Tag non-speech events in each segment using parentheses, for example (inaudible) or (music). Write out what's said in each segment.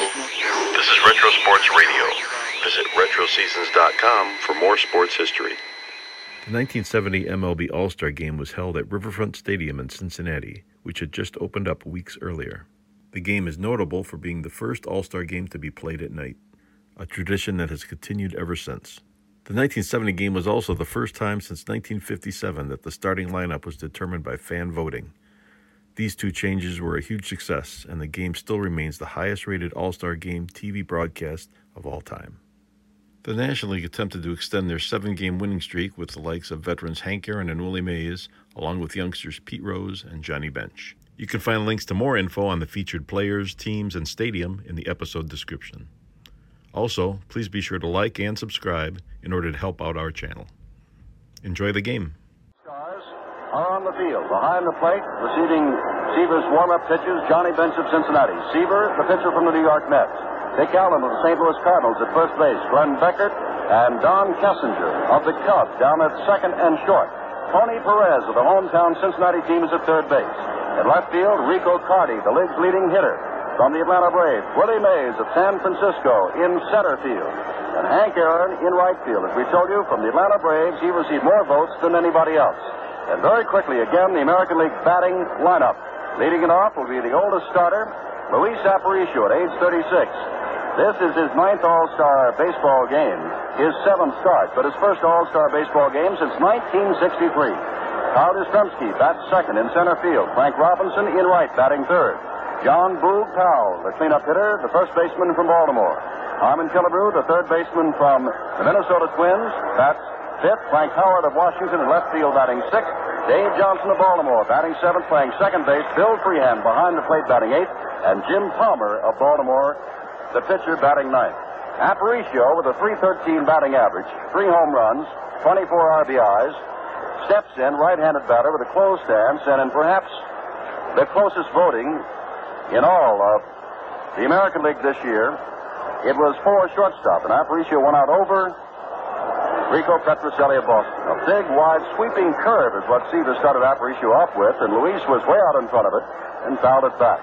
This is Retro Sports Radio. Visit RetroSeasons.com for more sports history. The 1970 MLB All Star Game was held at Riverfront Stadium in Cincinnati, which had just opened up weeks earlier. The game is notable for being the first All Star game to be played at night, a tradition that has continued ever since. The 1970 game was also the first time since 1957 that the starting lineup was determined by fan voting. These two changes were a huge success, and the game still remains the highest rated All Star Game TV broadcast of all time. The National League attempted to extend their seven game winning streak with the likes of veterans Hank Aaron and Willie Mays, along with youngsters Pete Rose and Johnny Bench. You can find links to more info on the featured players, teams, and stadium in the episode description. Also, please be sure to like and subscribe in order to help out our channel. Enjoy the game. Are on the field. Behind the plate, receiving Seaver's warm-up pitches, Johnny Bench of Cincinnati. Seaver, the pitcher from the New York Mets. Dick Allen of the St. Louis Cardinals at first base. Glenn Beckert and Don Kessinger of the Cubs down at second and short. Tony Perez of the hometown Cincinnati team is at third base. At left field, Rico Carty, the league's leading hitter. From the Atlanta Braves, Willie Mays of San Francisco in center field. And Hank Aaron in right field. As we told you, from the Atlanta Braves, he received more votes than anybody else. And very quickly, again, the American League batting lineup. Leading it off will be the oldest starter, Luis Aparicio, at age 36. This is his ninth All-Star baseball game, his seventh start, but his first All-Star baseball game since 1963. Carl Yastrzemski bats second in center field. Frank Robinson in right, batting third. John Boog Powell, the cleanup hitter, the first baseman from Baltimore. Harmon Killebrew, the third baseman from the Minnesota Twins, bats fifth. Frank Howard of Washington in left field batting sixth. Dave Johnson of Baltimore batting seventh, playing second base. Bill Freehan behind the plate batting eighth. And Jim Palmer of Baltimore, the pitcher, batting ninth. Aparicio with a 313 batting average, three home runs, 24 RBIs, steps in, right-handed batter with a closed stance, and in perhaps the closest voting in all of the American League this year, it was for shortstop, and Aparicio went out over Rico Petrocelli of Boston. A big, wide, sweeping curve is what Seaver started Aparicio off with, and Luis was way out in front of it and fouled it back.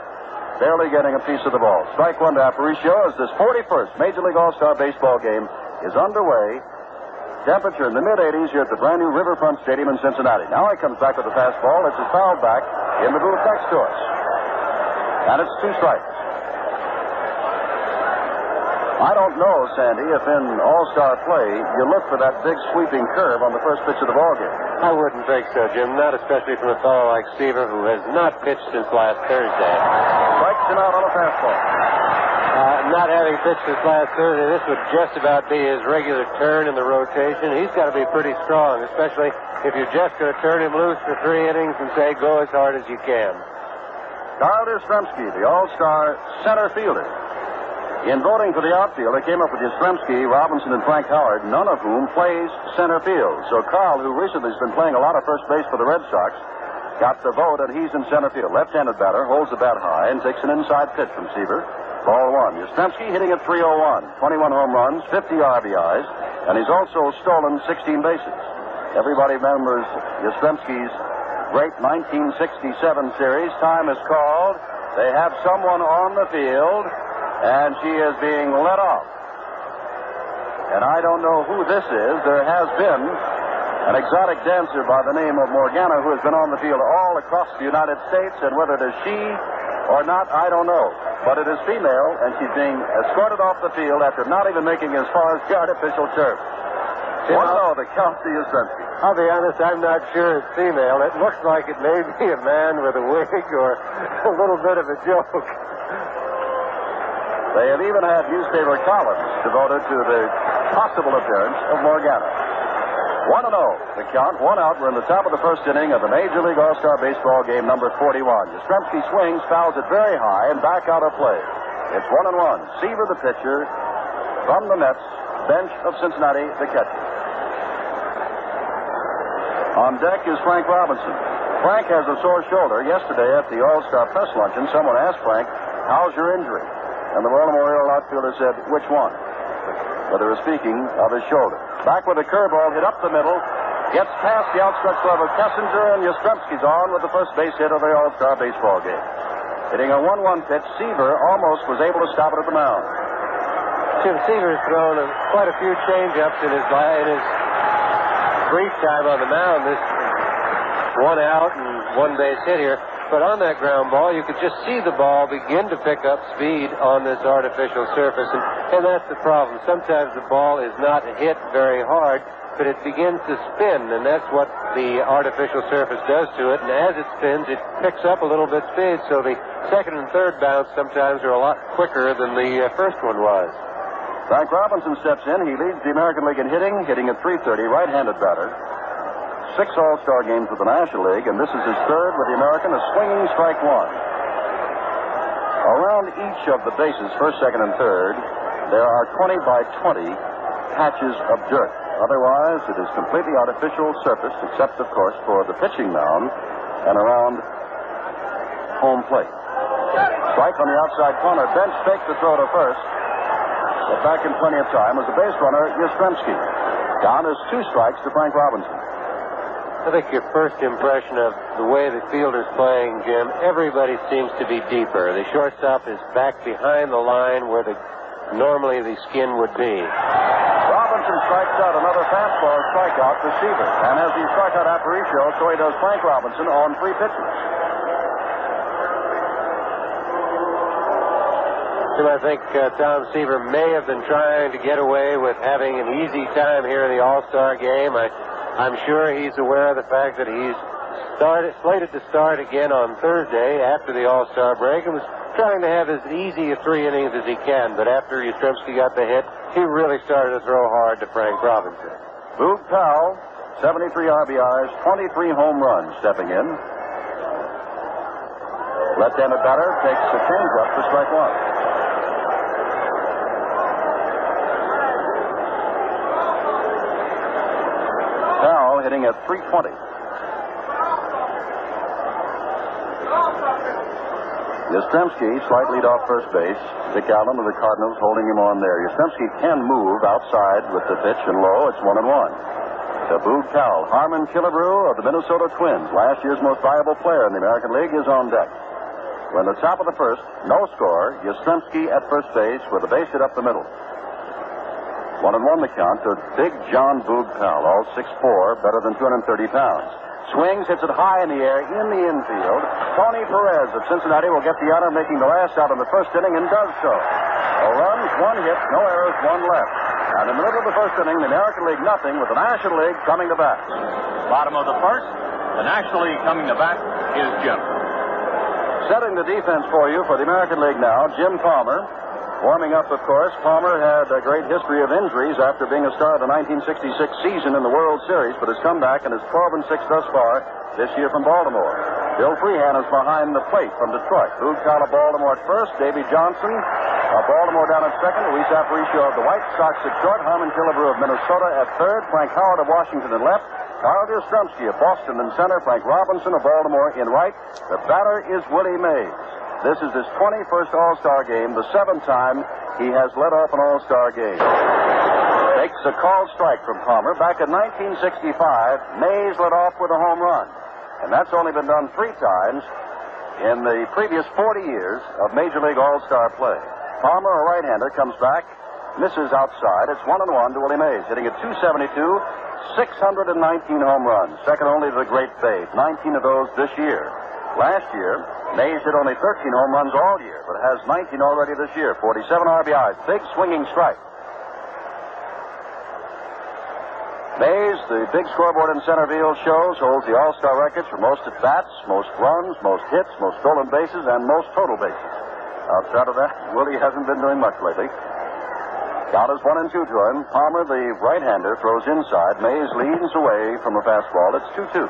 Barely getting a piece of the ball. Strike one to Aparicio as this 41st Major League All-Star Baseball game is underway. Temperature in the mid-80s here at the brand new Riverfront Stadium in Cincinnati. Now he comes back with a fastball. This is fouled back in the booth next to us. And it's two strikes. I don't know, Sandy, if in All-Star play you look for that big sweeping curve on the first pitch of the ballgame. I wouldn't think so, Jim. Not especially from a fellow like Seaver who has not pitched since last Thursday. Strikes him out on a fastball. Uh, not having pitched since last Thursday, this would just about be his regular turn in the rotation. He's got to be pretty strong, especially if you're just going to turn him loose for three innings and say, go as hard as you can. Carl Yastrzemski, the All-Star center fielder. In voting for the outfield, they came up with Yastrzemski, Robinson, and Frank Howard, none of whom plays center field. So Carl, who recently has been playing a lot of first base for the Red Sox, got the vote, and he's in center field. Left-handed batter, holds the bat high, and takes an inside pitch from Seaver. Ball one. Yastrzemski hitting at 301, 21 home runs, 50 RBIs, and he's also stolen 16 bases. Everybody remembers Yastrzemski's great 1967 series. Time is called. They have someone on the field, and she is being let off. And I don't know who this is. There has been an exotic dancer by the name of Morgana who has been on the field all across the United States, and whether it is she or not, I don't know. But it is female, and she's being escorted off the field after not even making as far as the artificial turf. Jim, One I'll- no, the count to Yastrzemski. I'll be honest, I'm not sure it's female. It looks like it may be a man with a wig or (laughs) a little bit of a joke. They have even had newspaper columns devoted to the possible appearance of Morgana. 1 0, the count, one out. We're in the top of the first inning of the Major League All Star Baseball game number 41. Yastrzemski swings, fouls it very high, and back out of play. It's 1 and 1. Seaver, the pitcher, from the Mets, bench of Cincinnati, the catcher. On deck is Frank Robinson. Frank has a sore shoulder. Yesterday at the All Star press luncheon, someone asked Frank, How's your injury? And the Baltimore Oriole outfielder said, Which one? But they were speaking of his shoulder. Back with a curveball hit up the middle. Gets past the outstretched glove of Kessinger, and Yastrzemski's on with the first base hit of the All Star baseball game. Hitting a 1-1 pitch, Seaver almost was able to stop it at the mound. Tom Seaver's thrown a, quite a few changeups in his in his brief time on the mound. This one out and one base hit here. But on that ground ball, you could just see the ball begin to pick up speed on this artificial surface. And, and that's the problem. Sometimes the ball is not hit very hard, but it begins to spin, and that's what the artificial surface does to it. And as it spins, it picks up a little bit speed, so the second and third bounce sometimes are a lot quicker than the uh, first one was. Frank Robinson steps in. He leads the American League in hitting, hitting at 330, right-handed batter. Six All-Star games with the National League, and this is his third with the American, a swinging strike one. Around each of the bases, first, second, and third, there are 20 by 20 patches of dirt. Otherwise, it is completely artificial surface, except, of course, for the pitching mound and around home plate. Strike on the outside corner. Bench fakes the throw to first. But back in plenty of time was the base runner, Yastrzemski. Down is two strikes to Frank Robinson. I think your first impression of the way the fielder's playing, Jim, everybody seems to be deeper. The shortstop is back behind the line where the normally the skin would be. Robinson strikes out another fastball strikeout to Seaver. And as he struck out Aparicio, so he does Frank Robinson on three pitches. So I think uh, Tom Seaver may have been trying to get away with having an easy time here in the All-Star game. I, I'm sure he's aware of the fact that he's started, slated to start again on Thursday after the All-Star break and was trying to have as easy a three innings as he can. But after Yastrzemski got the hit, he really started to throw hard to Frank Robinson. Boog Powell, 73 RBIs, 23 home runs stepping in. Left-handed batter takes the changeup to strike one. Powell hitting at 320. Yastrzemski, slight lead off first base. Dick Allen of the Cardinals holding him on there. Yastrzemski can move outside with the pitch and low. It's one and one. To Boog Powell. Harmon Killebrew of the Minnesota Twins, last year's most valuable player in the American League, is on deck. We're in the top of the first. No score. Yastrzemski at first base with a base hit up the middle. One and one the count to Big John Boog Powell, all 6'4", better than 230 pounds. Swings, hits it high in the air, in the infield. Tony Perez of Cincinnati will get the honor of making the last out in the first inning and does so. No runs, one hit, no errors, one left. And in the middle of the first inning, the American League nothing with the National League coming to bat. Bottom of the first, the National League coming to bat is Jim. Setting the defense for you for the American League now, Jim Palmer. Warming up, of course, Palmer had a great history of injuries after being a star of the 1966 season in the World Series, but has come back and is 12 and 6 thus far this year from Baltimore. Bill Freehan is behind the plate from Detroit. Boog Powell of Baltimore at first, Davy Johnson of Baltimore down at second, Luis Aparicio of the White Sox at short, Harmon Killebrew of Minnesota at third, Frank Howard of Washington at left, Carl Yastrzemski of Boston in center, Frank Robinson of Baltimore in right. The batter is Willie Mays. This is his 21st All-Star game, the seventh time he has led off an All-Star game. Takes a called strike from Palmer. Back in 1965, Mays led off with a home run. And that's only been done three times in the previous 40 years of Major League All-Star play. Palmer, a right-hander, comes back, misses outside. It's one and one to Willie Mays, hitting at 272, 619 home runs, second only to the Great Babe. 19 of those this year. Last year, Mays hit only 13 home runs all year, but has 19 already this year. 47 RBIs. Big swinging strike. Mays, the big scoreboard in center field shows, holds the All-Star records for most at bats, most runs, most hits, most stolen bases, and most total bases. Outside of that, (laughs) Willie hasn't been doing much lately. Count is one and two to him. Palmer, the right-hander, throws inside. Mays leans away from a fastball. It's 2-2.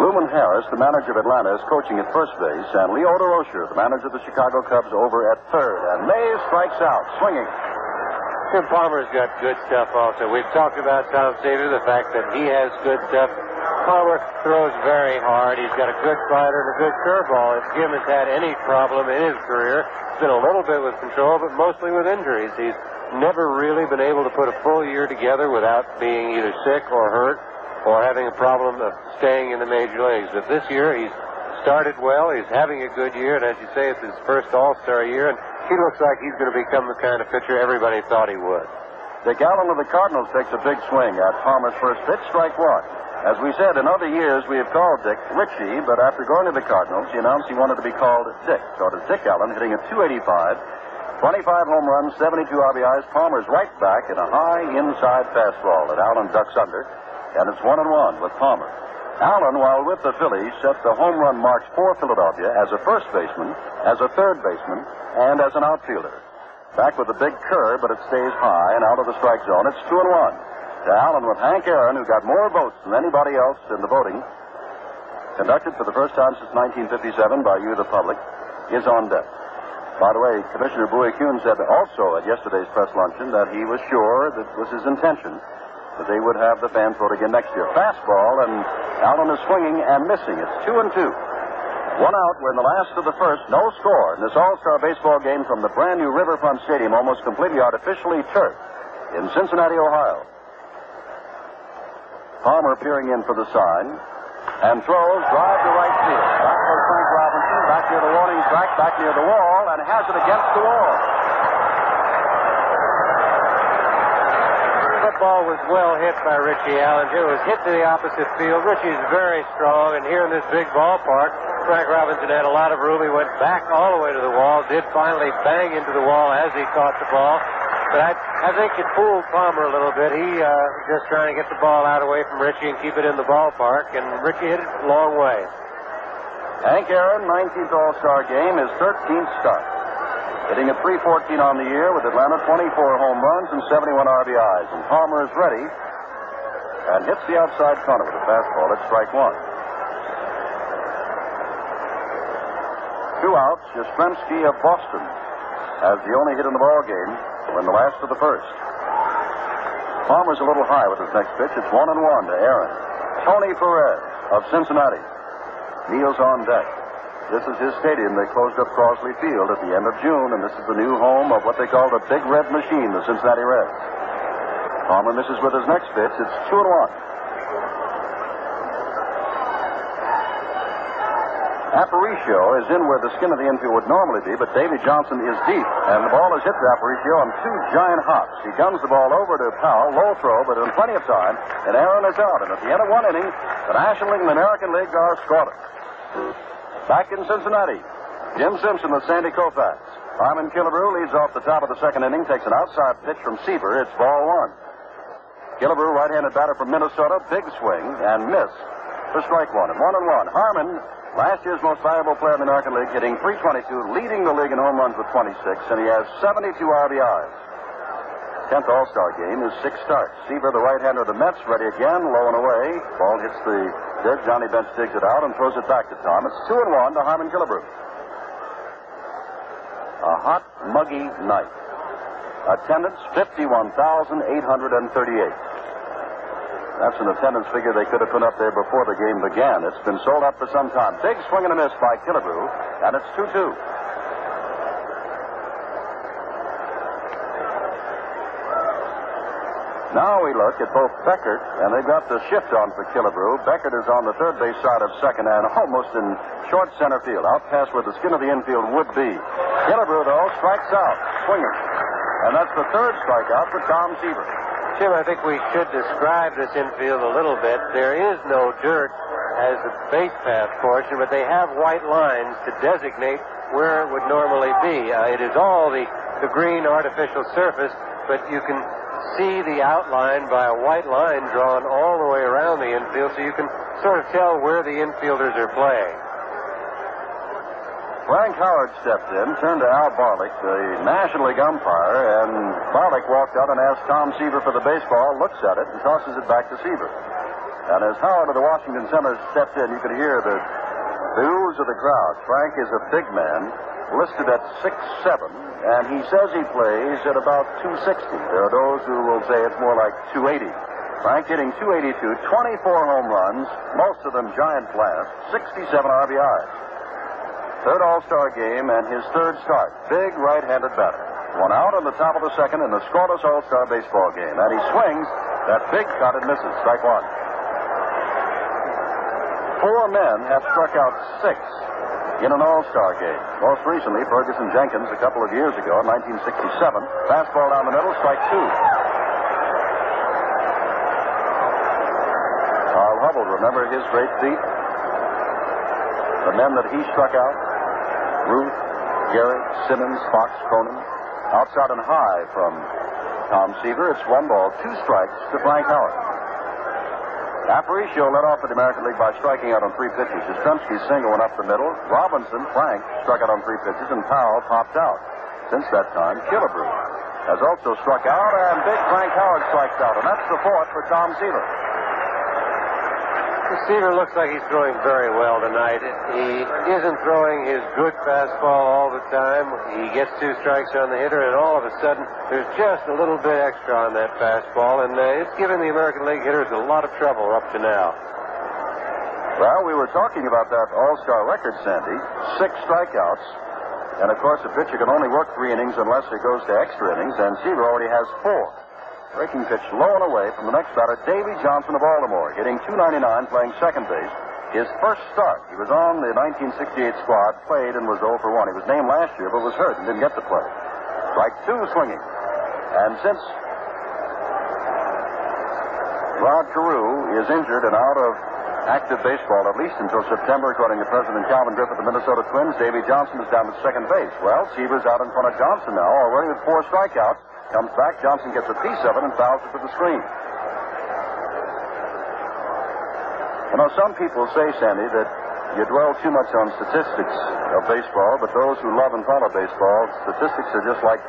Luman Harris, the manager of Atlanta, is coaching at first base, and Leo Durocher, the manager of the Chicago Cubs, over at third. And Mays strikes out, swinging. Jim Palmer's got good stuff also. We've talked about Tom Seaver, the fact that he has good stuff. Palmer throws very hard. He's got a good slider and a good curveball. If Jim has had any problem in his career, it's been a little bit with control, but mostly with injuries. He's never really been able to put a full year together without being either sick or hurt. Or having a problem of staying in the major leagues. But this year he's started well. He's having a good year, and as you say, it's his first All-Star year, and he looks like he's going to become the kind of pitcher everybody thought he would. Dick Allen of the Cardinals takes a big swing at Palmer's first pitch, strike one. As we said, in other years we have called Dick Richie, but after going to the Cardinals, he announced he wanted to be called Dick. So is Dick Allen hitting a 285, 25 home runs, 72 RBIs. Palmer's right back in a high inside fastball that Allen ducks under, and it's one and one with Palmer. Allen, while with the Phillies, set the home run marks for Philadelphia as a first baseman, as a third baseman, and as an outfielder. Back with a big curve, but it stays high and out of the strike zone. It's two and one. To Allen with Hank Aaron, who got more votes than anybody else in the voting, conducted for the first time since 1957 by you, the public, is on deck. By the way, Commissioner Bowie Kuhn said also at yesterday's press luncheon that he was sure that was his intention that they would have the fans vote again next year. Fastball, and Allen is swinging and missing. It's two and two. One out. We're in the last of the first. No score in this All-Star baseball game from the brand new Riverfront Stadium, almost completely artificially turf in Cincinnati, Ohio. Palmer peering in for the sign and throws drive to right field. Back goes Frank Robinson, back near the warning track, back near the wall, and has it against the wall. Ball was well hit by Richie Allinger. It was hit to the opposite field. Richie's very strong, and here in this big ballpark, Frank Robinson had a lot of room. He went back all the way to the wall, did finally bang into the wall as he caught the ball. But I, I think it fooled Palmer a little bit. He uh, just trying to get the ball out away from Richie and keep it in the ballpark, and Richie hit it a long way. Hank Aaron, 19th All-Star game, his 13th start. Hitting at 314 on the year with Atlanta 24 home runs and 71 RBIs. And Palmer is ready and hits the outside corner with a fastball at strike one. Two outs, Yastrzemski of Boston has the only hit in the ball game when the last of the first. Palmer's a little high with his next pitch. It's one and one to Aaron. Tony Perez of Cincinnati kneels on deck. This is his stadium. They closed up Crosley Field at the end of June, and this is the new home of what they call the Big Red Machine, the Cincinnati Reds. Palmer misses with his next pitch. It's two and one. Aparicio is in where the skin of the infield would normally be, but Davy Johnson is deep, and the ball is hit to Aparicio on two giant hops. He guns the ball over to Powell, low throw, but in plenty of time, and Aaron is out. And at the end of one inning, the National League and the American League are scoreless. Back in Cincinnati, Jim Simpson with Sandy Koufax. Harmon Killebrew leads off the top of the second inning, takes an outside pitch from Seaver. It's ball one. Killebrew, right-handed batter from Minnesota, big swing and miss for strike one. And one and one. Harmon, last year's most valuable player in the American League, hitting 322, leading the league in home runs with 26, and he has 72 RBIs. 10th All-Star game is six starts. Seaver, the right-hander of the Mets, ready again, low and away. Ball hits the dirt. Johnny Bench digs it out and throws it back to Tom. It's two and one to Harmon Killebrew. A hot, muggy night. Attendance 51,838. That's an attendance figure they could have put up there before the game began. It's been sold out for some time. Big swing and a miss by Killebrew, and it's 2 2. Now we look at both Beckert, and they've got the shift on for Killebrew. Beckert is on the third base side of second and almost in short center field, out past where the skin of the infield would be. Killebrew, though, strikes out, swinging. And that's the third strikeout for Tom Seaver. Jim, I think we should describe this infield a little bit. There is no dirt as a base path portion, but they have white lines to designate where it would normally be. Uh, it is all the, the green artificial surface, but you can see the outline by a white line drawn all the way around the infield so you can sort of tell where the infielders are playing. Frank Howard stepped in, turned to Al Barlick, the National League umpire, and Barlick walked out and asked Tom Seaver for the baseball, looks at it, and tosses it back to Seaver. And as Howard of the Washington Senators stepped in, you could hear the, ooze of the crowd. Frank is a big man, listed at six seven, and he says he plays at about 260. There are those who will say it's more like 280. Frank hitting 282, 24 home runs, most of them giant blasts, 67 RBIs. Third All-Star game and his third start. Big right-handed batter. One out on the top of the second in the scoreless All-Star baseball game. And he swings that big cut and misses. Strike one. Four men have struck out six in an All-Star game. Most recently, Ferguson Jenkins a couple of years ago in 1967. Fastball down the middle, strike two. Carl Hubbell, remember his great feat? The men that he struck out, Ruth, Gehrig, Simmons, Foxx, Cronin, outside and high from Tom Seaver. It's one ball, two strikes to Frank Howard. Aparicio led off for the American League by striking out on three pitches. Yastrzemski single went up the middle. Robinson, Frank, struck out on three pitches, and Powell popped out. Since that time, Killebrew has also struck out, and big Frank Howard strikes out, and that's the fourth for Tom Seaver. Seaver looks like he's throwing very well tonight. He isn't throwing his good fastball all the time. He gets two strikes on the hitter, and all of a sudden, there's just a little bit extra on that fastball, and uh, it's giving the American League hitters a lot of trouble up to now. Well, we were talking about that All-Star record, Sandy. Six strikeouts. And of course, a pitcher can only work three innings unless he goes to extra innings, and Seaver already has four. Breaking pitch low and away from the next batter, Davy Johnson of Baltimore, hitting 299, playing second base. His first start, he was on the 1968 squad, played and was 0 for 1. He was named last year, but was hurt and didn't get to play. Strike two swinging. And since Rod Carew is injured and out of active baseball at least until September, according to President Calvin Griffith of the Minnesota Twins, Davy Johnson is down at second base. Well, Seaver's out in front of Johnson now, already with four strikeouts. Comes back. Johnson gets a piece of it and fouls it to the screen. You know, some people say, Sandy, that you dwell too much on statistics of baseball, but those who love and follow baseball, statistics are just like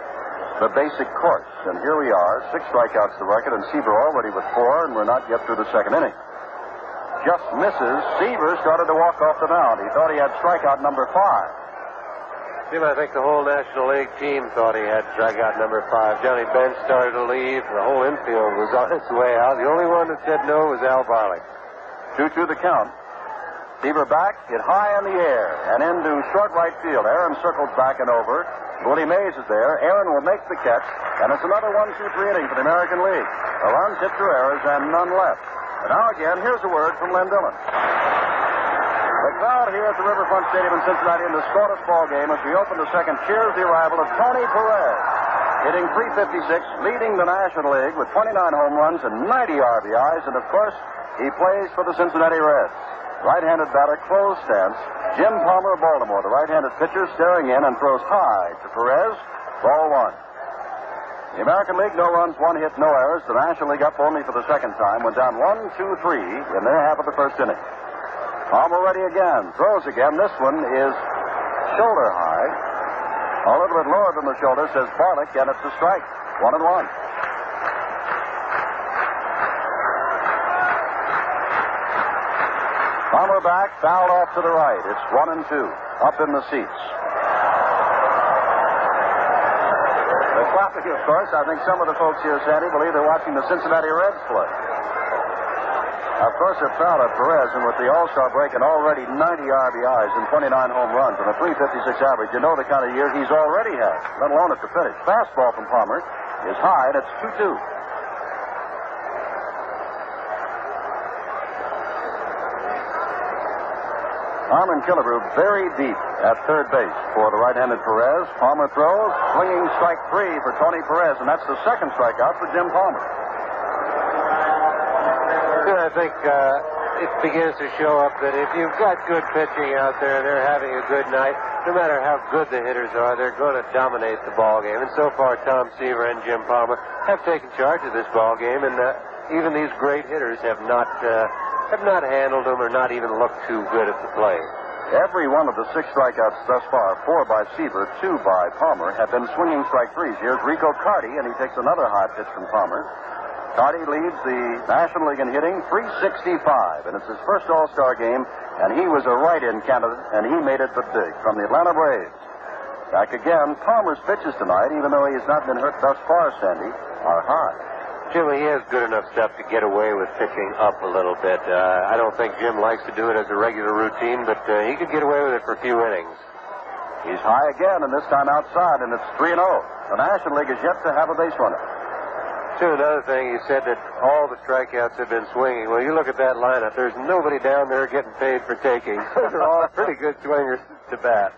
the basic course. And here we are, six strikeouts to record, and Seaver already with four, and we're not yet through the second inning. Just misses. Seaver started to walk off the mound. He thought he had strikeout number five. Jim, I think the whole National League team thought he had strikeout number five. Johnny Bench started to leave. The whole infield was on its way out. The only one that said no was Al Barlick. 2 2 the count. Seaver back, hit high in the air, and into short right field. Aaron circles back and over. Willie Mays is there. Aaron will make the catch, and it's another 1 2 3 inning for the American League. A run, hit through errors, and none left. And now again, here's a word from Len Dillon. The crowd here at the Riverfront Stadium in Cincinnati in the scoreless ball game as we open the second cheers the arrival of Tony Perez, hitting 356, leading the National League with 29 home runs and 90 RBIs, and of course, he plays for the Cincinnati Reds. Right-handed batter, closed stance. Jim Palmer of Baltimore, the right-handed pitcher, staring in and throws high to Perez. Ball one. The American League, no runs, one hit, no errors. The National League up only for the second time, went down one, two, three in their half of the first inning. Palmer ready again. Throws again. This one is shoulder high. A little bit lower than the shoulder, says Barlick, and it's a strike. One and one. Palmer back, fouled off to the right. It's one and two. Up in the seats. Clapping, of course. I think some of the folks here, Sandy, believe they're watching the Cincinnati Reds play. Of course, they're proud of Perez, and with the All-Star break and already 90 RBIs and 29 home runs and a 356 average, you know the kind of year he's already had, let alone at the finish. Fastball from Palmer is high, and it's 2-2. Harmon Killebrew very deep at third base for the right-handed Perez. Palmer throws, swinging strike three for Tony Perez, and that's the second strikeout for Jim Palmer. I think uh, it begins to show up that if you've got good pitching out there they're having a good night, no matter how good the hitters are, they're going to dominate the ball game. And so far, Tom Seaver and Jim Palmer have taken charge of this ball game, and uh, even these great hitters have not uh, have not handled them or not even looked too good at the plate. Every one of the six strikeouts thus far, four by Seaver, two by Palmer, have been swinging strike threes. Here's Rico Carty, and he takes another high pitch from Palmer. Carty leads the National League in hitting 365, and it's his first All Star game, and he was a write in candidate, and he made it but big from the Atlanta Braves. Back again, Palmer's pitches tonight, even though he has not been hurt thus far, Sandy, are high. Jimmy, he has good enough stuff to get away with pitching up a little bit. Uh, I don't think Jim likes to do it as a regular routine, but uh, he could get away with it for a few innings. He's high again, and this time outside, and it's 3 0. The National League is yet to have a base runner. Too, another thing, he said that all the strikeouts have been swinging. Well, you look at that lineup. There's nobody down there getting paid for taking. (laughs) Those are all pretty good swingers to bat.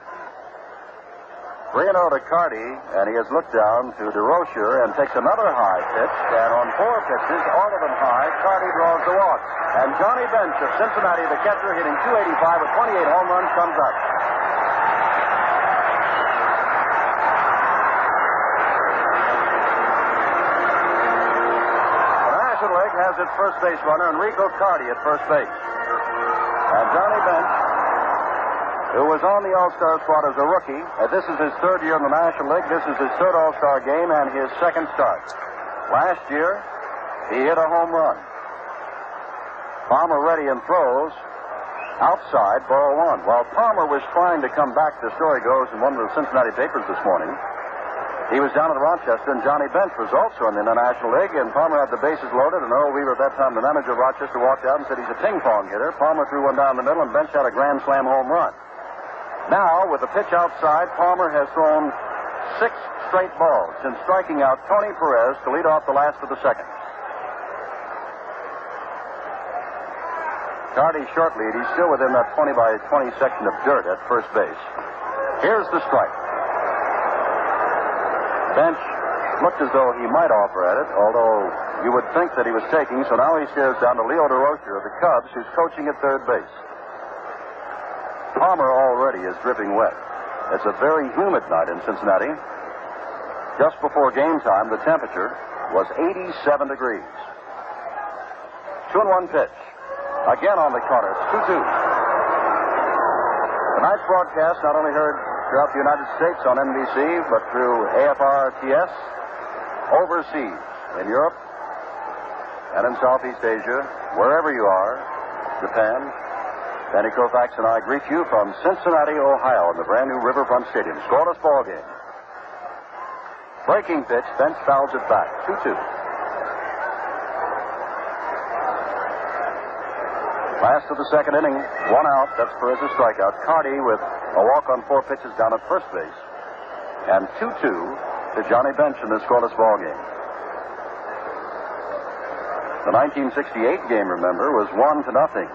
3 0 to Carty, and he has looked down to Durocher and takes another high pitch. And on four pitches, all of them high, Carty draws the walk. And Johnny Bench of Cincinnati, the catcher, hitting 285 with 28 home runs, comes up. The National League has its first base runner, Enrico Carty, at first base. And Johnny Bench who was on the All-Star squad as a rookie. Uh, this is his third year in the National League. This is his third All-Star game and his second start. Last year, he hit a home run. Palmer ready and throws outside, ball one. While Palmer was trying to come back, the story goes in one of the Cincinnati papers this morning. He was down at Rochester, and Johnny Bench was also in the National League, and Palmer had the bases loaded, and Earl Weaver, at that time, the manager of Rochester, walked out and said he's a ping-pong hitter. Palmer threw one down the middle, and Bench had a grand slam home run. Now, with the pitch outside, Palmer has thrown six straight balls since striking out Tony Perez to lead off the last of the second. Carty short lead. He's still within that 20 by 20 section of dirt at first base. Here's the strike. Bench looked as though he might offer at it, although you would think that he was taking, so now he stares down to Leo Durocher of the Cubs, who's coaching at third base. Palmer already is dripping wet. It's a very humid night in Cincinnati. Just before game time, the temperature was 87 degrees. Two and one pitch. Again on the corner. It's 2 2. Tonight's broadcast not only heard throughout the United States on NBC, but through AFR-TS, overseas, in Europe, and in Southeast Asia, wherever you are, Japan, Sandy Koufax and I greet you from Cincinnati, Ohio, in the brand new Riverfront Stadium. Scoreless ball game. Breaking pitch, Bench fouls it back. 2 2. Last of the second inning, one out. That's Perez's strikeout. Carty with a walk on four pitches down at first base. And 2 2 to Johnny Bench in this scoreless ball game. The 1968 game, remember, was one to nothing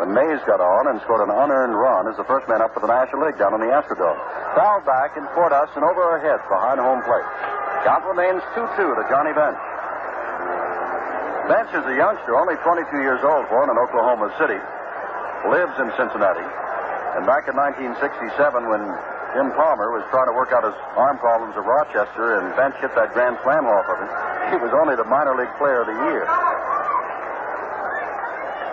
when Mays got on and scored an unearned run as the first man up for the National League down in the Astrodome. Fouled back in toward us and over our heads behind home plate. Count remains 2-2 to Johnny Bench. Bench is a youngster, only 22 years old, born in Oklahoma City, lives in Cincinnati. And back in 1967, when Jim Palmer was trying to work out his arm problems at Rochester and Bench hit that grand slam off of him, he was only the minor league player of the year.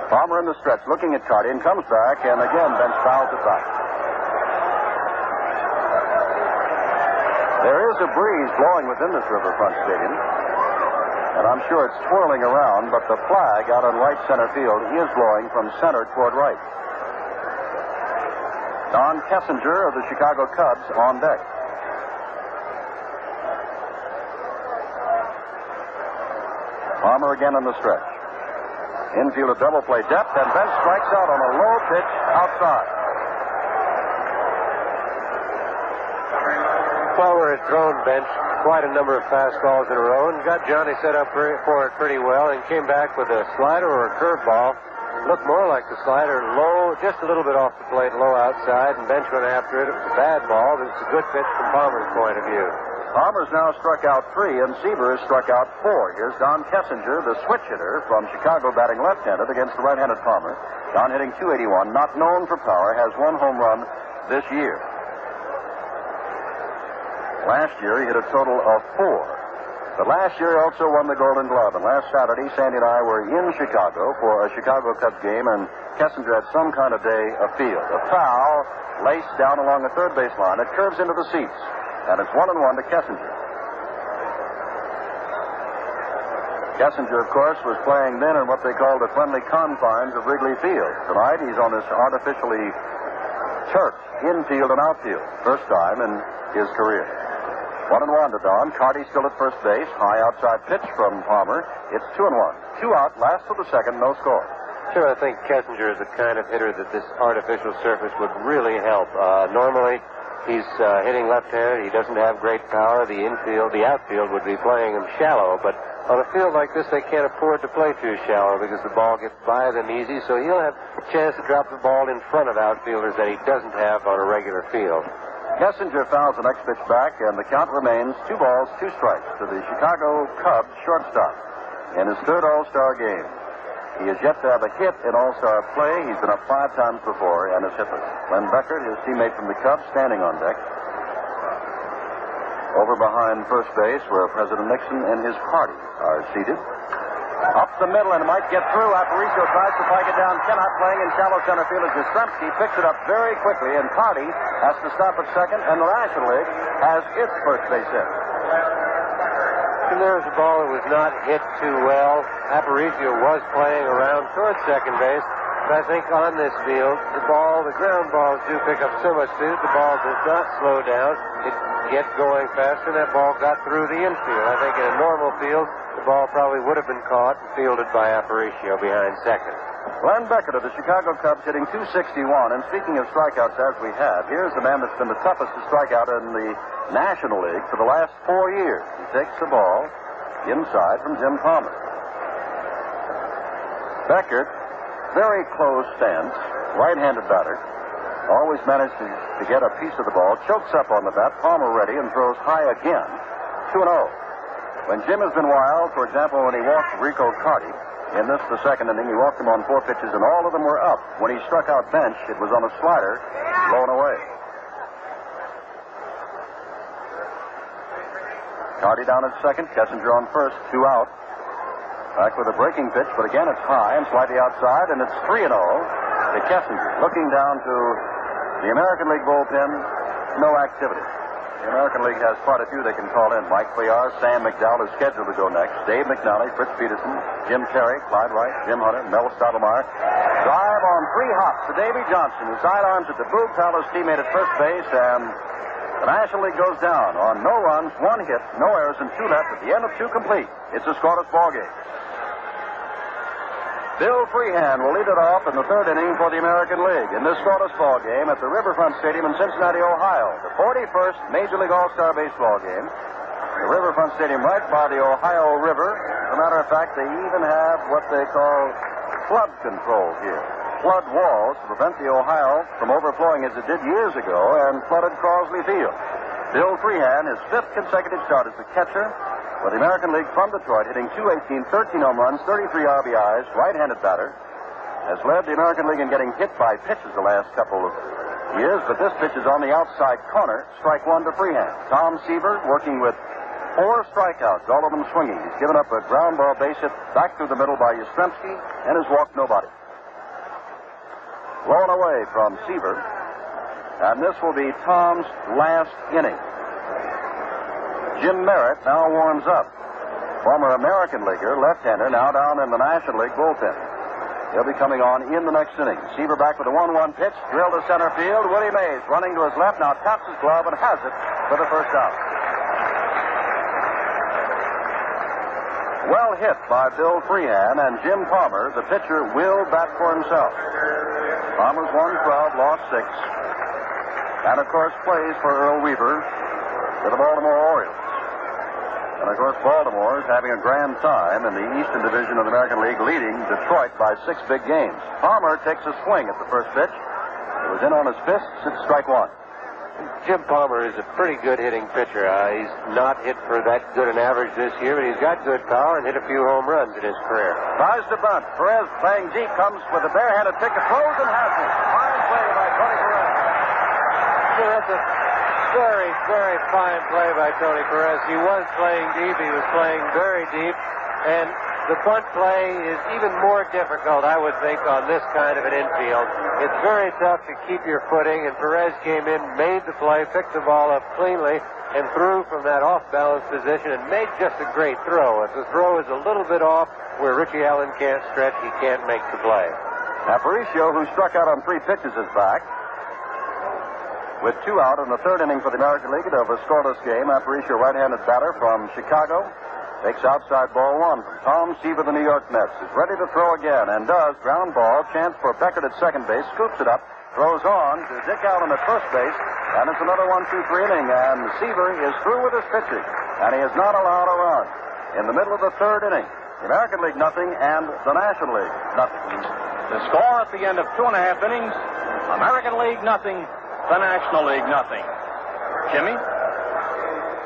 Palmer in the stretch, looking at Carty, and comes back, and again Bench fouls it back. There is a breeze blowing within this Riverfront Stadium, and I'm sure it's twirling around, but the flag out on right center field is blowing from center toward right. Don Kessinger of the Chicago Cubs on deck. Palmer again in the stretch. Infield a double play depth, and Bench strikes out on a low pitch outside. Palmer had thrown Bench quite a number of fastballs in a row and got Johnny set up for it pretty well and came back with a slider or a curveball. Looked more like the slider, low, just a little bit off the plate, low outside, and Bench went after it. It was a bad ball, but it's a good pitch from Palmer's point of view. Palmer's now struck out three, and Seaver has struck out four. Here's Don Kessinger, the switch hitter from Chicago, batting left-handed against the right-handed Palmer. Don hitting 281, not known for power, has one home run this year. Last year, he hit a total of four. But last year, he also won the Golden Glove. And last Saturday, Sandy and I were in Chicago for a Chicago Cubs game, and Kessinger had some kind of day afield. A foul laced down along the third base line. It curves into the seats. And it's one and one to Kessinger. Kessinger, of course, was playing then in what they call the friendly confines of Wrigley Field. Tonight, he's on this artificially turf, infield and outfield. First time in his career. One and one to Don. Carty still at first base. High outside pitch from Palmer. It's two and one. Two out. Last of the second. No score. Sure, I think Kessinger is the kind of hitter that this artificial surface would really help. Uh, normally, He's uh, hitting left-handed. He doesn't have great power. The infield, the outfield would be playing him shallow, but On a field like this, they can't afford to play too shallow because the ball gets by them easy, so he'll have a chance to drop the ball in front of outfielders that he doesn't have on a regular field. Kessinger fouls the next pitch back, and the count remains two balls, two strikes to the Chicago Cubs shortstop in his third All-Star game. He has yet to have a hit in All-Star play. He's been up five times before and is hitless. Glenn Beckert, his teammate from the Cubs, standing on deck. Over behind first base, where President Nixon and his party are seated. Up the middle and might get through. Aparicio tries to flag it down. Cannot playing in shallow center field as Yastrzemski picks it up very quickly, and Carty has to stop at second, and the National League has its first base hit. And there's a ball that was not hit too well. Aparicio was playing around towards second base. But I think on this field, the ball, the ground balls do pick up so much speed, the ball does not slow down. It gets going faster, that ball got through the infield. I think in a normal field, the ball probably would have been caught and fielded by Aparicio behind second. Glenn Beckert of the Chicago Cubs hitting 261. And speaking of strikeouts, as we have, here's the man that's been the toughest to strike out in the National League for the last four years. He takes the ball inside from Jim Palmer. Beckert, very close stance, right-handed batter, always managed to, to get a piece of the ball, chokes up on the bat, Palmer ready, and throws high again. 2 0. When Jim has been wild, for example, when he walked Rico Carty, in this, the second inning, he walked him on four pitches, and all of them were up. When he struck out Bench, it was on a slider, blown away. Carty down at second, Kessinger on first, two out. Back with a breaking pitch, but again it's high and slightly outside, and it's 3 0 to Kessinger. Looking down to the American League bullpen, no activity. The American League has quite a few they can call in. Mike Cuellar, Sam McDowell is scheduled to go next. Dave McNally, Fritz Peterson, Jim Perry, Clyde Wright, Jim Hunter, Mel Stottlemyre. Drive on three hops to Davy Johnson, who sidearms at the Boog Powell's teammate at first base, and the National League goes down on no runs, one hit, no errors, and two left at the end of two complete. It's a scoreless ball game. Bill Freehan will lead it off in the third inning for the American League in this scoreless ball game at the Riverfront Stadium in Cincinnati, Ohio. The 41st Major League All-Star Baseball game. The Riverfront Stadium right by the Ohio River. As a matter of fact, they even have what they call flood control here. Flood walls to prevent the Ohio from overflowing as it did years ago and flooded Crosley Field. Bill Freehan, his fifth consecutive start as the catcher, for the American League from Detroit, hitting 218, 13 home runs, 33 RBIs, right-handed batter, has led the American League in getting hit by pitches the last couple of years, but this pitch is on the outside corner, strike one to Freehan. Tom Seaver working with four strikeouts, all of them swinging. He's given up a ground ball base hit back through the middle by Yastrzemski and has walked nobody. Blown away from Seaver, and this will be Tom's last inning. Jim Merritt now warms up. Former American leaguer, left-hander, now down in the National League bullpen. He'll be coming on in the next inning. Seaver back with a 1-1 pitch, drilled to center field. Willie Mays running to his left, now taps his glove and has it for the first out. Well hit by Bill Freehan and Jim Palmer. The pitcher will bat for himself. Palmer's won 12, lost 6. And of course plays for Earl Weaver for the Baltimore Orioles. And of course, Baltimore is having a grand time in the Eastern Division of the American League, leading Detroit by six big games. Palmer takes a swing at the first pitch. It was in on his fists. It's strike one. Jim Palmer is a pretty good hitting pitcher. Uh, he's not hit for that good an average this year, but he's got good power and hit a few home runs in his career. Tries to bunt. Perez playing deep comes with a barehanded pick, throws and has it. Fine play by Tony Perez. Yeah, that's a very, very fine play by Tony Perez. He was playing deep. He was playing very deep. And the bunt play is even more difficult, I would think, on this kind of an infield. It's very tough to keep your footing, and Perez came in, made the play, picked the ball up cleanly, and threw from that off-balance position and made just a great throw. If the throw is a little bit off where Richie Allen can't stretch, he can't make the play. Aparicio, who struck out on three pitches, is back. With two out in the third inning for the American League of a scoreless game, Aparicio, right-handed batter from Chicago, takes outside ball one from Tom Seaver, the New York Mets. Is ready to throw again and does. Ground ball. Chance for Beckert at second base. Scoops it up. Throws on to Dick Allen at first base. And it's another one, two, three inning. And Seaver is through with his pitching. And he is not allowed a run. in the middle of the third inning. The American League nothing and the National League nothing. The score at the end of two and a half innings American League nothing, the National League nothing. Jimmy?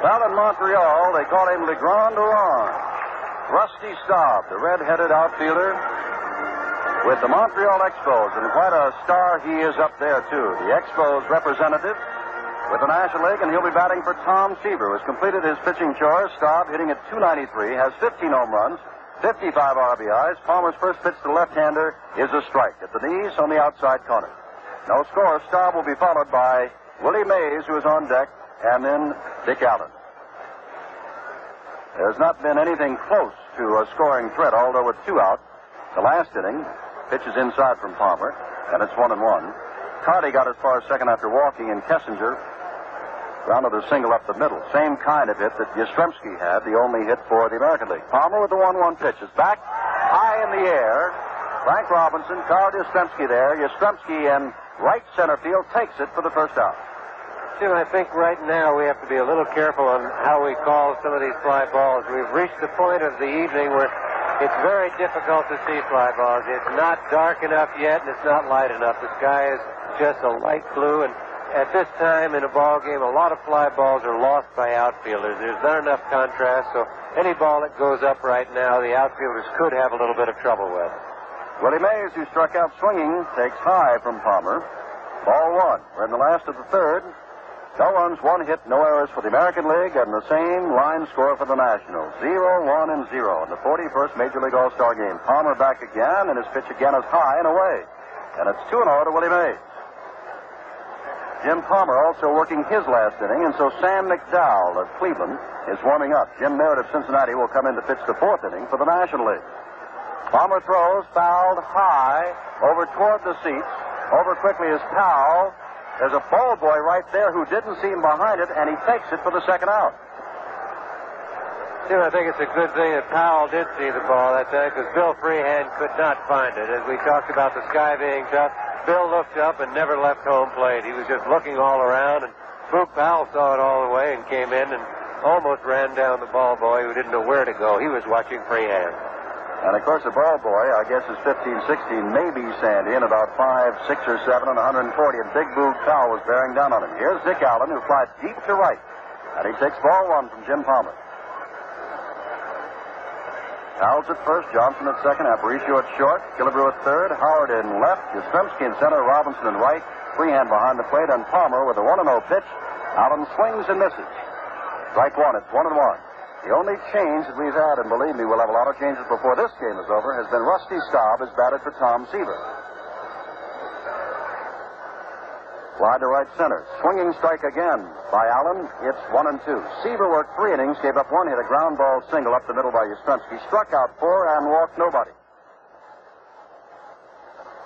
Well, in Montreal, they call him Le Grand Orange. Rusty Staub, the red-headed outfielder, with the Montreal Expos, and quite a star he is up there, too. The Expos representative with the National League, and he'll be batting for Tom Seaver, who has completed his pitching chores. Staub hitting at 293, has 15 home runs, 55 RBIs. Palmer's first pitch to the left-hander is a strike at the knees on the outside corner. No score. Staub will be followed by Willie Mays, who is on deck, and then Dick Allen. There's not been anything close to a scoring threat, although with two out. The last inning, pitches inside from Palmer, and it's one and one. Carty got as far as second after walking, and Kessinger grounded a single up the middle. Same kind of hit that Yastrzemski had, the only hit for the American League. Palmer with the 1 1 pitch is back high in the air. Frank Robinson, Carl Yastrzemski there. Yastrzemski in right center field takes it for the first out. Jim, I think right now we have to be a little careful on how we call some of these fly balls. We've reached the point of the evening where it's very difficult to see fly balls. It's not dark enough yet, and it's not light enough. The sky is just a light blue, and at this time in a ball game, a lot of fly balls are lost by outfielders. There's not enough contrast, so any ball that goes up right now, the outfielders could have a little bit of trouble with. Willie Mays, who struck out swinging, takes high from Palmer. Ball one. We're in the last of the third. No runs, one hit, no errors for the American League, and the same line score for the Nationals. Zero, one, and zero in the 41st Major League All-Star game. Palmer back again, and his pitch again is high and away. And it's 2 and 0 to Willie Mays. Jim Palmer also working his last inning, and so Sam McDowell of Cleveland is warming up. Jim Merritt of Cincinnati will come in to pitch the fourth inning for the National League. Palmer throws, fouled high, over toward the seats. Over quickly is Powell. There's a ball boy right there who didn't see him behind it, and he takes it for the second out. Jim, I think it's a good thing that Powell did see the ball that time because Bill Freehan could not find it. As we talked about the sky being tough, Bill looked up and never left home plate. He was just looking all around, and Boog Powell saw it all the way and came in and almost ran down the ball boy who didn't know where to go. He was watching Freehan. And of course, the ball boy, I guess, is 15, 16, maybe Sandy, in about 5, 6 or 7 and 140. And Big Boog Cow was bearing down on him. Here's Dick Allen, who flies deep to right. And he takes ball one from Jim Palmer. Powell's at first, Johnson at second, Aparicio at short, Killebrew at third, Howard in left, Yastrzemski in center, Robinson in right, Freehan behind the plate, and Palmer with a 1 0 pitch. Allen swings and misses. Strike one, it's 1 and 1. The only change that we've had, and believe me, we'll have a lot of changes before this game is over, has been Rusty Staub has batted for Tom Seaver. Wide to right center. Swinging strike again by Allen. It's one and two. Seaver worked three innings, gave up one hit, a ground ball single up the middle by Yastrzemski. Struck out four and walked nobody.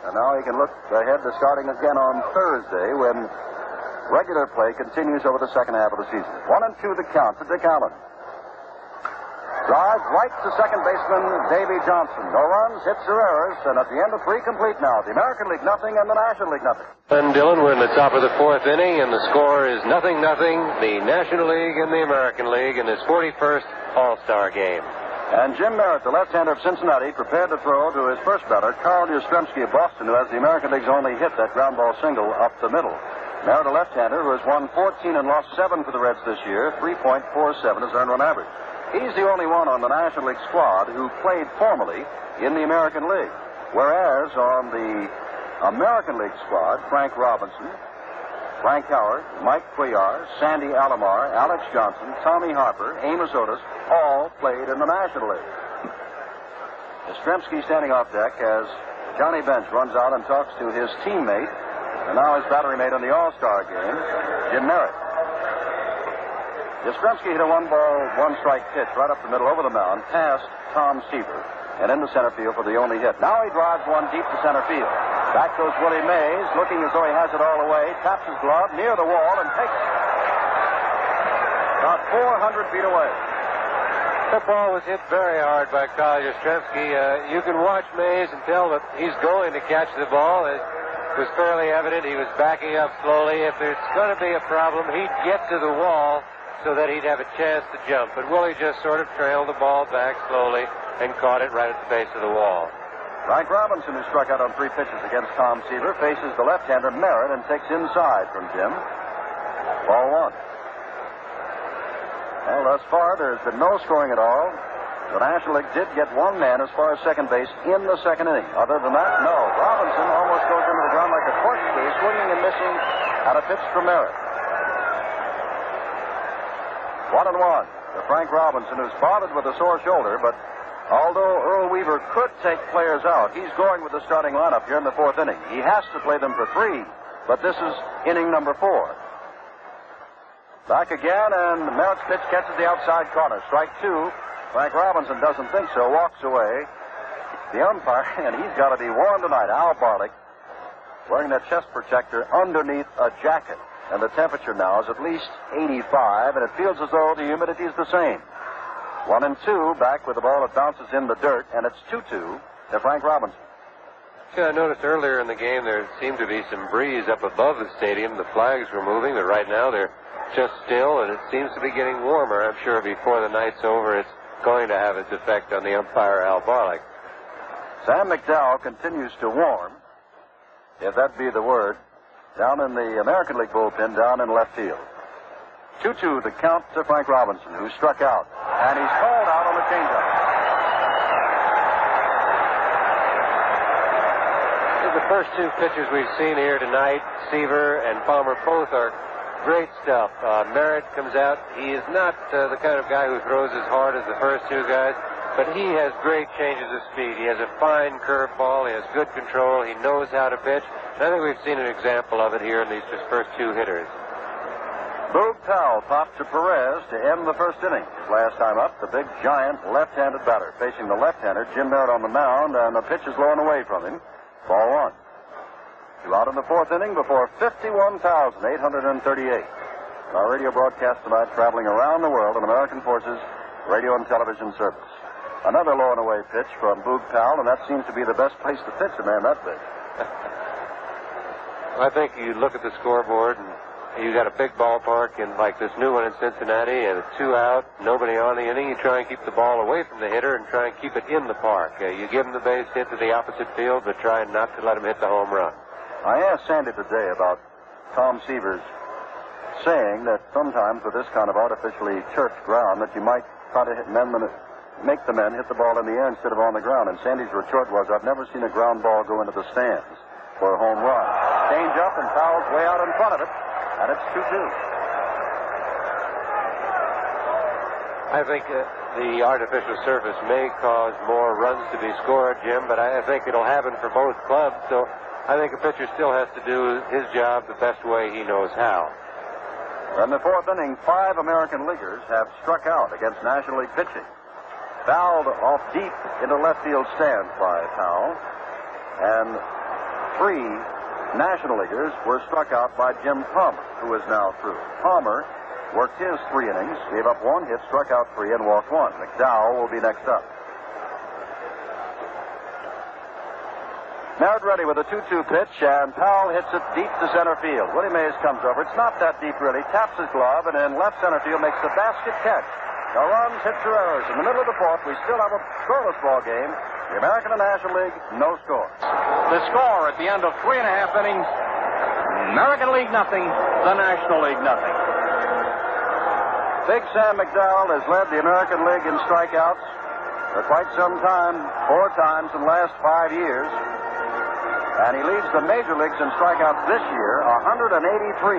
And now he can look ahead to starting again on Thursday when regular play continues over the second half of the season. One and two the count to Dick Allen. Drive right to second baseman Davy Johnson. No runs, hits or errors, and at the end of three complete now. The American League nothing and the National League nothing. And Dillon, we're in the top of the fourth inning, and the score is nothing, nothing. The National League and the American League in this 41st All-Star game. And Jim Merritt, the left-hander of Cincinnati, prepared to throw to his first batter, Carl Yastrzemski of Boston, who has the American League's only hit, that ground ball single up the middle. Merritt, a left-hander who has won 14 and lost 7 for the Reds this year, 3.47 is earned run average. He's the only one on the National League squad who played formally in the American League. Whereas on the American League squad, Frank Robinson, Frank Howard, Mike Cuellar, Sandy Alomar, Alex Johnson, Tommy Harper, Amos Otis, all played in the National League. Yastrzemski standing off deck as Johnny Bench runs out and talks to his teammate, and now his battery mate on the All-Star game, Jim Merritt. Yastrzemski hit a one ball, one strike pitch right up the middle over the mound, past Tom Seaver, and into center field for the only hit. Now he drives one deep to center field. Back goes Willie Mays, looking as though he has it all away, taps his glove near the wall and takes it. About 400 feet away. The ball was hit very hard by Carl Yastrzemski. Uh, you can watch Mays and tell that he's going to catch the ball. It was fairly evident he was backing up slowly. If there's going to be a problem, he'd get to the wall so that he'd have a chance to jump. But Willie just sort of trailed the ball back slowly and caught it right at the base of the wall. Frank Robinson, who struck out on three pitches against Tom Seaver, faces the left-hander Merritt and takes inside from Jim. Ball one. Well, thus far, there's been no scoring at all. The National League did get one man as far as second base in the second inning. Other than that, no. Robinson almost goes into the ground like a corkscrew, swinging and missing at a pitch from Merritt. One and one to Frank Robinson, who's bothered with a sore shoulder, but although Earl Weaver could take players out, he's going with the starting lineup here in the fourth inning. He has to play them for three, but this is inning number four. Back again, and Merritt's pitch catches the outside corner. Strike two. Frank Robinson doesn't think so, walks away. The umpire, (laughs) and he's got to be warm tonight, Al Barlick, wearing that chest protector underneath a jacket. And the temperature now is at least 85, and it feels as though the humidity is the same. One and two, back with the ball that bounces in the dirt, and it's 2 2 to Frank Robinson. Yeah, I noticed earlier in the game there seemed to be some breeze up above the stadium. The flags were moving, but right now they're just still, and it seems to be getting warmer. I'm sure before the night's over, it's going to have its effect on the umpire, Al Barlick. Sam McDowell continues to warm, if that be the word, down in the American League bullpen, down in left field. 2 2 the count to Frank Robinson, who struck out. And he's called out on the changeup. The first two pitchers we've seen here tonight, Seaver and Palmer, both are great stuff. Uh, Merritt comes out. He is not uh, the kind of guy who throws as hard as the first two guys, but he has great changes of speed. He has a fine curveball. He has good control. He knows how to pitch. And I think we've seen an example of it here in these first two hitters. Boog Powell popped to Perez to end the first inning. His last time up, the big giant left-handed batter facing the left-hander, Jim Merritt on the mound, and the pitch is low and away from him. Ball one. Two out in the fourth inning before 51,838. Our radio broadcast tonight traveling around the world on American Forces radio and television service. Another low and away pitch from Boog Powell, and that seems to be the best place to pitch a man that big. (laughs) I think you look at the scoreboard and you got a big ballpark and like this new one in Cincinnati, and it's two out, nobody on the inning. You try and keep the ball away from the hitter and try and keep it in the park. Uh, you give him the base hit to the opposite field, but try not to let him hit the home run. I asked Sandy today about Tom Seaver's saying that sometimes with this kind of artificially turfed ground that you might try to hit men, make the men hit the ball in the air instead of on the ground. And Sandy's retort was, I've never seen a ground ball go into the stands for a home run. Change up and fouls way out in front of it, and it's 2-2. I think uh, the artificial surface may cause more runs to be scored, Jim, but I think it'll happen for both clubs. So I think a pitcher still has to do his job the best way he knows how. In the fourth inning, five American leaguers have struck out against National League pitching. Fouled off deep into left field stands by Powell. And three National Leaguers were struck out by Jim Palmer, who is now through. Palmer worked his three innings, gave up one hit, struck out three, and walked one. McDowell will be next up. Merritt ready with a 2-2 pitch, and Powell hits it deep to center field. Willie Mays comes over. It's not that deep, really. Taps his glove, and in left center field makes the basket catch. Runs, hits or errors. In the middle of the fourth, we still have a scoreless ball game. The American and National League, no score. The score at the end of three and a half innings, American League nothing, the National League nothing. Big Sam McDowell has led the American League in strikeouts for quite some time, four times in the last five years. And he leads the major leagues in strikeouts this year, 183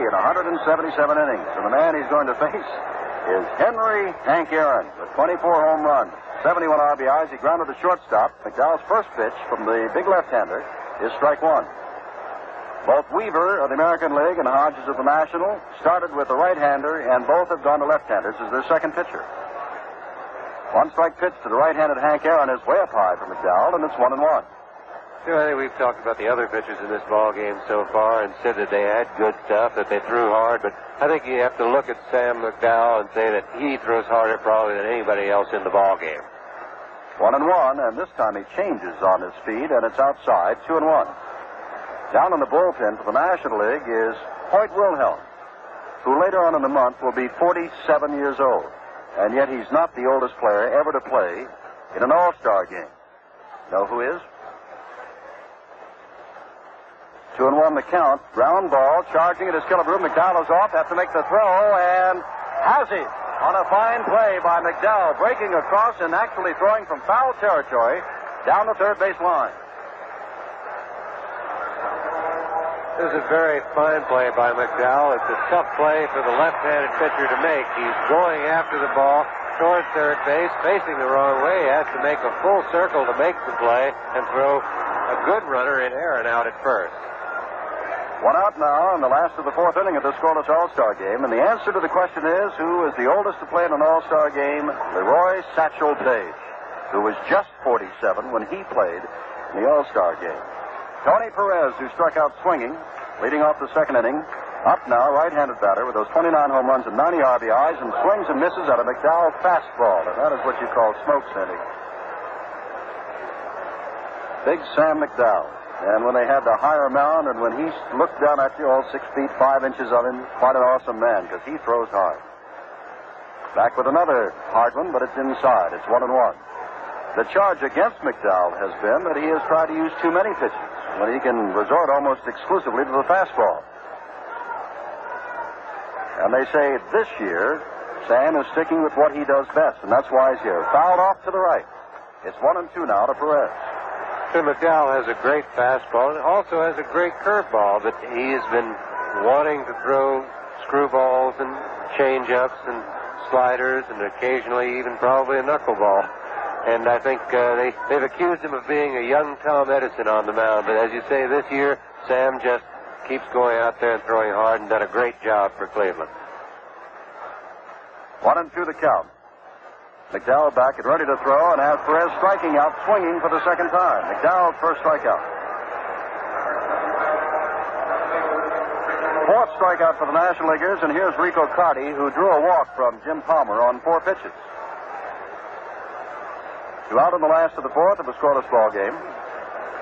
in 177 innings. And the man he's going to face is Henry Hank Aaron with 24 home runs, 71 RBIs. He grounded the shortstop. McDowell's first pitch from the big left-hander is strike one. Both Weaver of the American League and Hodges of the National started with the right-hander, and both have gone to left-handers as their second pitcher. One strike pitch to the right-handed Hank Aaron is way up high for McDowell, and it's one and one. You know, I think we've talked about the other pitchers in this ball game so far and said that they had good stuff, that they threw hard, but I think you have to look at Sam McDowell and say that he throws harder probably than anybody else in the ball game. One and one, and this time he changes on his speed, and it's outside, two and one. Down in the bullpen for the National League is Hoyt Wilhelm. who later on in the month will be 47 years old. And yet he's not the oldest player ever to play in an All-Star game. Know who is? Two and one the count. Ground ball, charging at his Killebrew. McDowell is off, have to make the throw, and has it on a fine play by McDowell, breaking across and actually throwing from foul territory down the third base line. This is a very fine play by McDowell. It's a tough play for the left-handed pitcher to make. He's going after the ball towards third base, facing the wrong way. He has to make a full circle to make the play and throw a good runner in air and out at first. One out now in the last of the fourth inning of the scoreless All-Star game, and the answer to the question is, who is the oldest to play in an All-Star game? Leroy Satchel Paige, who was just 47 when he played in the All-Star game. Tony Perez, who struck out swinging, leading off the second inning. Up now, right-handed batter with those 29 home runs and 90 RBIs, and swings and misses at a McDowell fastball, and that is what you call smoke sending. Big Sam McDowell. And when they had the higher mound, and when he looked down at you, all six feet five inches of him, quite an awesome man, because he throws hard. Back with another hard one, but it's inside. It's one and one. The charge against McDowell has been that he has tried to use too many pitches when he can resort almost exclusively to the fastball. And they say this year, Sam is sticking with what he does best, and that's why he's here. Fouled off to the right. It's one and two now to Perez. Tim McDowell has a great fastball and also has a great curveball that he has been wanting to throw screwballs and changeups and sliders and occasionally even probably a knuckleball. And I think uh, they, they've accused him of being a young Tom Edison on the mound. But as you say, this year, Sam just keeps going out there and throwing hard and done a great job for Cleveland. One and two the count. McDowell back and ready to throw, and has Perez striking out, swinging for the second time. McDowell's first strikeout. Fourth strikeout for the National Leaguers, and here's Rico Carty, who drew a walk from Jim Palmer on four pitches. Two out in the last of the fourth of a scoreless ball game.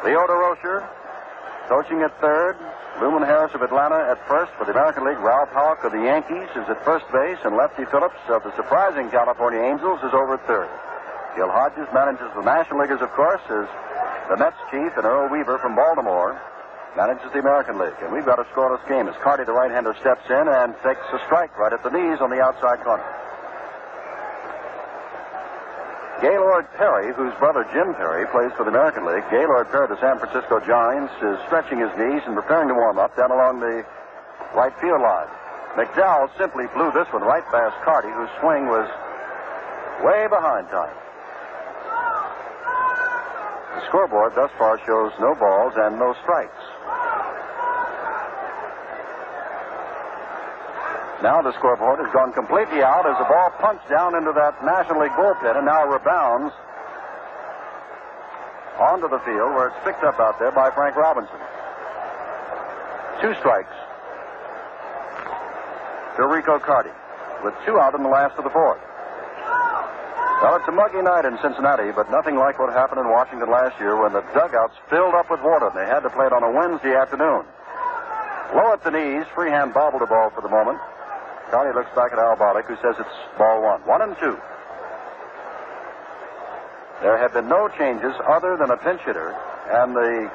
Leo Durocher coaching at third. Luman Harris of Atlanta at first for the American League. Ralph Houk of the Yankees is at first base, and Lefty Phillips of the surprising California Angels is over third. Gil Hodges manages the National Leaguers, of course, is the Mets chief, and Earl Weaver from Baltimore manages the American League. And we've got a scoreless game as Carty, the right-hander, steps in and takes a strike right at the knees on the outside corner. Gaylord Perry, whose brother Jim Perry plays for the American League, Gaylord Perry, the San Francisco Giants, is stretching his knees and preparing to warm up down along the right field line. McDowell simply blew this one right past Carty, whose swing was way behind time. The scoreboard thus far shows no balls and no strikes. Now the scoreboard has gone completely out as the ball punched down into that National League bullpen and now rebounds onto the field where it's picked up out there by Frank Robinson. Two strikes to Rico Carty with two out in the last of the fourth. Well, it's a muggy night in Cincinnati, but nothing like what happened in Washington last year when the dugouts filled up with water and they had to play it on a Wednesday afternoon. Low at the knees, Freehan bobbled the ball for the moment. Carty looks back at Al Barlick, who says it's ball one. One and two. There have been no changes other than a pinch hitter and the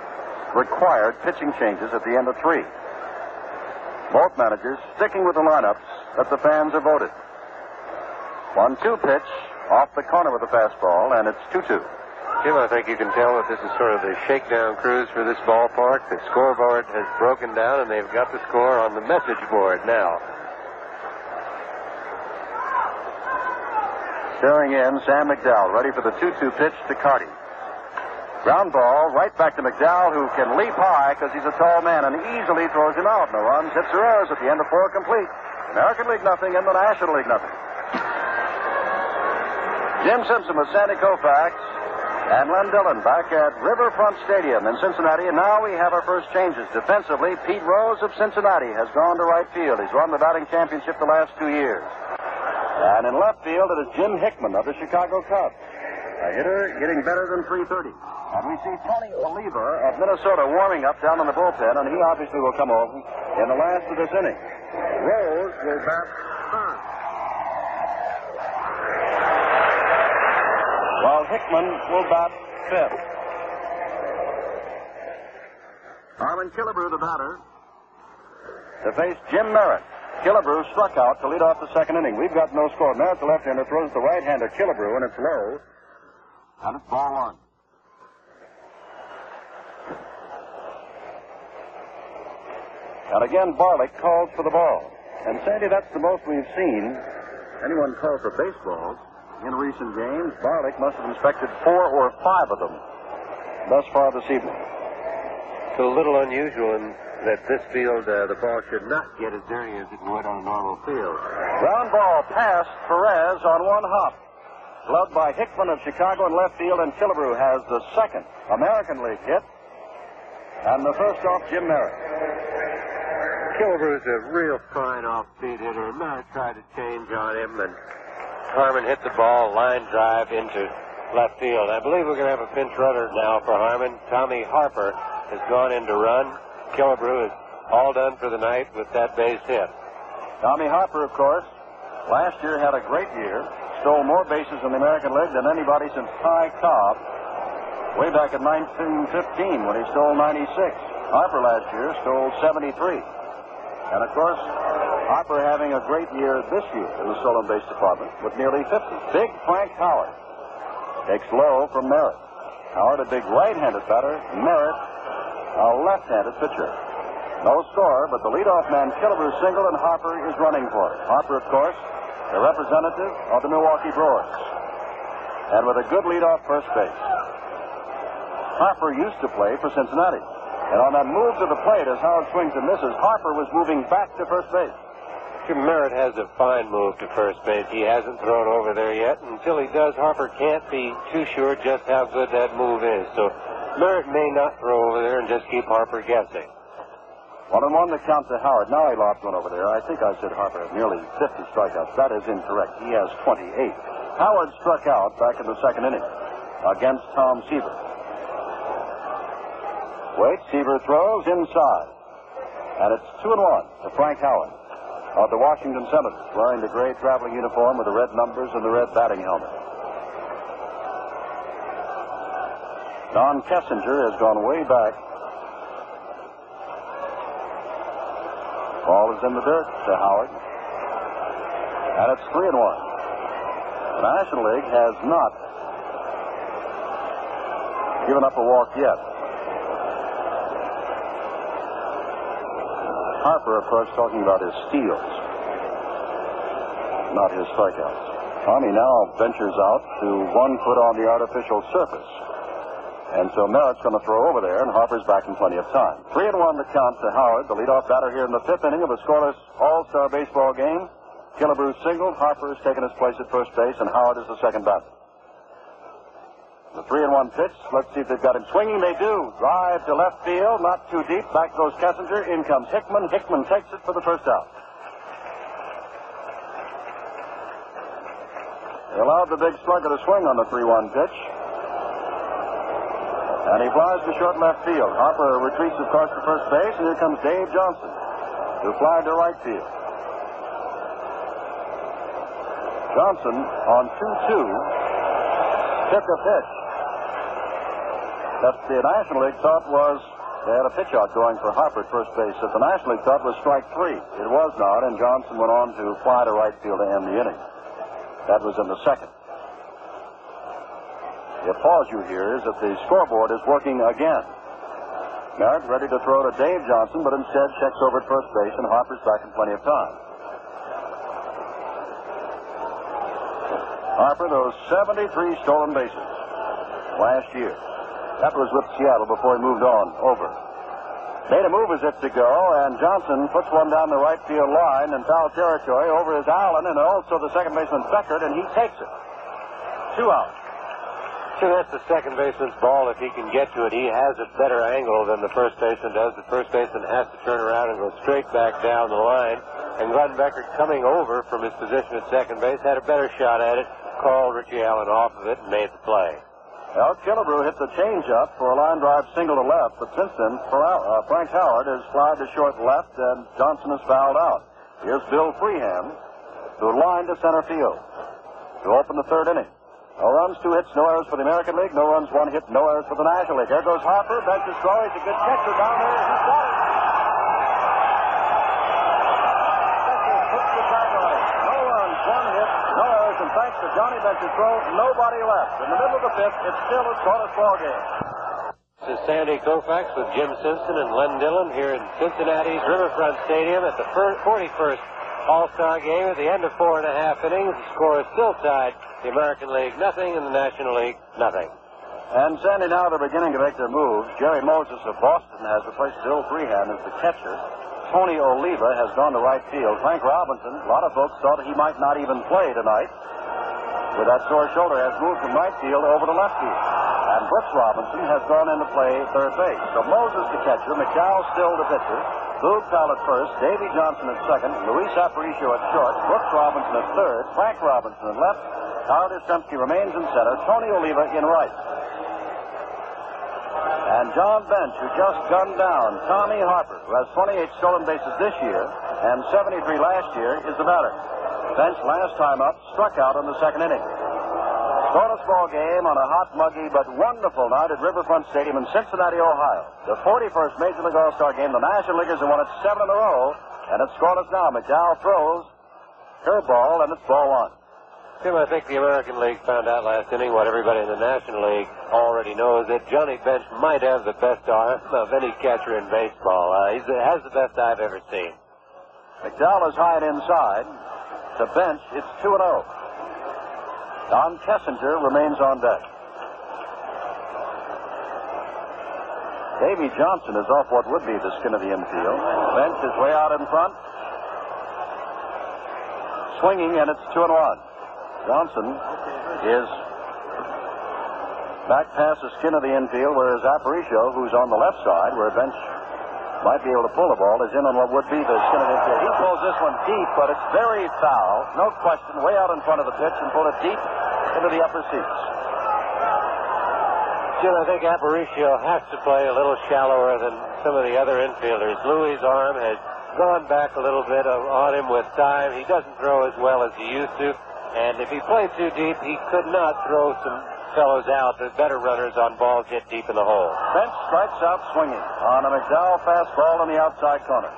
required pitching changes at the end of three. Both managers sticking with the lineups that the fans have voted. One two pitch off the corner with the fastball, and it's 2 2. Jim, I think you can tell that this is sort of the shakedown cruise for this ballpark. The scoreboard has broken down, and they've got the score on the message board now. Staring in, Sam McDowell ready for the 2 2 pitch to Carty. Ground ball right back to McDowell, who can leap high because he's a tall man and easily throws him out. No runs, hits or errors at the end of four complete. American League nothing and the National League nothing. Jim Simpson with Sandy Koufax and Len Dillon back at Riverfront Stadium in Cincinnati. And now we have our first changes. Defensively, Pete Rose of Cincinnati has gone to right field. He's won the batting championship the last two years. And in left field, it is Jim Hickman of the Chicago Cubs. A hitter getting better than 330. And we see Tony Oliva of Minnesota warming up down in the bullpen, and he obviously will come over in the last of this inning. Rose will bat third. While Hickman will bat fifth. Harmon Killebrew, the batter, to face Jim Merritt. Killebrew struck out to lead off the second inning. We've got no score. Merritt, the left-hander, throws the right-hander Killebrew, and it's low. And it's ball one. And again, Barlick calls for the ball. And Sandy, that's the most we've seen anyone call for baseballs in recent games. Barlick must have inspected four or five of them thus far this evening. It's a little unusual in that this field, uh, the ball should not get as dirty as it would on a normal field. Ground ball past Perez on one hop. Gloved by Hickman of Chicago in left field, and Killebrew has the second American League hit. And the first off, Jim Merritt. Killebrew's a real fine off-speed hitter. Merritt tried to change on him, and Harmon hit the ball line drive into left field. I believe we're going to have a pinch runner now for Harmon. Tommy Harper has gone in to run. Killebrew is all done for the night with that base hit. Tommy Harper, of course, last year had a great year. Stole more bases in the American League than anybody since Ty Cobb way back in 1915 when he stole 96. Harper last year stole 73. And of course, Harper having a great year this year in the stolen base department with nearly 50. Big Frank Howard takes low from Merritt. Howard, a big right-handed batter. Merritt, a left-handed pitcher. No score, but the leadoff man, Killebrew, single, and Harper is running for it. Harper, of course, the representative of the Milwaukee Brewers. And with a good leadoff first base. Harper used to play for Cincinnati. And on that move to the plate as Howard swings and misses, Harper was moving back to first base. Jim Merritt has a fine move to first base. He hasn't thrown over there yet. Until he does, Harper can't be too sure just how good that move is. So Merritt may not throw over there and just keep Harper guessing. One and one to count to Howard. Now he lost one over there. I think I said Harper had nearly 50 strikeouts. That is incorrect. He has 28. Howard struck out back in the second inning against Tom Seaver. Wait, Seaver throws inside. And it's two and one to Frank Howard of the Washington Senators, wearing the gray traveling uniform with the red numbers and the red batting helmet. Don Kessinger has gone way back. Ball is in the dirt to Howard. And it's three and one. The National League has not given up a walk yet. Harper, of course, talking about his steals, not his strikeouts. Tommy now ventures out to one foot on the artificial surface. And so Merritt's going to throw over there, and Harper's back in plenty of time. Three and one to count to Howard, the leadoff batter here in the fifth inning of a scoreless All-Star baseball game. Killebrew singled, Harper has taken his place at first base, and Howard is the second batter. The three and one pitch. Let's see if they've got him swinging. They do. Drive to left field, not too deep. Back goes Kessinger. In comes Hickman. Hickman takes it for the first out. They allowed the big slugger to swing on the 3 1 pitch. And he flies to short left field. Harper retreats, course, to first base, and here comes Dave Johnson, who flied to right field. Johnson on 2 2 took a pitch that the National League thought was they had a pitch out going for Harper at first base that the National League thought was strike three. It was not, and Johnson went on to fly to right field to end the inning. That was in the second. The applause you hear is that the scoreboard is working again. Merritt ready to throw to Dave Johnson, but instead checks over at first base, and Harper's back in plenty of time. Harper, those 73 stolen bases last year. That was with Seattle before he moved on over. Made a move as if to go, and Johnson puts one down the right field line in foul territory over his Allen and also the second baseman Beckert, and he takes it. Two out. So that's the second baseman's ball. If he can get to it, he has a better angle than the first baseman does. The first baseman has to turn around and go straight back down the line. And Glenn Beckert, coming over from his position at second base, had a better shot at it, called Richie Allen off of it, and made the play. Well, Killebrew hits the changeup for a line drive single to left, but since then, uh, Frank Howard has flied to short left, and Johnson is fouled out. Here's Bill Freehan, who lined to center field to open the third inning. No runs, two hits, no errors for the American League. No runs, one hit, no errors for the National League. There goes Harper. Bench's throw. He's a good catcher down there. He's got it. Benches puts the tag on it. No runs, one hit, no errors, and thanks to Johnny Bench's throw, nobody left. In the middle of the fifth, it's still a scoreless ball game. This is Sandy Koufax with Jim Simpson and Len Dillon here in Cincinnati's Riverfront Stadium at the 41st All-Star game. At the end of four and a half innings, the score is still tied. The American League nothing, and the National League nothing. And Sandy, now they're beginning to make their moves. Jerry Moses of Boston has replaced Bill Freehan as the catcher. Tony Oliva has gone to right field. Frank Robinson, a lot of folks thought he might not even play tonight. With that sore shoulder, has moved from right field over to left field. And Brooks Robinson has gone into play third base. So Moses the catcher, McDowell still the pitcher, Boog Powell at first, Davy Johnson at second, Luis Aparicio at short, Brooks Robinson at third, Frank Robinson at left, Howard Yastrzemski remains in center, Tony Oliva in right. And John Bench, who just gunned down Tommy Harper, who has 28 stolen bases this year and 73 last year, is the batter. Bench, last time up, struck out in the second inning. Scoreless ball game on a hot, muggy, but wonderful night at Riverfront Stadium in Cincinnati, Ohio. The 41st Major League All-Star game. The National Leaguers have won it seven in a row, and it's scoreless now. McDowell throws, curveball, and it's ball one. Tim, I think the American League found out last inning what everybody in the National League already knows that Johnny Bench might have the best arm of any catcher in baseball. Uh, he has the best I've ever seen. McDowell is high and inside. To Bench, it's 2 0. Don Kessinger remains on deck. Davey Johnson is off what would be the skin of the infield. Bench is way out in front. Swinging, and it's 2 and 1. Johnson is back past the skin of the infield, whereas Aparicio, who's on the left side, where Bench might be able to pull the ball, is in on what would be the skin of the infield. He pulls this one deep, but it's very foul. No question, way out in front of the pitch and pulled it deep into the upper seats. Jim, I think Aparicio has to play a little shallower than some of the other infielders. Louis' arm has gone back a little bit on him with time. He doesn't throw as well as he used to. And if he played too deep, he could not throw some fellows out, the better runners on balls hit deep in the hole. Bench strikes out swinging on a McDowell fastball in the outside corner.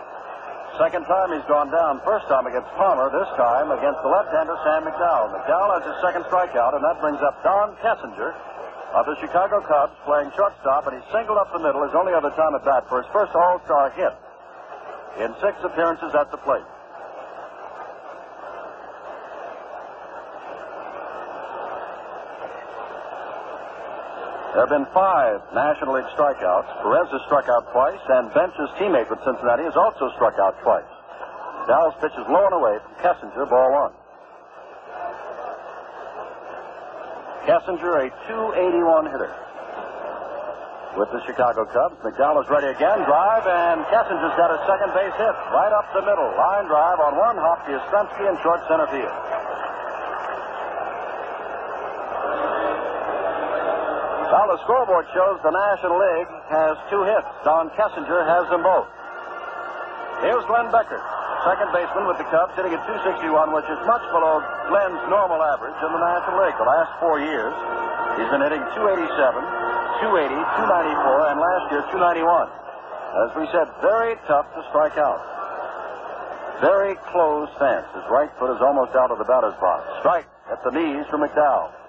Second time he's gone down. First time against Palmer, this time against the left-hander Sam McDowell. McDowell has his second strikeout, and that brings up Don Kessinger of the Chicago Cubs playing shortstop, and he singled up the middle his only other time at bat for his first All-Star hit in six appearances at the plate. There have been five National League strikeouts. Perez has struck out twice, and Bench's teammate with Cincinnati has also struck out twice. Dallas pitches low and away from Kessinger, ball one. Kessinger, a 281 hitter. With the Chicago Cubs, McDowell is ready again. Drive, and Kessinger's got a second base hit right up the middle. Line drive on one hop to Yastrzemski in short center field. Well, the scoreboard shows the National League has two hits. Don Kessinger has them both. Here's Glenn Beckert, second baseman with the Cubs, hitting at 261, which is much below Glenn's normal average in the National League. The last four years, he's been hitting 287, 280, 294, and last year 291. As we said, very tough to strike out. Very close stance. His right foot is almost out of the batter's box. Strike at the knees for McDowell.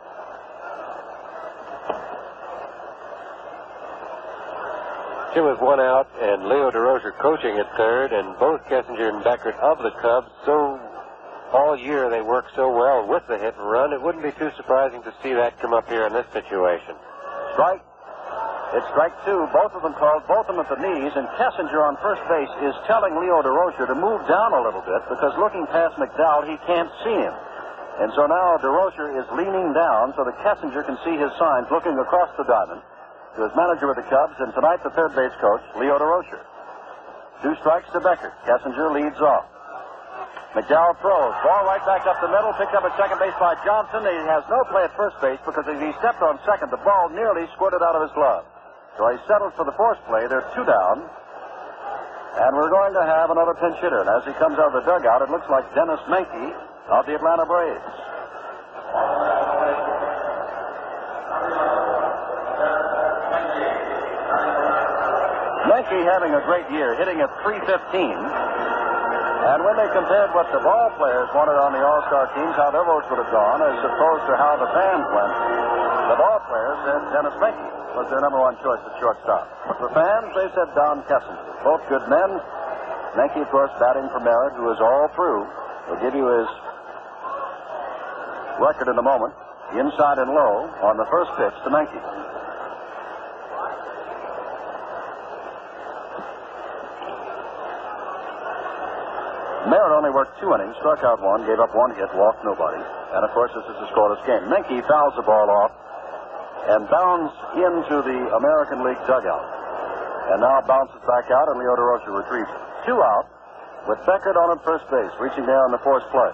Jim was one out, and Leo Durocher coaching at third, and both Kessinger and Beckert of the Cubs. So all year they work so well with the hit and run. It wouldn't be too surprising to see that come up here in this situation. Strike. It's strike two. Both of them called, both of them at the knees, and Kessinger on first base is telling Leo Durocher to move down a little bit because looking past McDowell, he can't see him. And so now Durocher is leaning down so that Kessinger can see his signs looking across the diamond to his manager with the Cubs, and tonight the third base coach, Leo Durocher. Two strikes to Beckert. Kessinger leads off. McDowell throws. Ball right back up the middle, picked up at second base by Johnson. He has no play at first base because as he stepped on second, the ball nearly squirted out of his glove. So he settles for the force play. They're two down. And we're going to have another pinch hitter. And as he comes out of the dugout, it looks like Denis Menke of the Atlanta Braves. Menke having a great year, hitting at 315. And when they compared what the ball players wanted on the All-Star teams, how their votes would have gone, as opposed to how the fans went, the ball players said Denis Menke was their number one choice at shortstop. The fans, they said Don Kessinger. Both good men. Menke, of course, batting for Merritt, who is all through. We'll give you his record in a moment. Inside and low on the first pitch to Menke. Merritt only worked two innings, struck out one, gave up one hit, walked nobody. And of course, this is a scoreless game. Menke fouls the ball off and bounds into the American League dugout. And now bounces back out, and Leo DeRosa retrieves. Two out, with Beckert on at first base, reaching there on the forced play.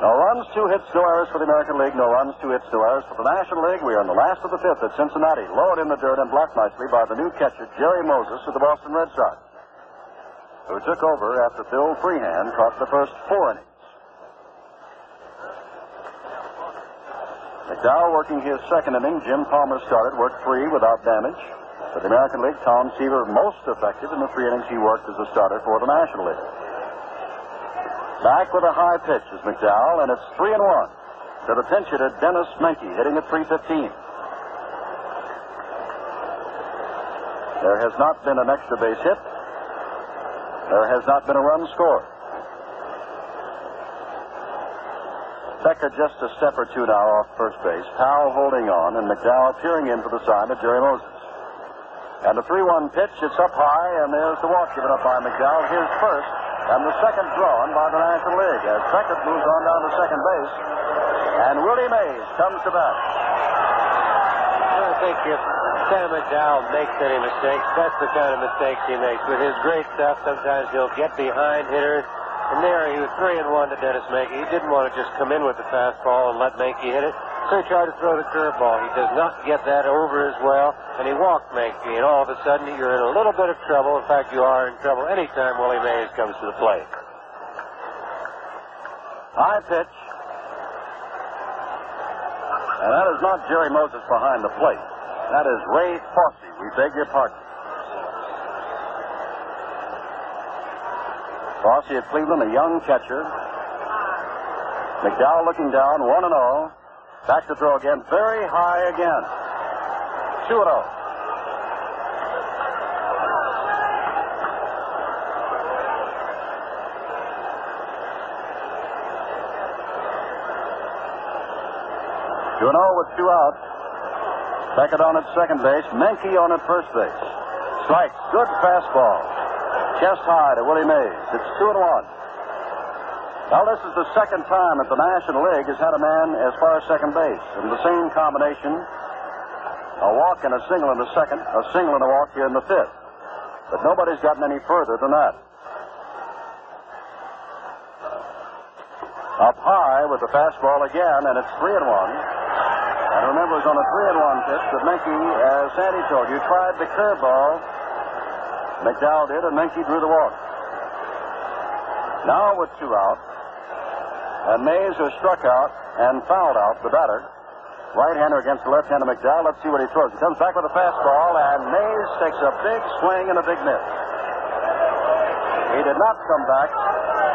No runs, two hits, no errors for the American League. No runs, two hits, no errors for the National League. We are in the last of the fifth at Cincinnati, lowered in the dirt and blocked nicely by the new catcher, Jerry Moses of the Boston Red Sox who took over after Bill Freehan caught the first four innings. McDowell working his second inning. Jim Palmer started, worked three without damage. For the American League, Tom Seaver most effective in the three innings he worked as a starter for the National League. Back with a high pitch is McDowell, and it's three and one to the pinch hitter Denis Menke, hitting at 315. There has not been an extra base hit. There has not been a run scored. Beckert just a step or two now off first base. Powell holding on, and McDowell peering in for the sign of Jerry Moses. And the 3 1 pitch, it's up high, and there's the walk given up by McDowell. His first, and the second drawn by the National League as Beckert moves on down to second base. And Willie Mays comes to bat. I think if Sam McDowell makes any mistakes, that's the kind of mistakes he makes. With his great stuff, sometimes he'll get behind hitters. And there he was three and one to Denis Menke. He didn't want to just come in with the fastball and let Menke hit it. So he tried to throw the curveball. He does not get that over as well, and he walked Menke. And all of a sudden, you're in a little bit of trouble. In fact, you are in trouble anytime Willie Mays comes to the plate. High pitch. And that is not Jerry Moses behind the plate. That is Ray Fosse. We beg your pardon. Fosse at Cleveland, a young catcher. McDowell looking down, 1 and 0. Back to throw again, very high again. 2 and 0. Two and zero with two outs. Beckert on at second base. Menke on at first base. Strike. Good fastball. Chest high to Willie Mays. It's two and one. Well, this is the second time that the National League has had a man as far as second base. And the same combination a walk and a single in the second, a single and a walk here in the fifth. But nobody's gotten any further than that. Up high with the fastball again, and it's three and one. And remember, it was on a three and one pitch that Menke, as Sandy told you, tried the curveball. McDowell did, and Menke drew the walk. Now with two out, and Mays has struck out and fouled out the batter. Right-hander against the left-hander McDowell. Let's see what he throws. He comes back with a fastball, and Mays takes a big swing and a big miss. He did not come back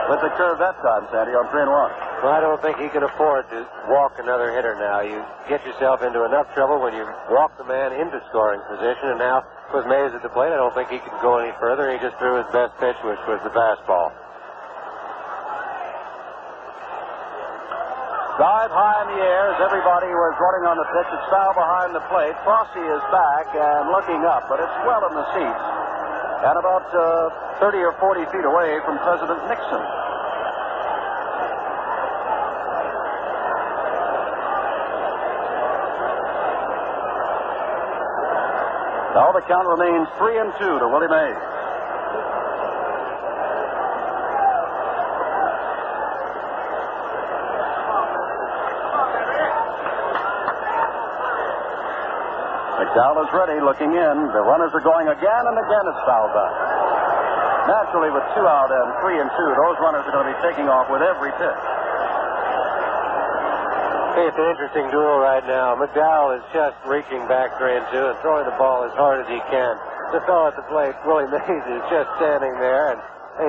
with the curve that time, Sandy, on three and one. Well, I don't think he can afford to walk another hitter now. You get yourself into enough trouble when you walk the man into scoring position, and now with Mays at the plate, I don't think he can go any further. He just threw his best pitch, which was the fastball. Dive high in the air as everybody was running on the pitch. It's foul behind the plate. Fosse is back and looking up, but it's well in the seats and about uh, 30 or 40 feet away from President Nixon. Now the count remains three and two to Willie Mays. McDowell is ready, looking in. The runners are going again, and again it's fouled back. Naturally, with two out and three and two, those runners are going to be taking off with every pitch. It's an interesting duel right now. McDowell is just reaching back three and two and throwing the ball as hard as he can. The fellow at the plate, Willie (laughs) Mays, is just standing there, and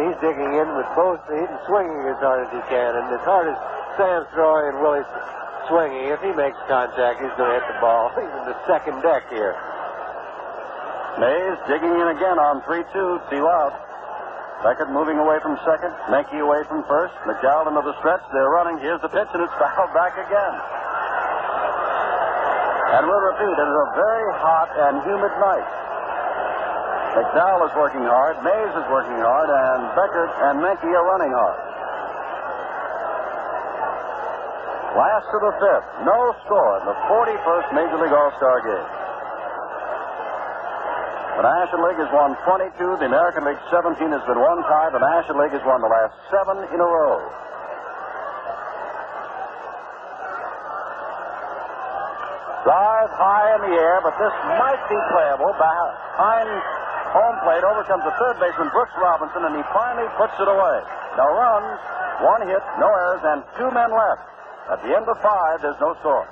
he's digging in with both feet and swinging as hard as he can. And as hard as Sam's throwing and Willie's swinging. If he makes contact, he's going to hit the ball. (laughs) He's in the second deck here. Mays digging in again on 3 2, two out. Beckert moving away from second. Menke away from first. McDowell into the stretch. They're running. Here's the pitch, and it's fouled back again. And we'll repeat, it is a very hot and humid night. McDowell is working hard, Mays is working hard, and Beckert and Menke are running hard. Last of the fifth. No score in the 41st Major League All-Star game. The National League has won 22. The American League 17 has been one time. The National League has won the last seven in a row. Drive high in the air, but this might be playable. Behind home plate, over comes the third baseman, Brooks Robinson, and he finally puts it away. No runs, one hit, no errors, and two men left. At the end of five, there's no score.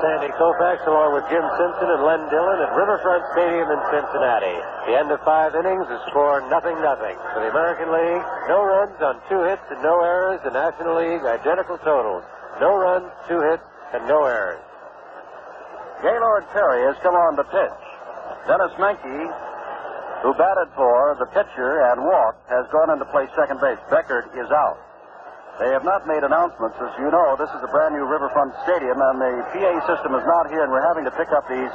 Sandy Koufax along with Jim Simpson and Len Dillon at Riverfront Stadium in Cincinnati. The end of five innings is score nothing nothing. For the American League, no runs on two hits and no errors. The National League, identical totals. No runs, two hits, and no errors. Gaylord Perry has come on to pitch. Denis Menke who batted for the pitcher and walked, has gone into play second base. Beckert is out. They have not made announcements. As you know, this is a brand new Riverfront Stadium, and the PA system is not here, and we're having to pick up these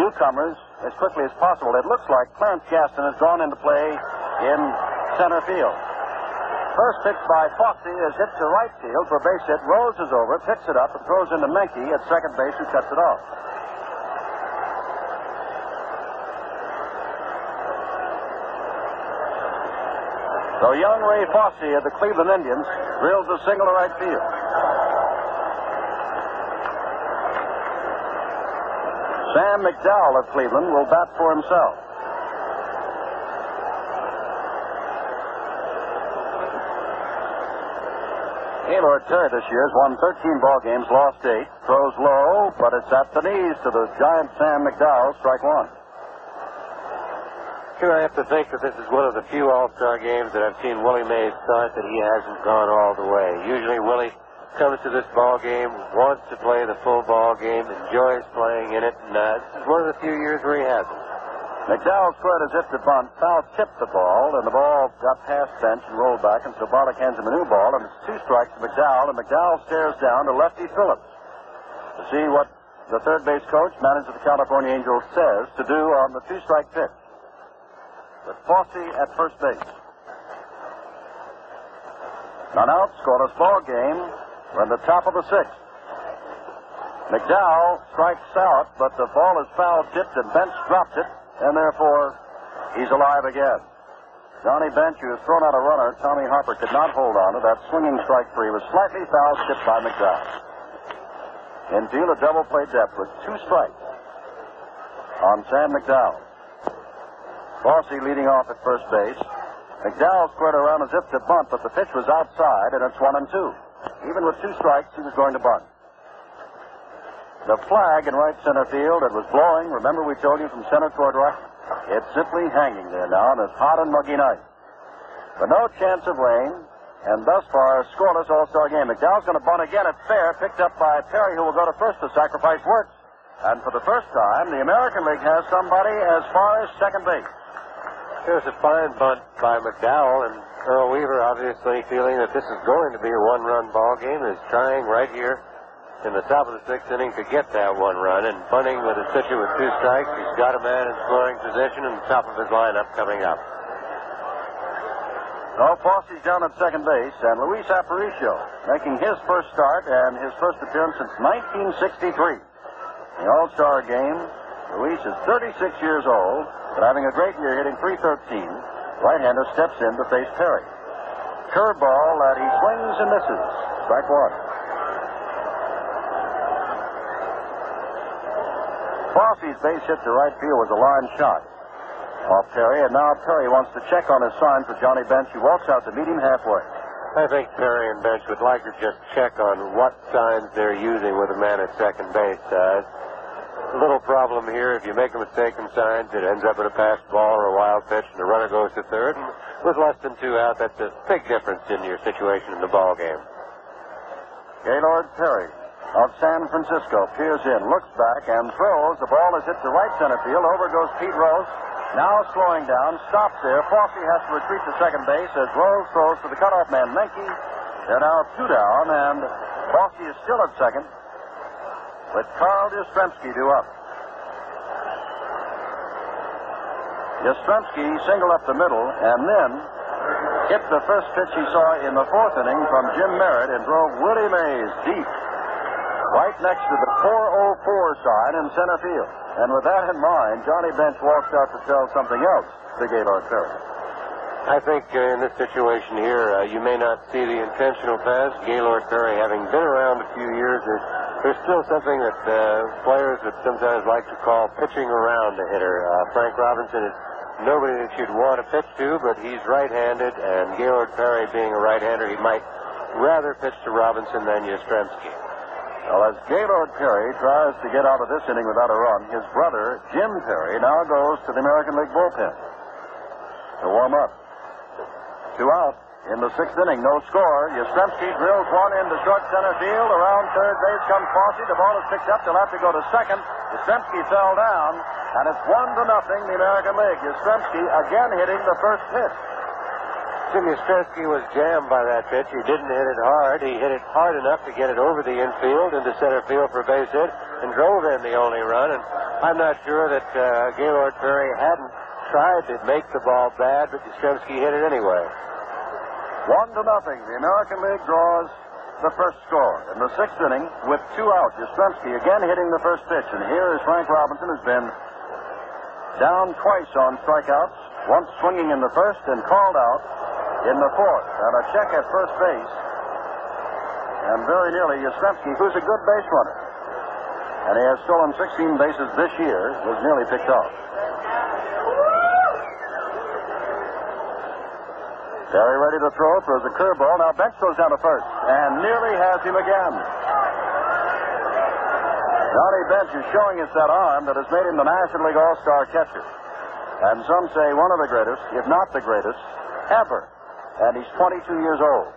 newcomers as quickly as possible. It looks like Clarence Gaston has gone into play in center field. First pitch by Foxy is hit to right field for a base hit. Rose is over, picks it up, and throws into Menke at second base, who cuts it off. So young Ray Fosse of the Cleveland Indians drills a single to right field. Sam McDowell of Cleveland will bat for himself. Gaylord Perry this year has won 13 ball games, lost eight, throws low, but it's at the knees to the giant Sam McDowell, strike one. I have to think that this is one of the few All-Star games that I've seen Willie Mays start that he hasn't gone all the way. Usually Willie comes to this ball game, wants to play the full ball game, enjoys playing in it, and uh, this is one of the few years where he hasn't. McDowell squared as if to bunt. Foul tipped the ball, and the ball got past Bench and rolled back, and so Barlick hands him a new ball, and it's two strikes to McDowell, and McDowell stares down to Lefty Phillips to see what the third base coach, manager of the California Angels, says to do on the two-strike pitch with Fosse at first base. None out, scoreless ball game. We're in the top of the sixth. McDowell strikes out, but the ball is foul tipped and Bench drops it, and therefore he's alive again. Johnny Bench, who has thrown out a runner, Tommy Harper could not hold on to that swinging strike three. was slightly foul tipped by McDowell. Infield, a double play depth with two strikes on Sam McDowell. Fosse leading off at first base. McDowell squared around as if to bunt, but the pitch was outside, and it's one and two. Even with two strikes, he was going to bunt. The flag in right center field, it was blowing. Remember, we told you from center toward right? It's simply hanging there now on this hot and muggy night. But no chance of rain, and thus far, a scoreless All-Star game. McDowell's going to bunt again at fair, picked up by Perry, who will go to first. The sacrifice works. And for the first time, the American League has somebody as far as second base. There's a fine bunt by McDowell, and Earl Weaver obviously feeling that this is going to be a one-run ball game is trying right here in the top of the sixth inning to get that one run and bunting with a pitcher with two strikes. He's got a man in scoring position in the top of his lineup coming up. No, Fosse's down at second base, and Luis Aparicio making his first start and his first appearance since 1963. The All-Star game, Luis is 36 years old but having a great year, hitting 313. Right-hander steps in to face Perry. Curveball that he swings and misses. Strike one. Fosse's base hit to right field was a line shot off Perry, and now Perry wants to check on his sign for Johnny Bench, He walks out to meet him halfway. I think Perry and Bench would like to just check on what signs they're using with a man at second base. Uh, little problem here. If you make a mistake in signs, it ends up in a pass ball or a wild pitch, and the runner goes to third. And with less than two out, that's a big difference in your situation in the ball game. Gaylord Perry of San Francisco peers in, looks back, and throws. The ball is hit to right center field. Over goes Pete Rose. Now slowing down, stops there. Fosse has to retreat to second base as Rose throws to the cutoff man, Menke. They're now two down, and Fosse is still at second with Carl Yastrzemski due up. Yastrzemski singled up the middle and then hit the first pitch he saw in the fourth inning from Jim Merritt and drove Willie Mays deep right next to the 404 sign in center field. And with that in mind, Johnny Bench walks out to tell something else to Gaylord Perry. I think uh, in this situation here, uh, you may not see the intentional pass. Gaylord Perry, having been around a few years, there's, there's still something that uh, players would sometimes like to call pitching around the hitter. Uh, Frank Robinson is nobody that you'd want to pitch to, but he's right-handed, and Gaylord Perry being a right-hander, he might rather pitch to Robinson than Yastrzemski. Well, as Gaylord Perry tries to get out of this inning without a run, his brother, Jim Perry, now goes to the American League bullpen to warm up. Two out in the sixth inning, no score. Yastrzemski drills one into short center field. Around third base comes Fosse. The ball is picked up. They'll have to go to second. Yastrzemski fell down, and it's one to nothing, the American League. Yastrzemski again hitting the first pitch. Jim Yastrzemski was jammed by that pitch. He didn't hit it hard. He hit it hard enough to get it over the infield into center field for a base hit and drove in the only run. And I'm not sure that uh, Gaylord Perry hadn't tried to make the ball bad, but Yastrzemski hit it anyway. One to nothing. The American League draws the first score. In the sixth inning, with two outs, Yastrzemski again hitting the first pitch. And here is Frank Robinson, has been down twice on strikeouts, once swinging in the first and called out in the fourth. And a check at first base. And very nearly Yastrzemski, who's a good base runner. And he has stolen 16 bases this year, was nearly picked off. Very ready to throw, throws a curveball. Now Bench goes down to first and nearly has him again. Johnny Bench is showing us that arm that has made him the National League All-Star catcher. And some say one of the greatest, if not the greatest, ever and he's 22 years old.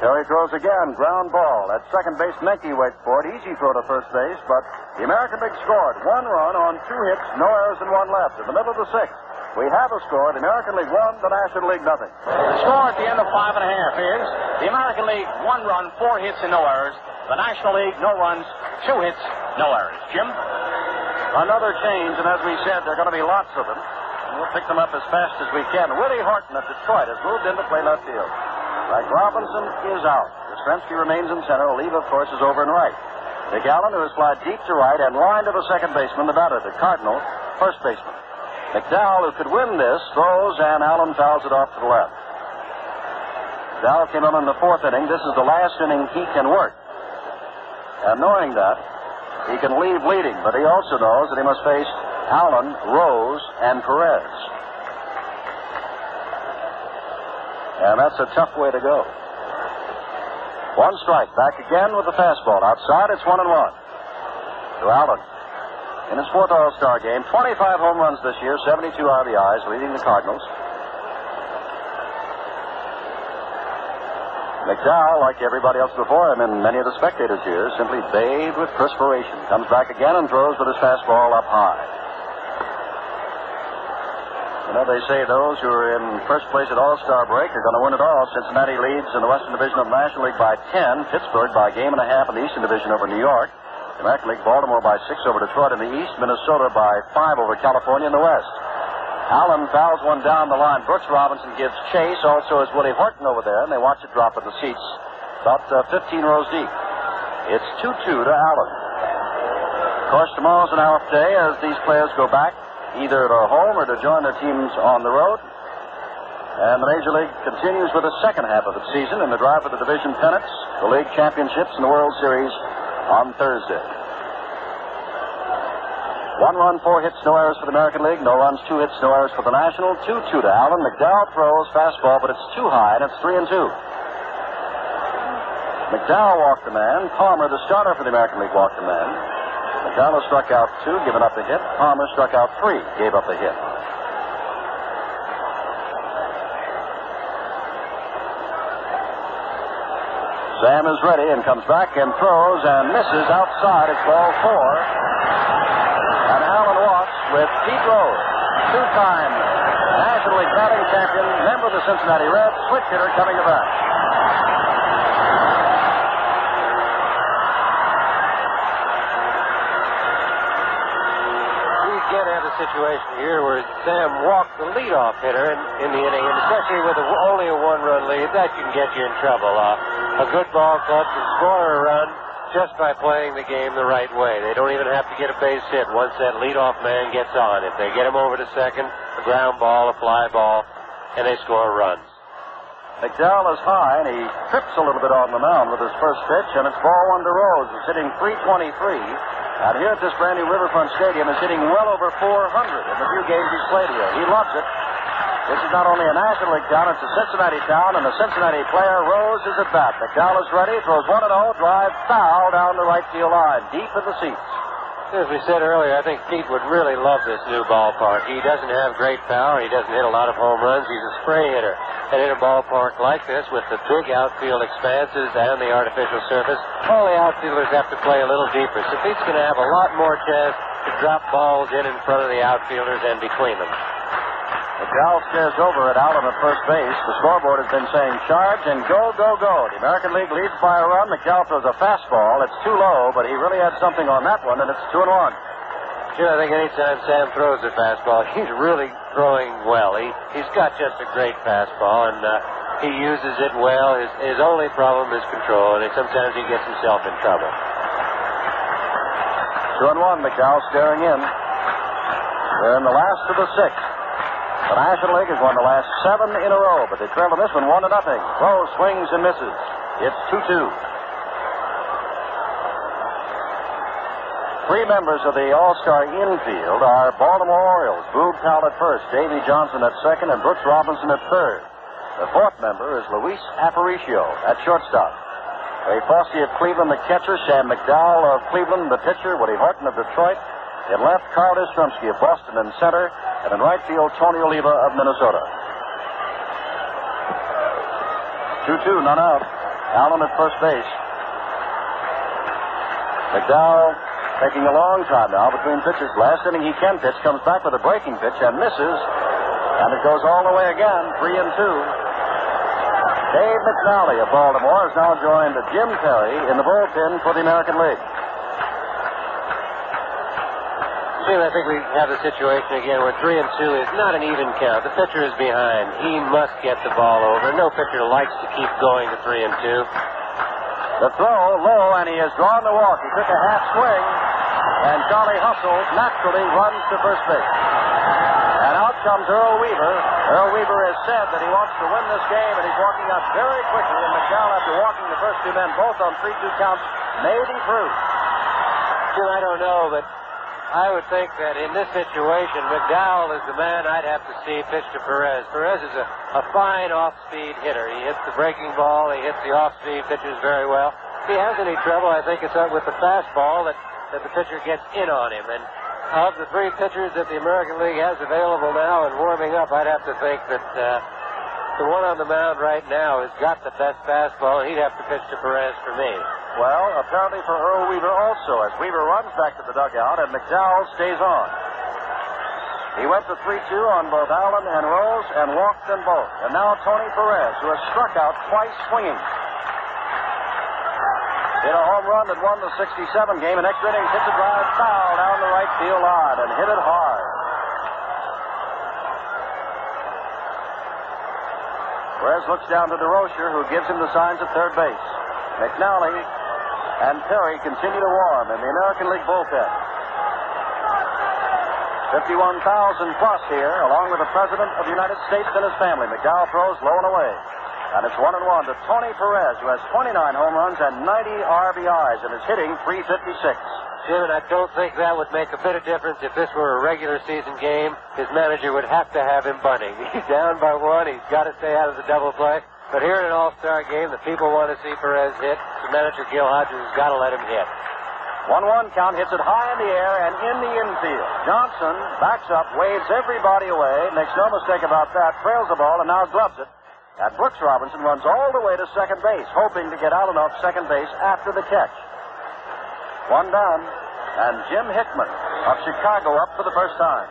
Perry throws again, ground ball. At second base, Menke waits for it. Easy throw to first base, but the American League scored one run on two hits, no errors, and one left. In the middle of the sixth, we have a score. The American League one, the National League nothing. The score at the end of five and a half is the American League one run, four hits, and no errors. The National League no runs, two hits, no errors. Jim? Another change, and as we said, there are going to be lots of them. And We'll pick them up as fast as we can. Willie Horton of Detroit has moved in to play left field. Frank Robinson is out. Yastrzemski remains in center. Oliva, of course, is over and right. Dick Allen, who has fly deep to right and line to the second baseman, the batter, the Cardinal, first baseman. McDowell, who could win this, throws, and Allen fouls it off to the left. McDowell came on in the fourth inning. This is the last inning he can work. And knowing that, he can leave leading, but he also knows that he must face Allen, Rose, and Perez. And that's a tough way to go. One strike. Back again with the fastball. Outside, it's one and one. To Allen. In his fourth All Star game, 25 home runs this year, 72 RBIs, leading the Cardinals. McDowell, like everybody else before him and many of the spectators here, simply bathed with perspiration. Comes back again and throws with his fastball up high. You know, they say those who are in first place at All-Star break are going to win it all. Cincinnati leads in the Western Division of the National League by 10. Pittsburgh by a game and a half in the Eastern Division over New York. The American League, Baltimore by six over Detroit in the East. Minnesota by five over California in the West. Allen fouls one down the line. Brooks Robinson gives chase. Also is Willie Horton over there, and they watch it drop at the seats about uh, 15 rows deep. It's 2-2 to Allen. Of course, tomorrow's an off day as these players go back either at home or to join their teams on the road. And the Major League continues with the second half of the season in the drive for the division pennants, the league championships, and the World Series on Thursday. One run, four hits, no errors for the American League. No runs, two hits, no errors for the National. 2 2 to Allen. McDowell throws fastball, but it's too high, and it's 3 and 2. McDowell walked the man. Palmer, the starter for the American League, walked the man. McDowell struck out two, given up the hit. Palmer struck out three, gave up the hit. Sam is ready and comes back and throws and misses outside. It's ball four. And Allen walks with Pete Rose, two-time National League batting champion, member of the Cincinnati Reds, switch hitter coming to bat. Situation here where Sam walked the leadoff hitter in, in the inning, and especially with a, only a one-run lead, that can get you in trouble. Uh, a good ball club can score a run just by playing the game the right way. They don't even have to get a base hit once that leadoff man gets on. If they get him over to second, a ground ball, a fly ball, and they score runs. McDowell is high, and he trips a little bit on the mound with his first pitch, and it's ball one to Rose. He's hitting 323. And here at this brand new Riverfront Stadium is hitting well over 400 in the few games he's played here. He loves it. This is not only a National League town, it's a Cincinnati town, and the Cincinnati player Rose is at bat. McDowell is ready, throws 1 0, drive foul down the right field line, deep in the seats. As we said earlier, I think Pete would really love this new ballpark. He doesn't have great power. He doesn't hit a lot of home runs. He's a spray hitter. And in a ballpark like this, with the big outfield expanses and the artificial surface, all the outfielders have to play a little deeper. So Pete's going to have a lot more chance to drop balls in in front of the outfielders and between them. McDowell stares over at Allen at first base. The scoreboard has been saying charge and go, go, go. The American League leads by a run. McDowell throws a fastball. It's too low, but he really had something on that one, and it's two and one. Sure, I think anytime Sam throws a fastball, (laughs) he's really throwing well. He, he's got just a great fastball, and uh, he uses it well. His, his only problem is control, and sometimes he gets himself in trouble. Two and one, McDowell staring in. They're in the last of the sixth. The National League has won the last seven in a row, but they trail in this one one to nothing. Rose swings and misses. It's two two. Three members of the All-Star infield are Baltimore Orioles. Boog Powell at first, Davey Johnson at second, and Brooks Robinson at third. The fourth member is Luis Aparicio at shortstop. Ray Fosse of Cleveland, the catcher. Sam McDowell of Cleveland, the pitcher. Woody Horton of Detroit. In left, Carl Yastrzemski of Boston in center. And in right field, Tony Oliva of Minnesota. 2-2, none out. Allen at first base. McDowell taking a long time now between pitches. Last inning he can pitch, comes back with a breaking pitch and misses. And it goes all the way again, three and two. Dave McNally of Baltimore has now joined Jim Perry in the bullpen for the American League. I think we have the situation again where three and two is not an even count. The pitcher is behind. He must get the ball over. No pitcher likes to keep going to three and two. The throw low, and he has drawn the walk. He took a half swing, and Charlie Hustle naturally runs to first base. And out comes Earl Weaver. Earl Weaver has said that he wants to win this game, and he's walking up very quickly. And McDowell, after walking the first two men both on three-two counts, may be through. Sure, I don't know, but I would think that in this situation, McDowell is the man I'd have to see pitch to Perez. Perez is a, a fine off-speed hitter. He hits the breaking ball, he hits the off-speed pitches very well. If he has any trouble, I think it's with the fastball that, that the pitcher gets in on him. And of the three pitchers that the American League has available now and warming up, I'd have to think that uh, the one on the mound right now has got the best fastball, he'd have to pitch to Perez for me. Well, apparently for Earl Weaver also, as Weaver runs back to the dugout and McDowell stays on. He went to 3 2 on both Allen and Rose and walked them both. And now Tony Perez, who has struck out twice swinging. Hit a home run that won the 67 game, and extra innings hit the drive foul down the right field line and hit it hard. Perez looks down to Durocher, who gives him the signs at third base. McNally and Perry continue to warm in the American League bullpen. 51,000 plus here, along with the President of the United States and his family. McDowell throws low and away. And it's one and one to Tony Perez, who has 29 home runs and 90 RBIs and is hitting 356. Jim, and I don't think that would make a bit of difference if this were a regular season game. His manager would have to have him bunting. (laughs) He's down by one. He's got to stay out of the double play. But here in an All-Star game, the people want to see Perez hit. The manager, Gil Hodges, has got to let him hit. 1-1 count, hits it high in the air and in the infield. Johnson backs up, waves everybody away, makes no mistake about that, trails the ball, and now gloves it. And Brooks Robinson runs all the way to second base, hoping to get out enough second base after the catch. One down, and Jim Hickman of Chicago up for the first time.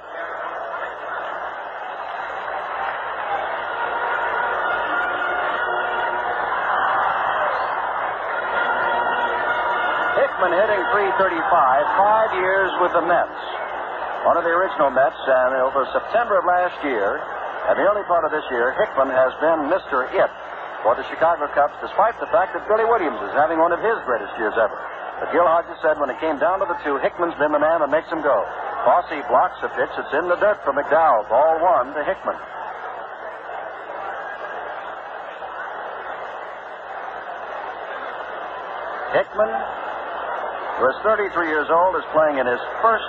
Hickman hitting 335, five years with the Mets. One of the original Mets, and over September of last year, and the early part of this year, Hickman has been Mr. It for the Chicago Cubs, despite the fact that Billy Williams is having one of his greatest years ever. But Gil Hodges said when it came down to the two, Hickman's been the man that makes him go. Fosse blocks the pitch. It's in the dirt for McDowell. Ball one to Hickman. Hickman, who is 33 years old, is playing in his first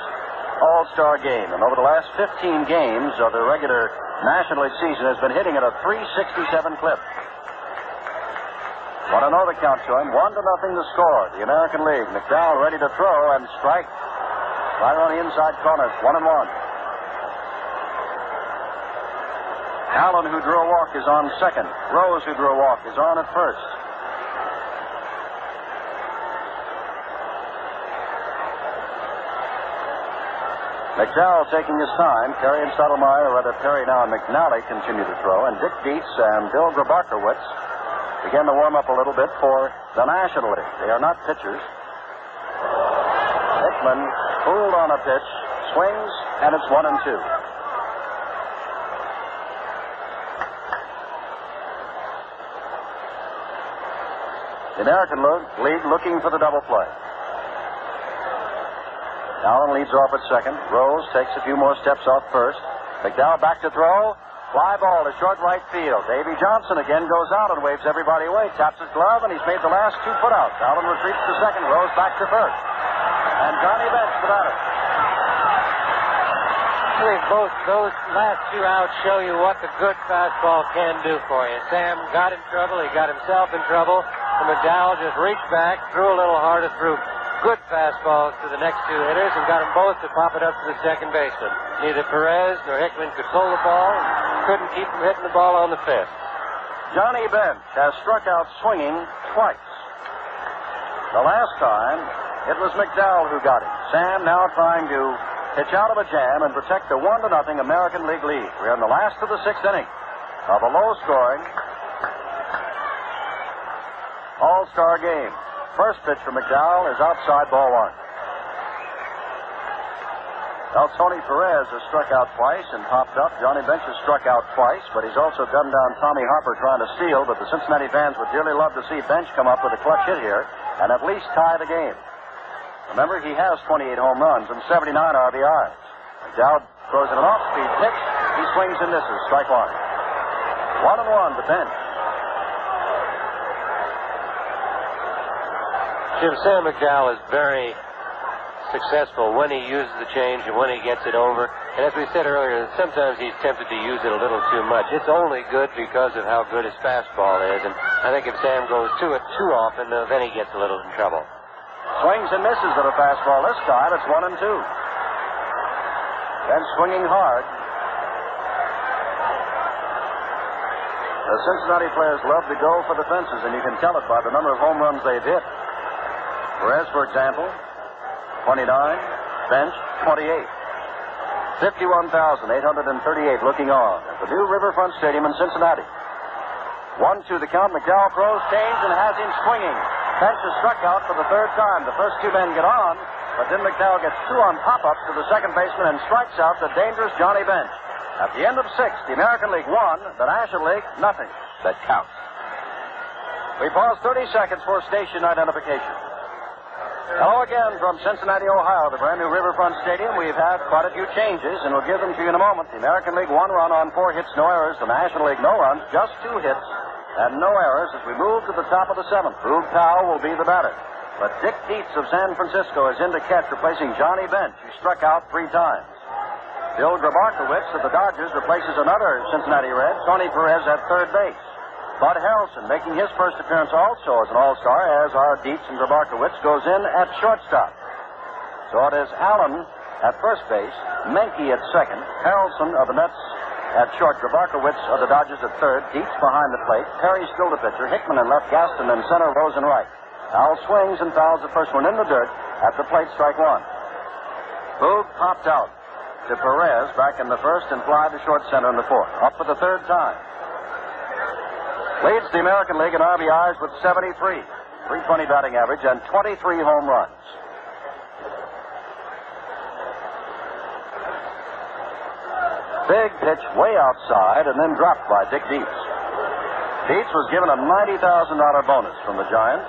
All-Star game. And over the last 15 games of the regular National League season has been hitting at a 367 clip. Want to know the count to. One to nothing to score. The American League. McDowell ready to throw and strike. Right on the inside corner. One and one. Allen, who drew a walk, is on second. Rose, who drew a walk, is on at first. McDowell taking his time. Perry and Stottlemyre, or rather Perry now and McNally continue to throw. And Dick Dietz and Bill Grabarkewitz begin to warm up a little bit for the National League. They are not pitchers. Hickman fooled on a pitch, swings, and it's one and two. The American League looking for the double play. Allen leads off at second. Rose takes a few more steps off first. McDowell back to throw. Fly ball to short right field. Davy Johnson again goes out and waves everybody away. Taps his glove, and he's made the last two putouts. Allen retreats to second. Rose back to first. And Johnny Bench the batter. I think both those last two outs show you what the good fastball can do for you. Sam got in trouble. He got himself in trouble. And McDowell just reached back, threw a little harder, threw good fastballs to the next two hitters, and got them both to pop it up to the second baseman. Neither Perez nor Hickman could pull the ball, couldn't keep from hitting the ball on the fifth. Johnny Bench has struck out swinging twice. The last time, it was McDowell who got him. Sam now trying to pitch out of a jam and protect the one to nothing American League lead. We're in the last of the sixth inning of a low scoring All-Star game. First pitch for McDowell is outside ball one. Now, Tony Perez has struck out twice and popped up. Johnny Bench has struck out twice, but he's also gunned down Tommy Harper trying to steal. But the Cincinnati fans would dearly love to see Bench come up with a clutch hit here and at least tie the game. Remember, he has 28 home runs and 79 RBIs. McDowell throws in an off-speed pitch. He swings and misses. Strike one. One and one to Bench. Jim Sam McDowell is very successful when he uses the change and when he gets it over. And as we said earlier, sometimes he's tempted to use it a little too much. It's only good because of how good his fastball is. And I think if Sam goes to it too often, uh, then he gets a little in trouble. Swings and misses at a fastball this time. It's one and two. Then swinging hard. The Cincinnati players love to go for the fences, and you can tell it by the number of home runs they've hit. Perez, for example, 29. Bench, 28. 51,838 looking on at the new Riverfront Stadium in Cincinnati. One to the count. McDowell throws, change, and has him swinging. Bench is struck out for the third time. The first two men get on, but then McDowell gets two on pop-ups to the second baseman and strikes out the dangerous Johnny Bench. At the end of six, the American League won, the National League nothing. That counts. We pause 30 seconds for station identification. Hello again from Cincinnati, Ohio, the brand new Riverfront Stadium. We've had quite a few changes, and we'll give them to you in a moment. The American League one run on four hits, no errors. The National League no runs, just two hits, and no errors as we move to the top of the seventh. Boog Powell will be the batter. But Dick Dietz of San Francisco is in to catch, replacing Johnny Bench, who struck out three times. Bill Grabarkewitz of the Dodgers replaces another Cincinnati Red, Tony Perez at third base. Bud Harrelson making his first appearance also as an All-Star, as our Dietz and Grabarkewitz goes in at shortstop. So it is Allen at first base, Menke at second, Harrelson of the Mets at short, Grabarkewitz of the Dodgers at third, Dietz behind the plate, Perry still the pitcher, Hickman in left, Gaston in center, Rose in right. Al swings and fouls the first one in the dirt at the plate, strike one. Boog popped out to Perez back in the first and fly to short center in the fourth. Up for the third time. Leads the American League in RBIs with 73, 320 batting average, and 23 home runs. Big pitch way outside and then dropped by Dick Dietz. Dietz was given a $90,000 bonus from the Giants.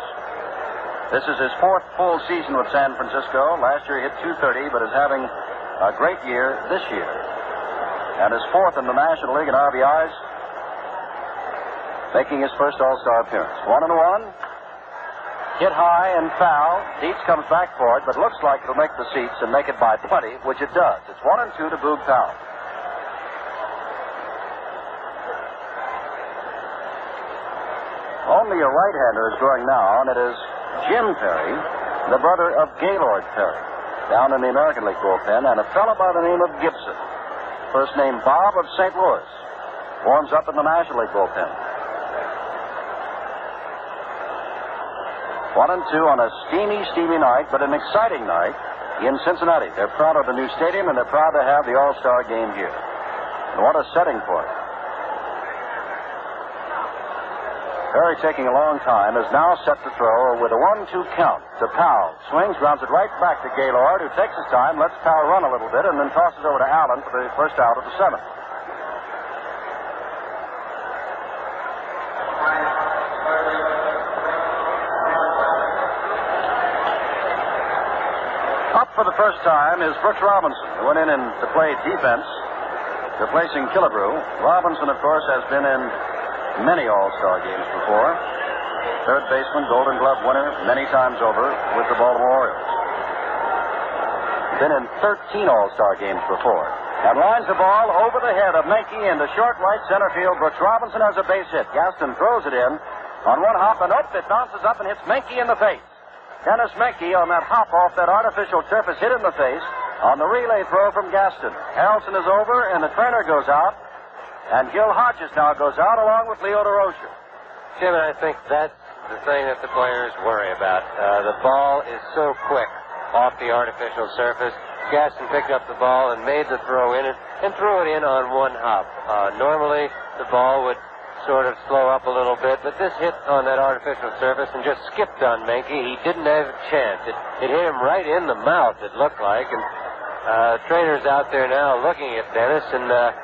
This is his fourth full season with San Francisco. Last year he hit 230, but is having a great year this year. And is fourth in the National League in RBIs, making his first All Star appearance. One and one. Hit high and foul. Dietz comes back for it, but looks like it'll make the seats and make it by 20, which it does. It's one and two to Boog Powell. Only a right-hander is going now, and it is Jim Perry, the brother of Gaylord Perry, down in the American League bullpen, and a fellow by the name of Gibson, first name Bob of St. Louis, warms up in the National League bullpen. One and two on a steamy, steamy night, but an exciting night in Cincinnati. They're proud of the new stadium, and they're proud to have the All-Star game here. And what a setting for it. Perry taking a long time is now set to throw with a one-two count to Powell. Swings, grounds it right back to Gaylord, who takes his time, lets Powell run a little bit, and then tosses over to Allen for the first out of the seventh. First time is Brooks Robinson, who went in and to play defense, replacing Killebrew. Robinson, of course, has been in many All-Star games before. Third baseman, Golden Glove winner many times over with the Baltimore Orioles. Been in 13 All-Star games before. And lines the ball over the head of Menke into short right center field. Brooks Robinson has a base hit. Gaston throws it in on one hop, and up it bounces up and hits Menke in the face. Denis Menke on that hop off that artificial turf is hit in the face on the relay throw from Gaston. Harrelson is over, and the trainer goes out. And Gil Hodges now goes out along with Leo Durocher. Jim, I think that's the thing that the players worry about. Uh, the ball is so quick off the artificial surface. Gaston picked up the ball and made the throw in it and threw it in on one hop. Uh, normally, the ball would sort of slow up a little bit, but this hit on that artificial surface and just skipped on Menke. He didn't have a chance. It, it hit him right in the mouth, it looked like. And uh, trainers out there now looking at Denis, and uh,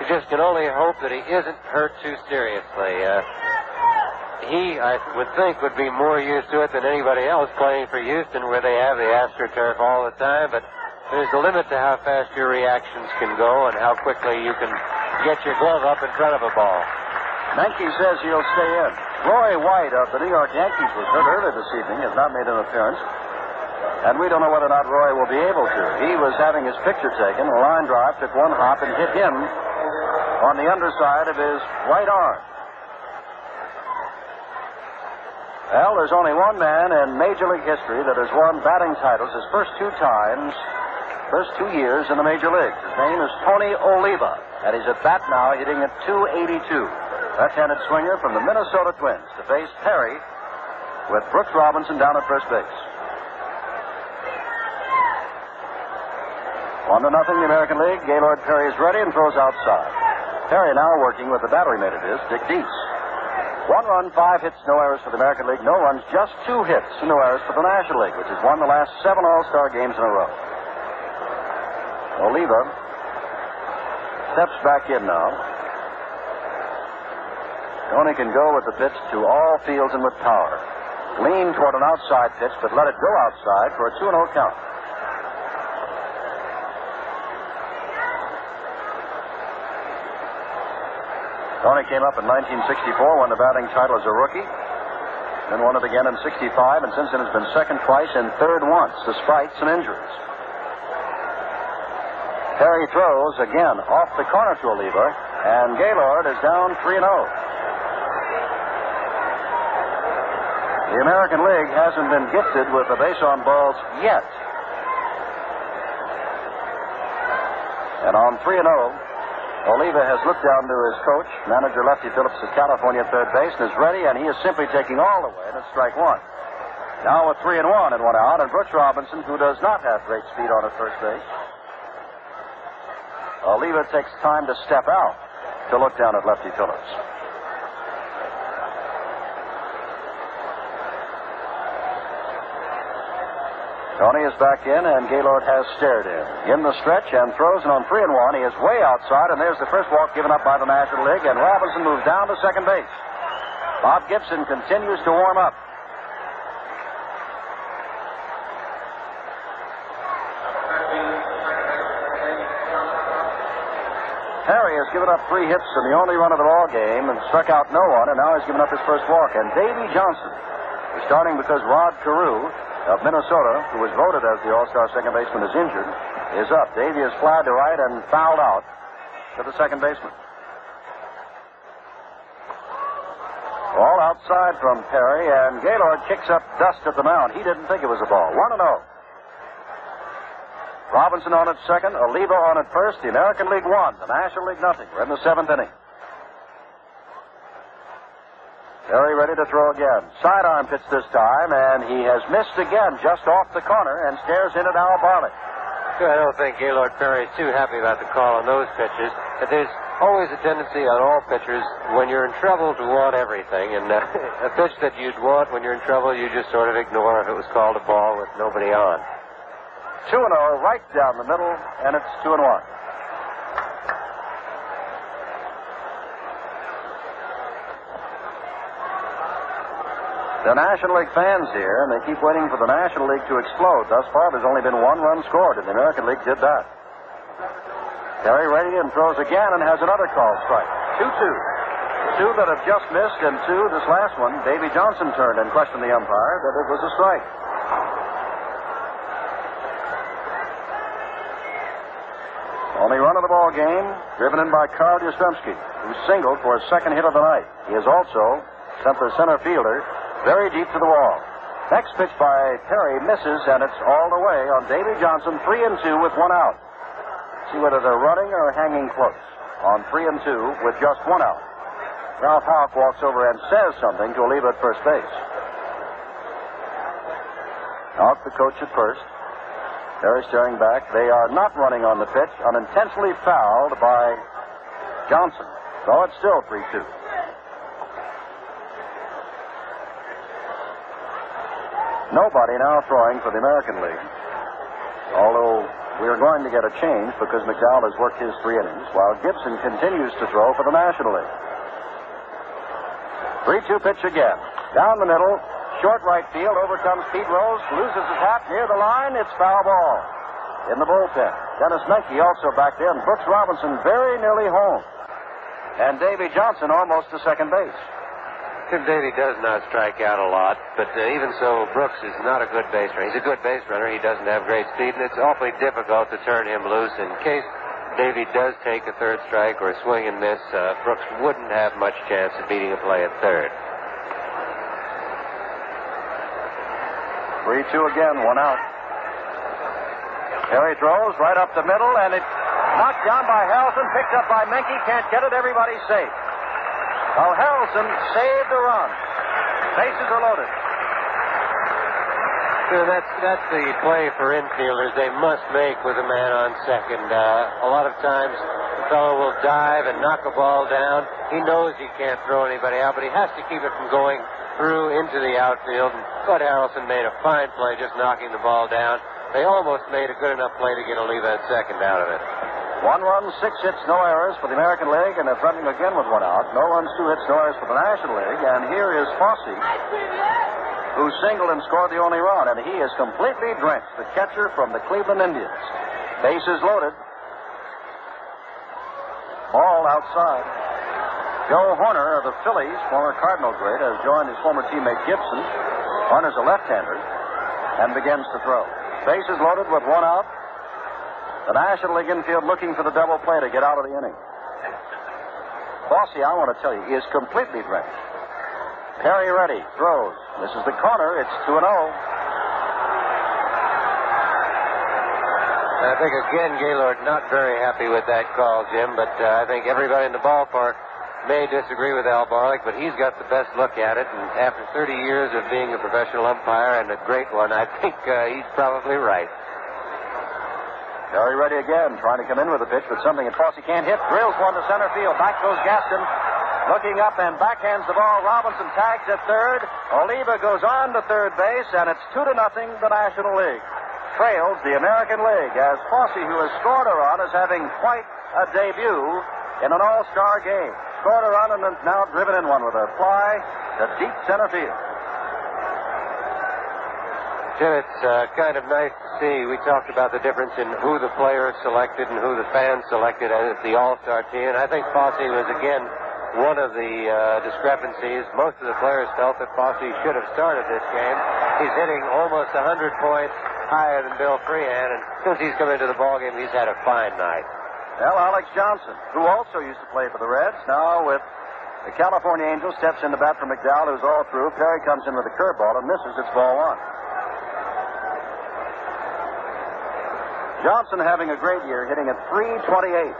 you just can only hope that he isn't hurt too seriously. Uh, he, I would think, would be more used to it than anybody else playing for Houston, where they have the AstroTurf all the time. But there's a limit to how fast your reactions can go and how quickly you can get your glove up in front of a ball. Menke says he'll stay in. Roy White of the New York Yankees was hurt earlier this evening, has not made an appearance. And we don't know whether or not Roy will be able to. He was having his picture taken. A line drive took one hop and hit him on the underside of his right arm. Well, there's only one man in Major League history that has won batting titles his first two times, first two years in the Major Leagues. His name is Tony Oliva, and he's at bat now hitting at 282. Left-handed swinger from the Minnesota Twins to face Perry with Brooks Robinson down at first base. One to nothing, the American League. Gaylord Perry is ready and throws outside. Perry now working with the battery mate it is, Dick Dietz. One run, five hits, no errors for the American League. No runs, just two hits, no errors for the National League, which has won the last seven All-Star games in a row. Oliva steps back in now. Tony can go with the pitch to all fields and with power. Lean toward an outside pitch, but let it go outside for a 2 0 count. Tony came up in 1964, won the batting title as a rookie. then won it again in 65, and since then has been second twice and third once, despite some injuries. Perry throws again off the corner to Oliva, and Gaylord is down 3 0. The American League hasn't been gifted with the base on balls yet. And on 3 and 0, Oliva has looked down to his coach, manager Lefty Phillips of California third base, and is ready, and he is simply taking all the way, and it's strike one. Now with three and one and one out, and Brooks Robinson, who does not have great speed on at first base, Oliva takes time to step out to look down at Lefty Phillips. Tony is back in, and Gaylord has stared in. In the stretch and throws, and on three and one, he is way outside, and there's the first walk given up by the National League, and Robinson moves down to second base. Bob Gibson continues to warm up. Perry has given up three hits in the only run of the ball game and struck out no one, and now he's given up his first walk. And Davy Johnson is starting because Rod Carew of Minnesota, who was voted as the All-Star second baseman, is injured, is up. Davy is fly to right and fouled out to the second baseman. Ball outside from Perry, and Gaylord kicks up dust at the mound. He didn't think it was a ball. 1 0. Robinson on at second, Oliva on at first. The American League won, the National League nothing. We're in the seventh inning. Perry ready to throw again. Sidearm pitch this time, and he has missed again just off the corner and stares in at Al Barlick. I don't think Gaylord Perry is too happy about the call on those pitches. But there's always a tendency on all pitchers when you're in trouble to want everything. And uh, (laughs) a pitch that you'd want when you're in trouble, you just sort of ignore if it was called a ball with nobody on. 2 0 right down the middle, and it's 2 and 1. The National League fans here, and they keep waiting for the National League to explode. Thus far, there's only been one run scored, and the American League did that. Ready and throws again and has another call strike. 2 2. Two that have just missed, and two, this last one, Davy Johnson turned and questioned the umpire that it was a strike. Only run of the ball game, driven in by Carl Yastrzemski, who singled for his second hit of the night. He has also sent the center fielder very deep to the wall. Next pitch by Perry misses, and it's all the way on Davy Johnson, three and two with one out. See whether they're running or hanging close. On three and two with just one out. Ralph Houk walks over and says something to Oliva at first base. Houk, the coach at first. Perry staring back. They are not running on the pitch. Unintentionally fouled by Johnson. So it's still 3 2. Nobody now throwing for the American League. Although we are going to get a change because McDowell has worked his three innings, while Gibson continues to throw for the National League. 3 2 pitch again. Down the middle, Short right field. overcomes Pete Rose. Loses his hat near the line. It's foul ball. In the bullpen. Denis Menke also back in. Brooks Robinson very nearly home. And Davy Johnson almost to second base. Tim Davy does not strike out a lot, but uh, even so, Brooks is not a good base runner. He's a good base runner. He doesn't have great speed, and it's awfully difficult to turn him loose. In case Davy does take a third strike or a swing and miss, uh, Brooks wouldn't have much chance of beating a play at third. 3 2 again, one out. Perry throws right up the middle, and it's knocked down by Harrelson, picked up by Menke. Can't get it. Everybody's safe. Well, Harrelson saved the run. Bases are loaded. So that's that's the play for infielders. They must make with a man on second. Uh, a lot of times, the fellow will dive and knock a ball down. He knows he can't throw anybody out, but he has to keep it from going through into the outfield. And Harrelson made a fine play just knocking the ball down. They almost made a good enough play to get Oliva at second out of it. One run, six hits, no errors for the American League, and they're threatening again with one out. No runs, two hits, no errors for the National League. And here is Fosse, who singled and scored the only run, and he is completely drenched. The catcher from the Cleveland Indians. Bases loaded. Ball outside. Joe Hoerner of the Phillies, former Cardinal great, has joined his former teammate Gibson. Hoerner's a left-hander and begins to throw. Bases loaded with one out. The National League infield looking for the double play to get out of the inning. Fosse, I want to tell you, is completely drenched. Perry ready, throws. This is the corner. It's 2 0. I think again Gaylord not very happy with that call, Jim, but uh, I think everybody in the ballpark may disagree with Al Barlick, but he's got the best look at it. And after 30 years of being a professional umpire and a great one, I think uh, he's probably right. Perry ready again, trying to come in with a pitch, but something that Fosse can't hit. Drills one to center field. Back goes Gaston. Looking up and backhands the ball. Robinson tags at third. Oliva goes on to third base, and it's two to nothing the National League. Trails the American League as Fosse, who has scored a run, is having quite a debut in an all-star game. Scored a run and now driven in one with a fly to deep center field. Jim, it's uh, kind of nice to see. We talked about the difference in who the players selected and who the fans selected as the All-Star team, and I think Fosse was again one of the uh, discrepancies. Most of the players felt that Fosse should have started this game. He's hitting almost 100 points higher than Bill Freehan, and since he's come into the ballgame, he's had a fine night. Well, Alex Johnson, who also used to play for the Reds, now with the California Angels, steps in into bat for McDowell, who's all through. Perry comes in with a curveball and misses. It's ball one. Johnson having a great year, hitting at 328.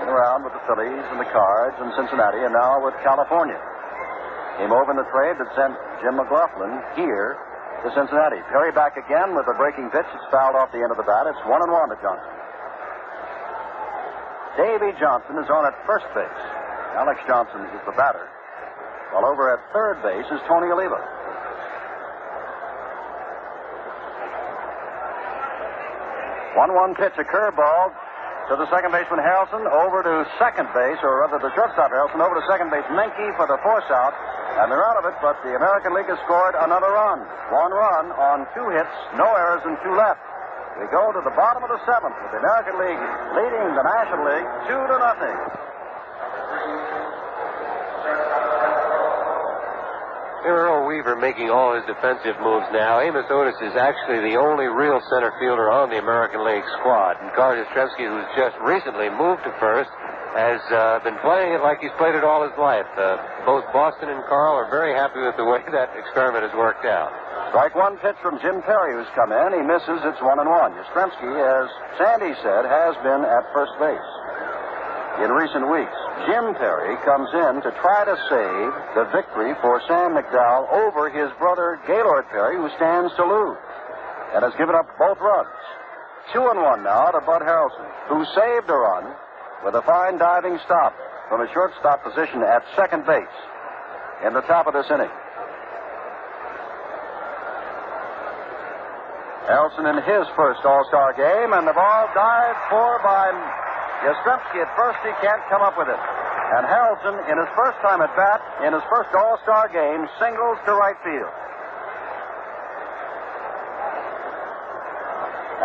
Been around with the Phillies and the Cards and Cincinnati, and now with California. Came over in the trade that sent Jim McGlothlin here to Cincinnati. Perry back again with a breaking pitch. It's fouled off the end of the bat. It's one and one to Johnson. Davey Johnson is on at first base. Alex Johnson is the batter. While over at third base is Tony Oliva. 1 1 pitch, a curveball to the second baseman Harrelson, over to second base, or rather the shortstop Harrelson, over to second base Menke for the force out. And they're out of it, but the American League has scored another run. One run on two hits, no errors, and two left. We go to the bottom of the seventh with the American League leading the National League two to nothing. Earl Weaver making all his defensive moves now. Amos Otis is actually the only real center fielder on the American League squad. And Carl Yastrzemski, who's just recently moved to first, has uh, been playing it like he's played it all his life. Uh, both Boston and Carl are very happy with the way (laughs) that experiment has worked out. Strike one pitch from Jim Perry, who's come in. He misses. It's one and one. Yastrzemski, as Sandy said, has been at first base in recent weeks. Jim Perry comes in to try to save the victory for Sam McDowell over his brother Gaylord Perry, who stands to lose and has given up both runs. Two and one now to Bud Harrelson, who saved a run with a fine diving stop from a shortstop position at second base in the top of this inning. Harrelson in his first All-Star game, and the ball dived for by Yastrzemski at first, he can't come up with it. And Harrelson, in his first time at bat, in his first All Star game, singles to right field.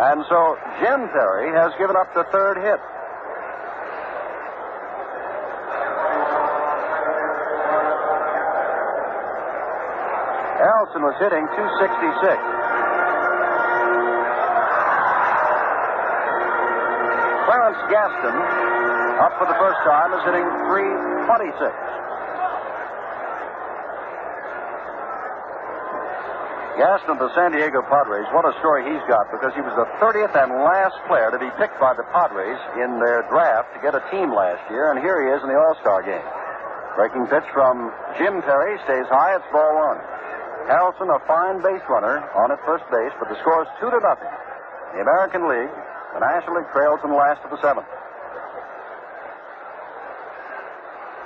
And so Jim Perry has given up the third hit. Harrelson was hitting 266. Gaston, up for the first time, is hitting 326. Gaston of the San Diego Padres, what a story he's got because he was the 30th and last player to be picked by the Padres in their draft to get a team last year, and here he is in the All Star game. Breaking pitch from Jim Perry stays high, it's ball one. Harrelson, a fine base runner, on at first base, but the score is two to nothing. The American League the National League trails in the last of the seventh.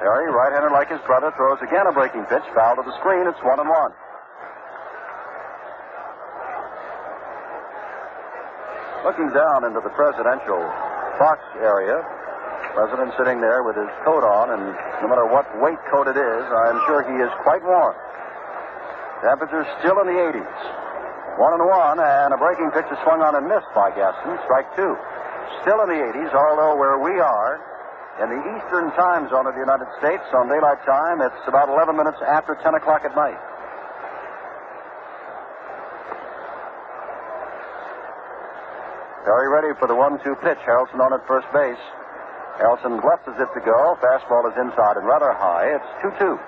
Perry, right-hander like his brother, throws again a breaking pitch, foul to the screen. It's one and one. Looking down into the presidential box area, president sitting there with his coat on, and no matter what weight coat it is, I'm sure he is quite warm. Temperatures still in the 80s. One and one, and a breaking pitch is swung on and missed by Gaston. Strike two. Still in the 80s, although where we are, In the eastern time zone of the United States, on daylight time, it's about 11 minutes after 10 o'clock at night. Perry ready for the one-two pitch. Harrelson on at first base. Harrelson blesses it to go. Fastball is inside and rather high. It's 2-2.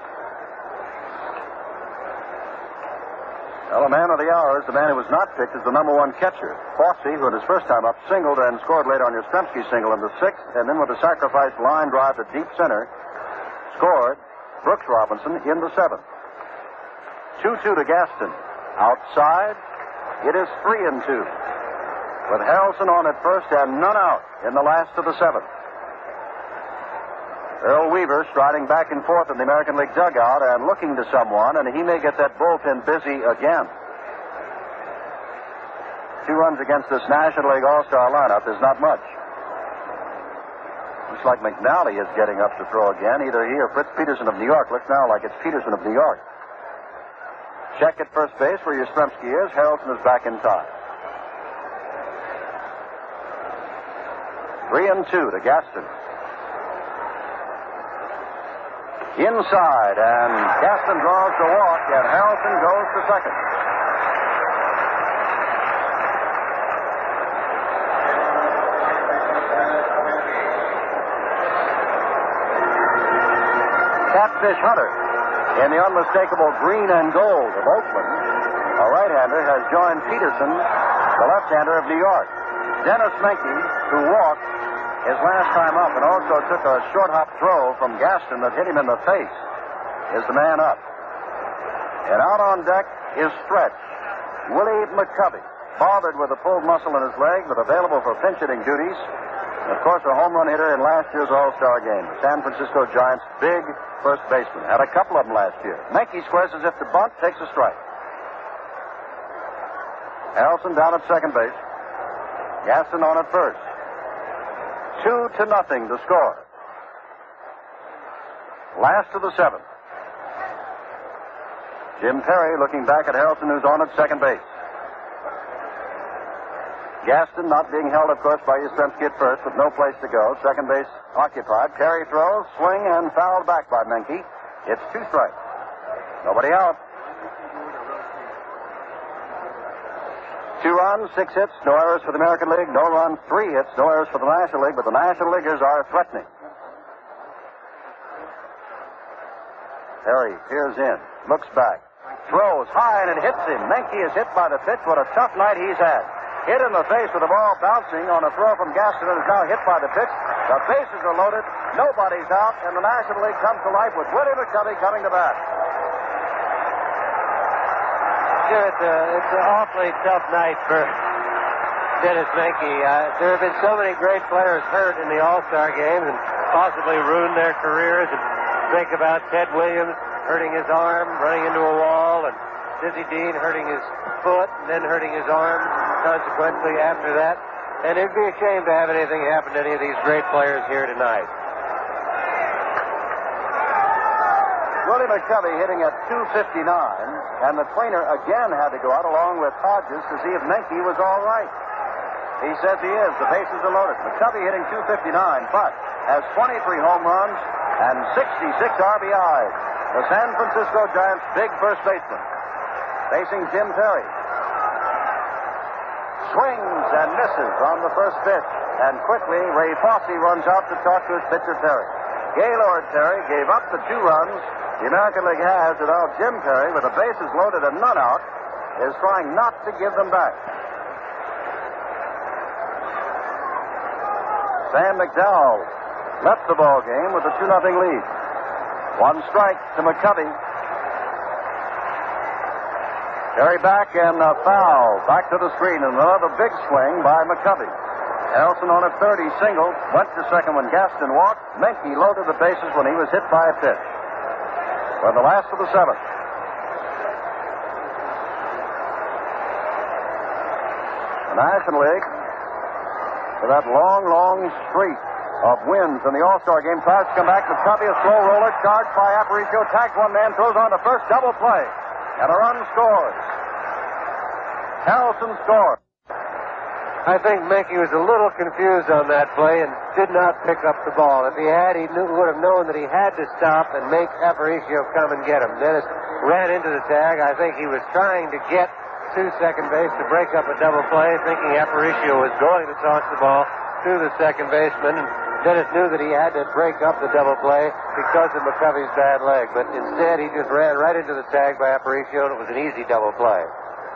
Well, the man of the hour is the man who was not picked as the number one catcher. Fosse, who in his first time up singled and scored late on Yastrzemski single in the sixth, and then with a sacrifice line drive to deep center, scored Brooks Robinson in the seventh. 2-2 to Gaston. Outside, it is 3 and 2. With Harrelson on at first and none out in the last of the seventh. Earl Weaver striding back and forth in the American League dugout and looking to someone, and he may get that bullpen busy again. Two runs against this National League All-Star lineup is not much. Looks like McNally is getting up to throw again. Either he or Fritz Peterson of New York. Looks now like it's Peterson of New York. Check at first base where Yastrzemski is. Harrelson is back in time. Three and two to Gaston. Inside, and Gaston draws the walk, and Harrelson goes to second. Catfish Hunter in the unmistakable green and gold of Oakland. A right-hander has joined Peterson, the left-hander of New York. Denis Menke, who walked, his last time up and also took a short hop throw from Gaston that hit him in the face, is the man up. And out on deck is Stretch. Willie McCovey, bothered with a pulled muscle in his leg, but available for pinch hitting duties. Of course, a home run hitter in last year's All Star game. The San Francisco Giants' big first baseman. Had a couple of them last year. Menke squares as if to bunt, takes a strike. Harrelson down at second base. Gaston on at first. Two to nothing to score. Last of the seventh. Jim Perry looking back at Harrelson, who's on at second base. Gaston not being held, of course, by Yastrzemski at first, with no place to go. Second base occupied. Perry throws, swing, and fouled back by Menke. It's two strikes. Nobody out. Two runs, six hits, no errors for the American League. No runs, three hits, no errors for the National League, but the National Leaguers are threatening. Perry peers in, looks back, throws high and it hits him. Menke is hit by the pitch. What a tough night he's had. Hit in the face with the ball bouncing on a throw from Gaston and is now hit by the pitch. The bases are loaded. Nobody's out, and the National League comes to life with Willie McCovey coming to bat. Sure, it's, a, it's an awfully tough night for Denis Menke. Uh, there have been so many great players hurt in the All-Star games and possibly ruined their careers. And think about Ted Williams hurting his arm, running into a wall, and Dizzy Dean hurting his foot and then hurting his arm consequently after that. And it'd be a shame to have anything happen to any of these great players here tonight. Willie McCovey hitting at 259, and the trainer again had to go out along with Hodges to see if Menke was all right. He says he is. The bases are loaded. McCovey hitting 259, but has 23 home runs and 66 RBIs. The San Francisco Giants' big first baseman. Facing Jim Perry. Swings and misses on the first pitch. And quickly, Ray Fosse runs out to talk to his pitcher, Perry. Gaylord Perry gave up the two runs the American League has without Jim Perry, with the bases loaded and none out, is trying not to give them back. Sam McDowell left the ball game with a 2 0 lead. One strike to McCovey. Perry back and a foul. Back to the screen and another big swing by McCovey. Harrelson on a 30 single. Went to second when Gaston walked. Menke loaded the bases when he was hit by a pitch. For the last of the seventh. The National League, for that long, long streak of wins in the All-Star game, tries to come back. McCovey, a slow roller, charged by Aparicio, tags one man, throws on to first, double play, and a run scores. Harrelson scores. I think Menke was a little confused on that play and did not pick up the ball. If he had, he knew, would have known that he had to stop and make Aparicio come and get him. Denis ran into the tag. I think he was trying to get to second base to break up a double play, thinking Aparicio was going to toss the ball to the second baseman. And Denis knew that he had to break up the double play because of McCovey's bad leg. But instead, he just ran right into the tag by Aparicio, and it was an easy double play.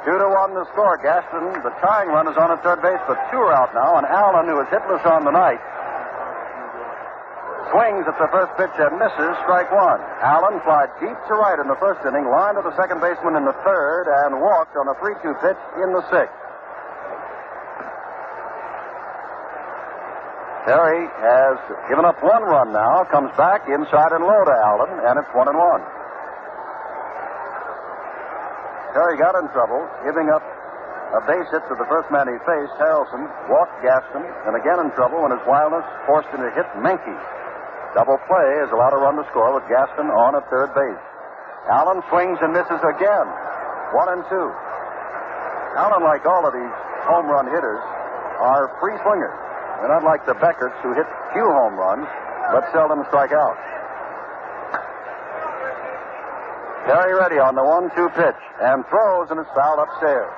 Two to one the score. Gaston, the tying run is on at third base, but two are out now, and Allen, who is hitless on the night, swings at the first pitch and misses strike one. Allen flied deep to right in the first inning, lined to the second baseman in the third, and walked on a 3 2 pitch in the sixth. Perry has given up one run now, comes back inside and low to Allen, and it's one and one. Perry got in trouble, giving up a base hit to the first man he faced, Harrelson, walked Gaston, and again in trouble when his wildness forced him to hit Menke. Double play is allowed to run to score with Gaston on at third base. Allen swings and misses again. One and two. Allen, like all of these home run hitters, are free swingers. They're not like the Beckerts who hit few home runs but seldom strike out. Perry ready on the one-two pitch and throws and it's fouled upstairs.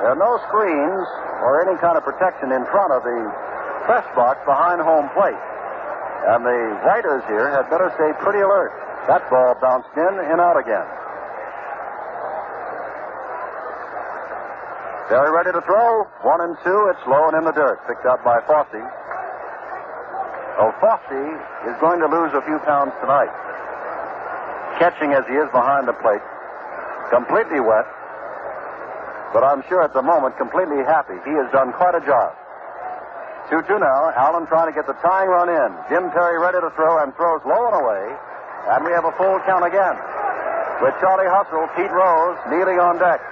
There are no screens or any kind of protection in front of the press box behind home plate. And the writers here had better stay pretty alert. That ball bounced in and out again. Perry ready to throw. One and two. It's low and in the dirt. Picked up by Fosse. Oh, Fosse is going to lose a few pounds tonight. Catching as he is behind the plate. Completely wet. But I'm sure at the moment completely happy. He has done quite a job. 2 2 now. Allen trying to get the tying run in. Jim Perry ready to throw and throws low and away. And we have a full count again. With Charlie Hustle, Pete Rose kneeling on deck.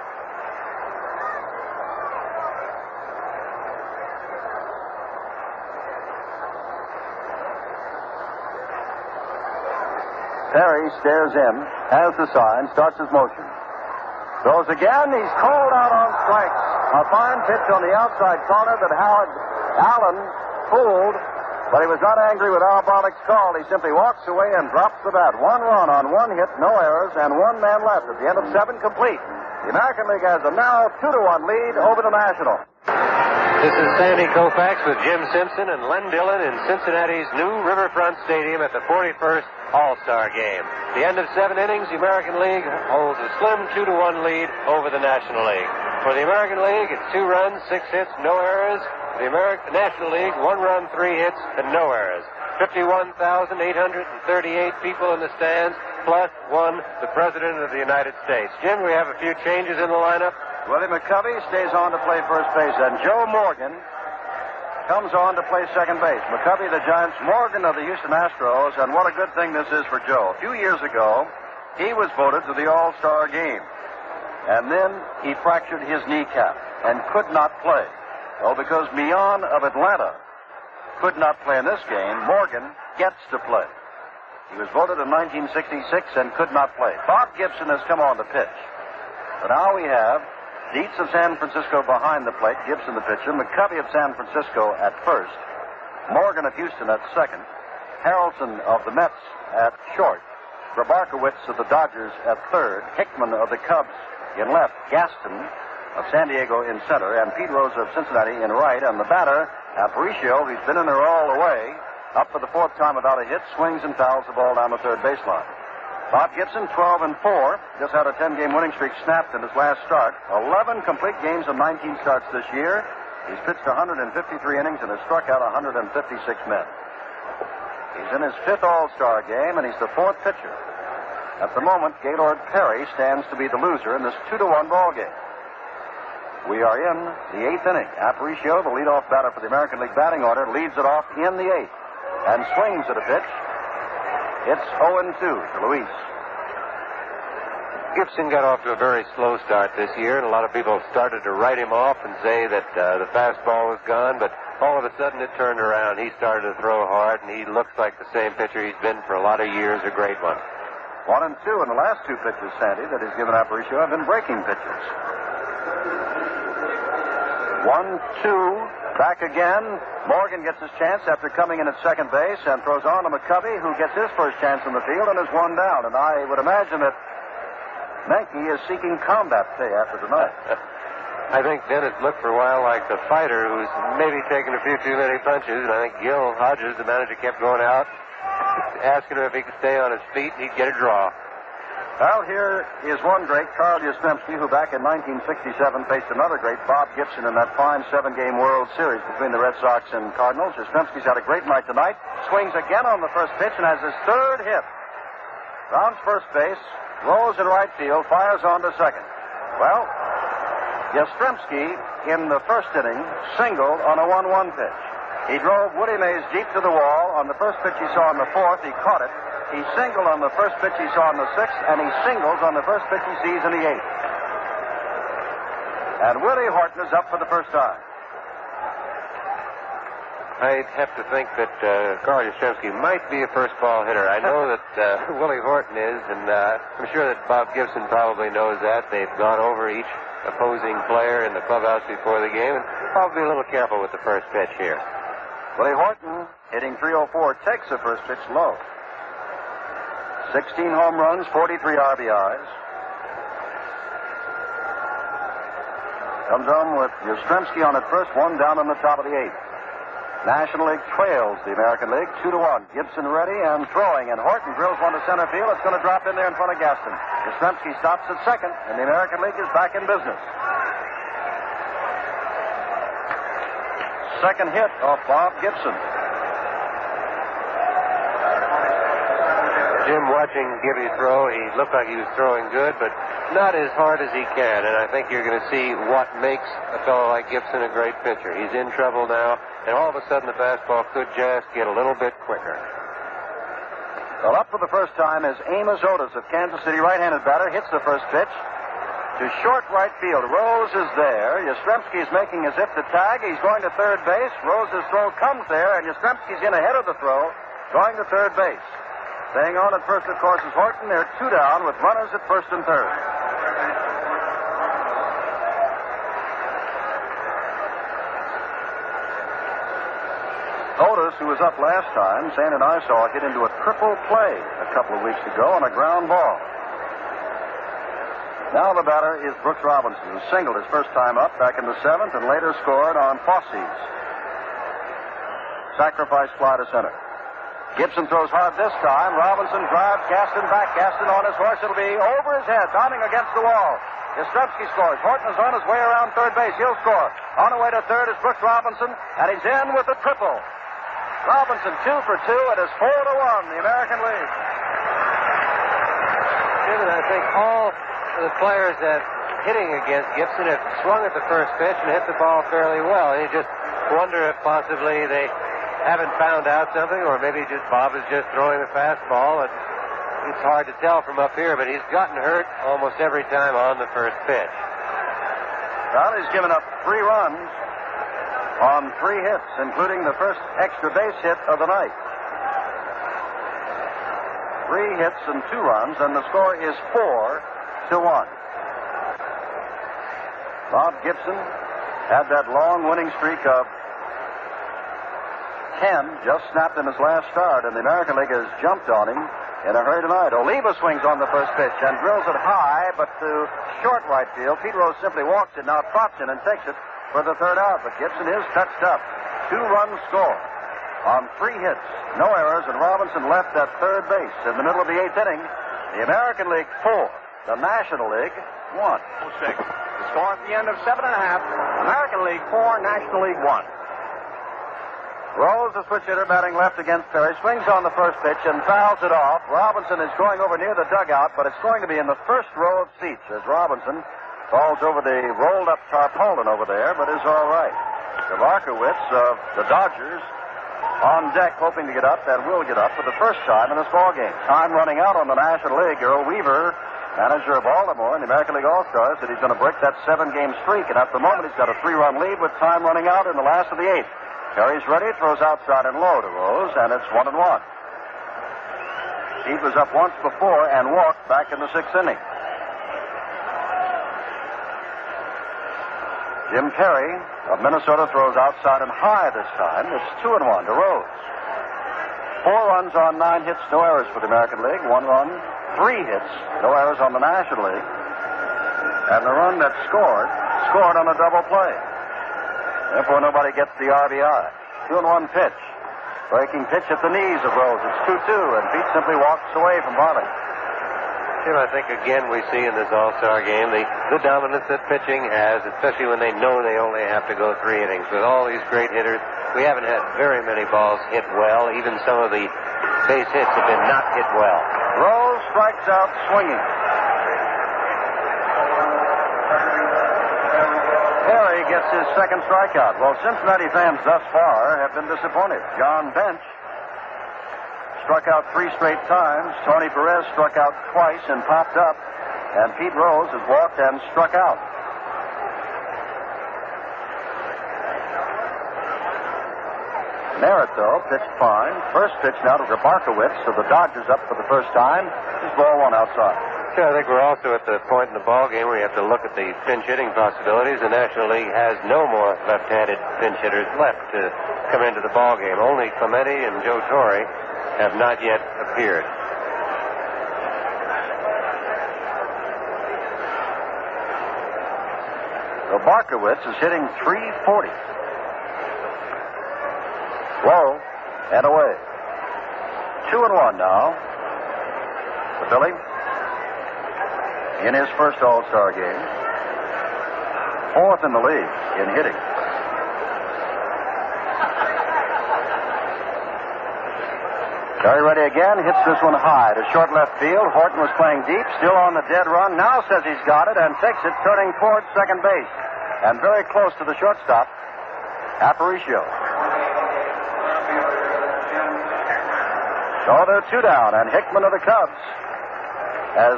Perry stares in, has the sign, starts his motion. Throws again. He's called out on strikes. A fine pitch on the outside corner that Howard Allen fooled, but he was not angry with Al Barlick's call. He simply walks away and drops the bat. One run on one hit, no errors, and one man left at the end of seven complete. The American League has a now two to one lead over the National. This is Sandy Koufax with Jim Simpson and Len Dillon in Cincinnati's new Riverfront Stadium at the 41st All-Star Game. The end of seven innings, the American League holds a slim 2 to 1 lead over the National League. For the American League, it's two runs, six hits, no errors. For the American National League, one run, three hits, and no errors. 51,838 people in the stands, plus one, the President of the United States. Jim, we have a few changes in the lineup. Willie McCovey stays on to play first base, and Joe Morgan comes on to play second base. McCovey, the Giants, Morgan of the Houston Astros, and what a good thing this is for Joe. A few years ago, he was voted to the All Star game, and then he fractured his kneecap and could not play. Well, because Millan of Atlanta could not play in this game, Morgan gets to play. He was voted in 1966 and could not play. Bob Gibson has come on to pitch. But now we have Dietz of San Francisco behind the plate, Gibson the pitcher, McCovey of San Francisco at first, Morgan of Houston at second, Harrelson of the Mets at short, Grabarkewitz of the Dodgers at third, Hickman of the Cubs in left, Gaston of San Diego in center, and Pete Rose of Cincinnati in right, and the batter, Aparicio, who's been in there all the way, up for the fourth time without a hit, swings and fouls the ball down the third baseline. Bob Gibson, 12 and 4, just had a 10 game winning streak snapped in his last start. 11 complete games and 19 starts this year. He's pitched 153 innings and has struck out 156 men. He's in his fifth All Star game and he's the fourth pitcher. At the moment, Gaylord Perry stands to be the loser in this 2 to 1 ball game. We are in the eighth inning. Aparicio, the leadoff batter for the American League batting order, leads it off in the eighth and swings at a pitch it's 0 2 to Luis. Gibson got off to a very slow start this year, and a lot of people started to write him off and say that uh, the fastball was gone, but all of a sudden it turned around. He started to throw hard, and he looks like the same pitcher he's been for a lot of years, a great one. One and two, and the last two pitches, Sandy, that he's given Aparicio have been breaking pitches. One, two, back again. Morgan gets his chance after coming in at second base and throws on to McCovey, who gets his first chance in the field and is one down. And I would imagine that Menke is seeking combat pay after tonight. (laughs) I think Denis looked for a while like the fighter who's maybe taking a few too many punches, and I think Gil Hodges, the manager, kept going out, (laughs) asking him if he could stay on his feet, and he'd get a draw. Well, here is one great, Carl Yastrzemski, who back in 1967 faced another great, Bob Gibson, in that fine seven-game World Series between the Red Sox and Cardinals. Yastrzemski's had a great night tonight. Swings again on the first pitch and has his third hit. Rounds first base, rolls in right field, fires on to second. Well, Yastrzemski, in the first inning, singled on a 1-1 pitch. He drove Willie Mays deep to the wall. On the first pitch he saw in the fourth, he caught it. He singled on the first pitch he saw in the sixth, and he singles on the first pitch he sees in the eighth. And Willie Horton is up for the first time. I'd have to think that uh, Carl Yastrzemski might be a first ball hitter. I know (laughs) that uh, Willie Horton is, and uh, I'm sure that Bob Gibson probably knows that. They've gone over each opposing player in the clubhouse before the game, and probably a little careful with the first pitch here. Willie Horton, hitting 304, takes the first pitch low. 16 home runs, 43 RBIs. Comes home with Yastrzemski on at first, one down in the top of the eighth. National League trails the American League two to one. Gibson ready and throwing, and Horton drills one to center field. It's going to drop in there in front of Gaston. Yastrzemski stops at second, and the American League is back in business. Second hit off Bob Gibson. Jim, watching Gibby throw, he looked like he was throwing good, but not as hard as he can. And I think you're going to see what makes a fellow like Gibson a great pitcher. He's in trouble now, and all of a sudden the fastball could just get a little bit quicker. Well, up for the first time is Amos Otis of Kansas City, right-handed batter, hits the first pitch to short right field. Rose is there. Yastrzemski is making as if to tag. He's going to third base. Rose's throw comes there, and Yastrzemski's in ahead of the throw, going to third base. Staying on at first, of course, is Horton. They're two down with runners at first and third. Otis, who was up last time, Sand and I saw get into a triple play a couple of weeks ago on a ground ball. Now the batter is Brooks Robinson, who singled his first time up back in the seventh and later scored on Fosse's sacrifice fly to center. Gibson throws hard this time. Robinson drives Gaston back. Gaston on his horse. It'll be over his head, bounding against the wall. Yastrzemski scores. Horton is on his way around third base. He'll score. On the way to third is Brooks Robinson, and he's in with a triple. Robinson two for two. It is four to one. The American League. And I think all the players that hitting against Gibson have swung at the first pitch and hit the ball fairly well. You just wonder if possibly they haven't found out something, or maybe just Bob is just throwing a fastball. And it's hard to tell from up here, but he's gotten hurt almost every time on the first pitch. Well, he's given up three runs on three hits, including the first extra base hit of the night. Three hits and two runs, and the score is four to one. Bob Gibson had that long winning streak of 10 just snapped in his last start, and the American League has jumped on him in a hurry tonight. Oliva swings on the first pitch and drills it high, but to short right field. Pete Rose simply walks it, now trots in and takes it for the third out, but Gibson is touched up. Two runs score on three hits, no errors, and Robinson left at third base in the middle of the eighth inning. The American League four, the National League one. Six. The score at the end of seven and a half. American League four, National League one. Rose, the switch hitter, batting left against Perry, swings on the first pitch and fouls it off. Robinson is going over near the dugout, but it's going to be in the first row of seats as Robinson falls over the rolled up tarpaulin over there, but is all right. Grabarkewitz of the Dodgers on deck, hoping to get up, and will get up for the first time in this ball game. Time running out on the National League. Earl Weaver, manager of Baltimore in the American League All Stars, said he's going to break that seven game streak, and at the moment he's got a three run lead with time running out in the last of the eighth. Perry's ready, throws outside and low to Rose, and it's one and one. Steve was up once before and walked back in the sixth inning. Jim Perry of Minnesota throws outside and high this time. It's two and one to Rose. Four runs on nine hits, no errors for the American League. One run, three hits, no errors on the National League. And the run that scored, scored on a double play. Therefore, nobody gets the RBI. Two and one pitch. Breaking pitch at the knees of Rose. It's 2 2, and Pete simply walks away from Bobby. Jim, I think again we see in this All Star game the, the dominance that pitching has, especially when they know they only have to go three innings. With all these great hitters, we haven't had very many balls hit well. Even some of the base hits have been not hit well. Rose strikes out swinging. Perry gets his second strikeout. Well, Cincinnati fans thus far have been disappointed. John Bench struck out three straight times. Tony Perez struck out twice and popped up. And Pete Rose has walked and struck out. Merritt, though, pitched fine. First pitch now to Grabarkewitz, so the Dodgers up for the first time. He's ball one outside. Sure, I think we're also at the point in the ball game where you have to look at the pinch hitting possibilities. The National League has no more left-handed pinch hitters left to come into the ball game. Only Clemente and Joe Torre have not yet appeared. Grabarkewitz is hitting 340. Low and away. Two and one now Billy in his first All Star game. Fourth in the league in hitting. Very ready again, hits this one high to short left field. Horton was playing deep, still on the dead run. Now says he's got it and takes it, turning towards second base. And very close to the shortstop, Aparicio. So they're two down, and Hickman of the Cubs. As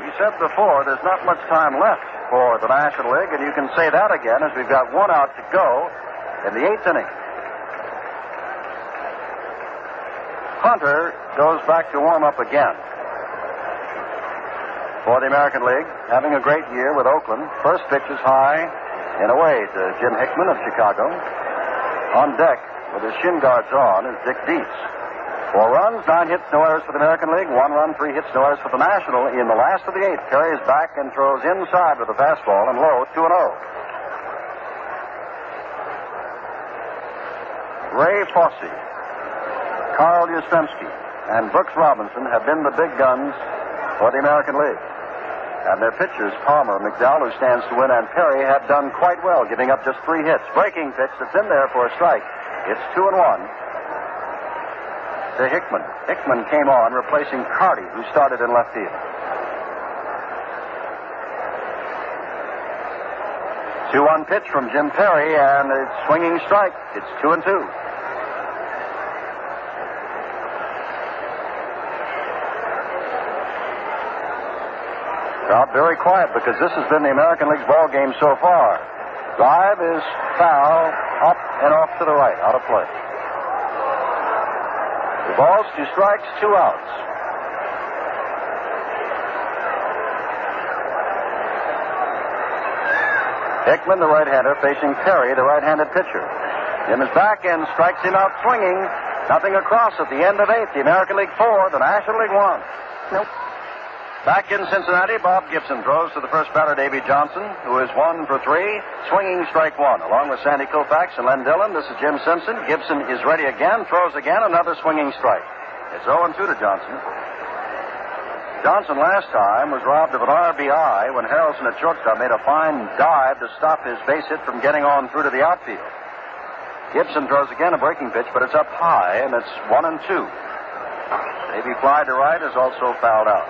we said before, there's not much time left for the National League, and you can say that again as we've got one out to go in the eighth inning. Hunter goes back to warm up again for the American League, having a great year with Oakland. First pitch is high and away to Jim Hickman of Chicago. On deck with his shin guards on is Dick Dietz. Four runs, nine hits, no errors for the American League. One run, three hits, no errors for the National. In the last of the eighth, is back and throws inside with a fastball and low, 2 and 0. Ray Fosse, Carl Yastrzemski, and Brooks Robinson have been the big guns for the American League. And their pitchers, Palmer, McDowell, who stands to win, and Perry have done quite well, giving up just three hits. Breaking pitch that's in there for a strike. It's two and one to Hickman. Hickman came on, replacing Carty, who started in left field. Two one pitch from Jim Perry, and it's swinging strike. It's two and two. Crowd very quiet because this has been the American League's ball game so far. Drive is foul, up and off to the right, out of play. Balls, two strikes, two outs. Hickman, the right-hander, facing Perry, the right-handed pitcher. Jim is back and strikes him out swinging. Nothing across at the end of eight. The American League four, the National League one. Nope. Back in Cincinnati, Bob Gibson throws to the first batter, Davey Johnson, who is one for three, swinging strike one. Along with Sandy Koufax and Len Dillon, this is Jim Simpson. Gibson is ready again, throws again, another swinging strike. It's 0 2 to Johnson. Johnson last time was robbed of an RBI when Harrelson at shortstop made a fine dive to stop his base hit from getting on through to the outfield. Gibson throws again a breaking pitch, but it's up high, and it's one and two. Davy fly to right is also fouled out.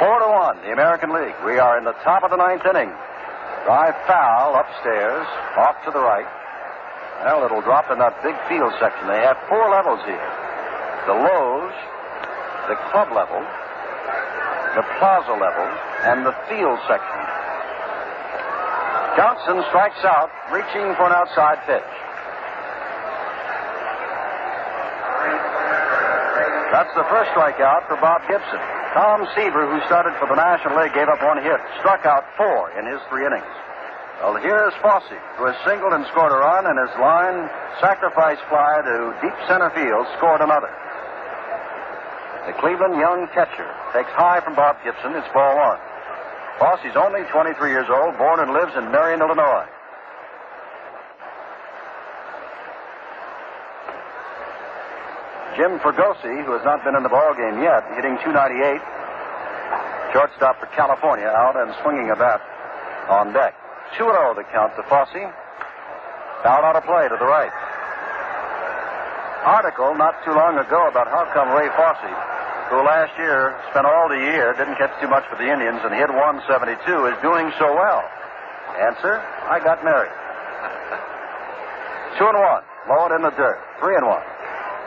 Four to one, the American League. We are in the top of the ninth inning. Drive foul upstairs, off to the right. Well, it'll drop in that big field section. They have four levels here. The lows, the club level, the plaza level, and the field section. Johnson strikes out, reaching for an outside pitch. That's the first strikeout for Bob Gibson. Tom Seaver, who started for the National League, gave up one hit, struck out four in his three innings. Well, here's Fosse, who has singled and scored a run, and his line sacrifice fly to deep center field scored another. The Cleveland young catcher takes high from Bob Gibson. It's ball one. Fosse's only 23 years old, born and lives in Marion, Illinois. Jim Fregosi, who has not been in the ball game yet, hitting 298. Shortstop for California, out and swinging a bat on deck. 2 0 the count to Fosse. Foul out of play to the right. Article not too long ago about how come Ray Fosse, who last year spent all the year, didn't catch too much for the Indians and he hit 172, is doing so well. Answer, I got married. (laughs) Two and one. Low it in the dirt. Three and one.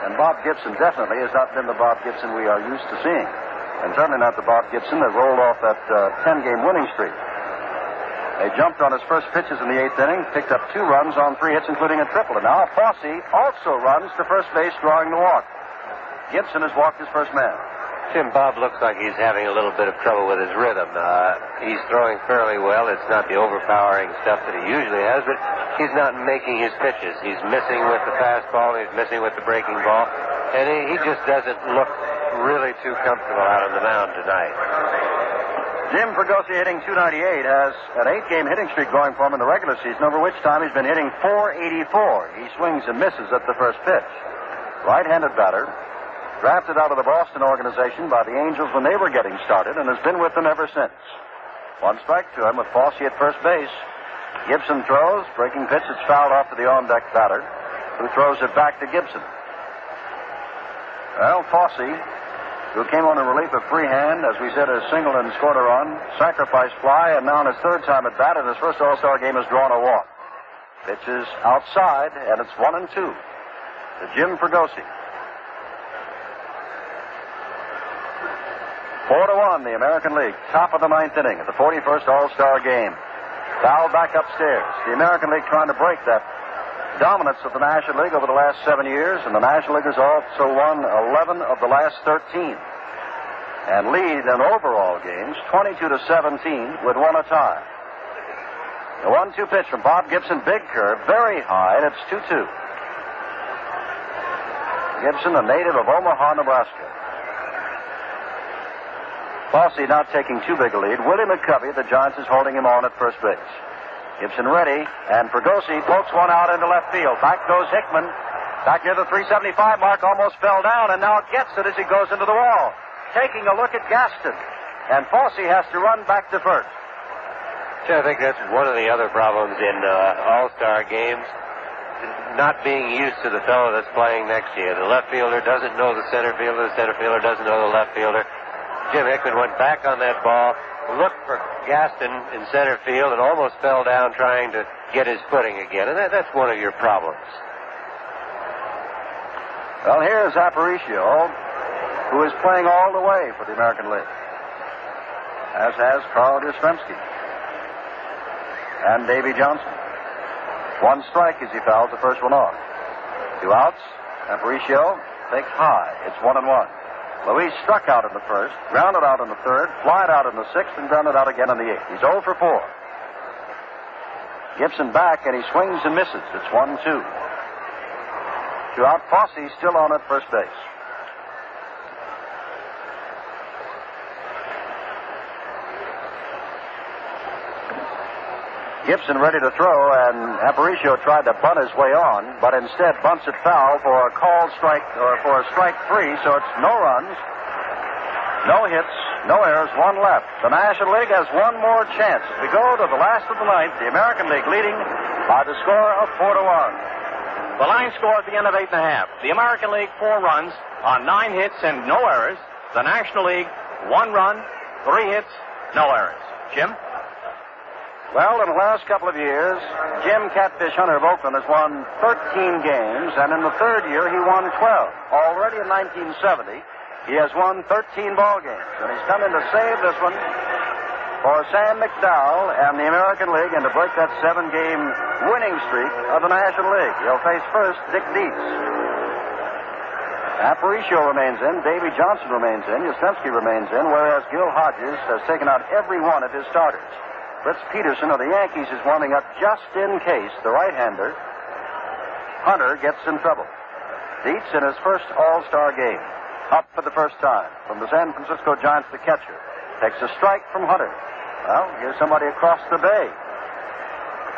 And Bob Gibson definitely has not been the Bob Gibson we are used to seeing. And certainly not the Bob Gibson that rolled off that 10 uh, game winning streak. They jumped on his first pitches in the eighth inning, picked up two runs on three hits, including a triple. And now Fosse also runs to first base, drawing the walk. Gibson has walked his first man. Tim Bob looks like he's having a little bit of trouble with his rhythm. Uh, he's throwing fairly well. It's not the overpowering stuff that he usually has, but he's not making his pitches. He's missing with the fastball. He's missing with the breaking ball, and he, he just doesn't look really too comfortable out on the mound tonight. Jim Fregosi hitting 298 has an eight-game hitting streak going for him in the regular season, over which time he's been hitting 484. He swings and misses at the first pitch. Right-handed batter, drafted out of the Boston organization by the Angels when they were getting started, and has been with them ever since. One strike to him with Fosse at first base. Gibson throws, breaking pitch, it's fouled off to the on-deck batter, who throws it back to Gibson. Well, Fosse who came on in relief of Freehan, as we said, has singled and scored a run, sacrifice fly, and now in his third time at bat in his first All Star game has drawn a walk. Pitch is outside, and it's one and two to Jim Fregosi. Four to one, the American League, top of the ninth inning of the 41st All Star game. Foul back upstairs. The American League trying to break that dominance of the National League over the last seven years, and the National League has also won 11 of the last 13 and lead in overall games 22 to 17 with one a tie. The one-two pitch from Bob Gibson, big curve, very high, and it's 2-2. Gibson, a native of Omaha, Nebraska. Fosse not taking too big a lead. Willie McCovey, the Giants, is holding him on at first base. Gibson ready, and Fregosi pokes one out into left field. Back goes Hickman. Back near the 375 mark, almost fell down, and now gets it as he goes into the wall. Taking a look at Gaston. And Fosse has to run back to first. I think that's one of the other problems in uh, All-Star games. Not being used to the fellow that's playing next to you. The left fielder doesn't know the center fielder. The center fielder doesn't know the left fielder. Jim Hickman went back on that ball, looked for Gaston in center field, and almost fell down trying to get his footing again. And that, that's one of your problems. Well, here's Aparicio, who is playing all the way for the American League, as has Carl Yastrzemski and Davey Johnson. One strike as he fouls the first one off. Two outs. Aparicio takes high. It's one and one. Luis struck out in the first, grounded out in the third, flied out in the sixth, and grounded out again in the eighth. He's 0 for 4. Gibson back, and he swings and misses. It's 1 2. Two out. Fosse still on at first base. Gibson ready to throw, and Aparicio tried to bunt his way on, but instead bunts it foul for a called strike or for a strike three, so it's no runs, no hits, no errors, one left. The National League has one more chance. we go to the last of the ninth, the American League leading by the score of four to one. The line score at the end of eight and a half. The American League four runs on nine hits and no errors. The National League one run, three hits, no errors. Jim? Well, in the last couple of years, Jim Catfish Hunter of Oakland has won 13 games, and in the third year, he won 12. Already in 1970, he has won 13 ball games, and he's come in to save this one for Sam McDowell and the American League and to break that seven-game winning streak of the National League. He'll face first Dick Dietz. Aparicio remains in. Davey Johnson remains in. Yastrzemski remains in, whereas Gil Hodges has taken out every one of his starters. Fritz Peterson of the Yankees is warming up just in case the right-hander, Hunter, gets in trouble. Dietz in his first All-Star game. Up for the first time. From the San Francisco Giants, the catcher. Takes a strike from Hunter. Well, here's somebody across the bay.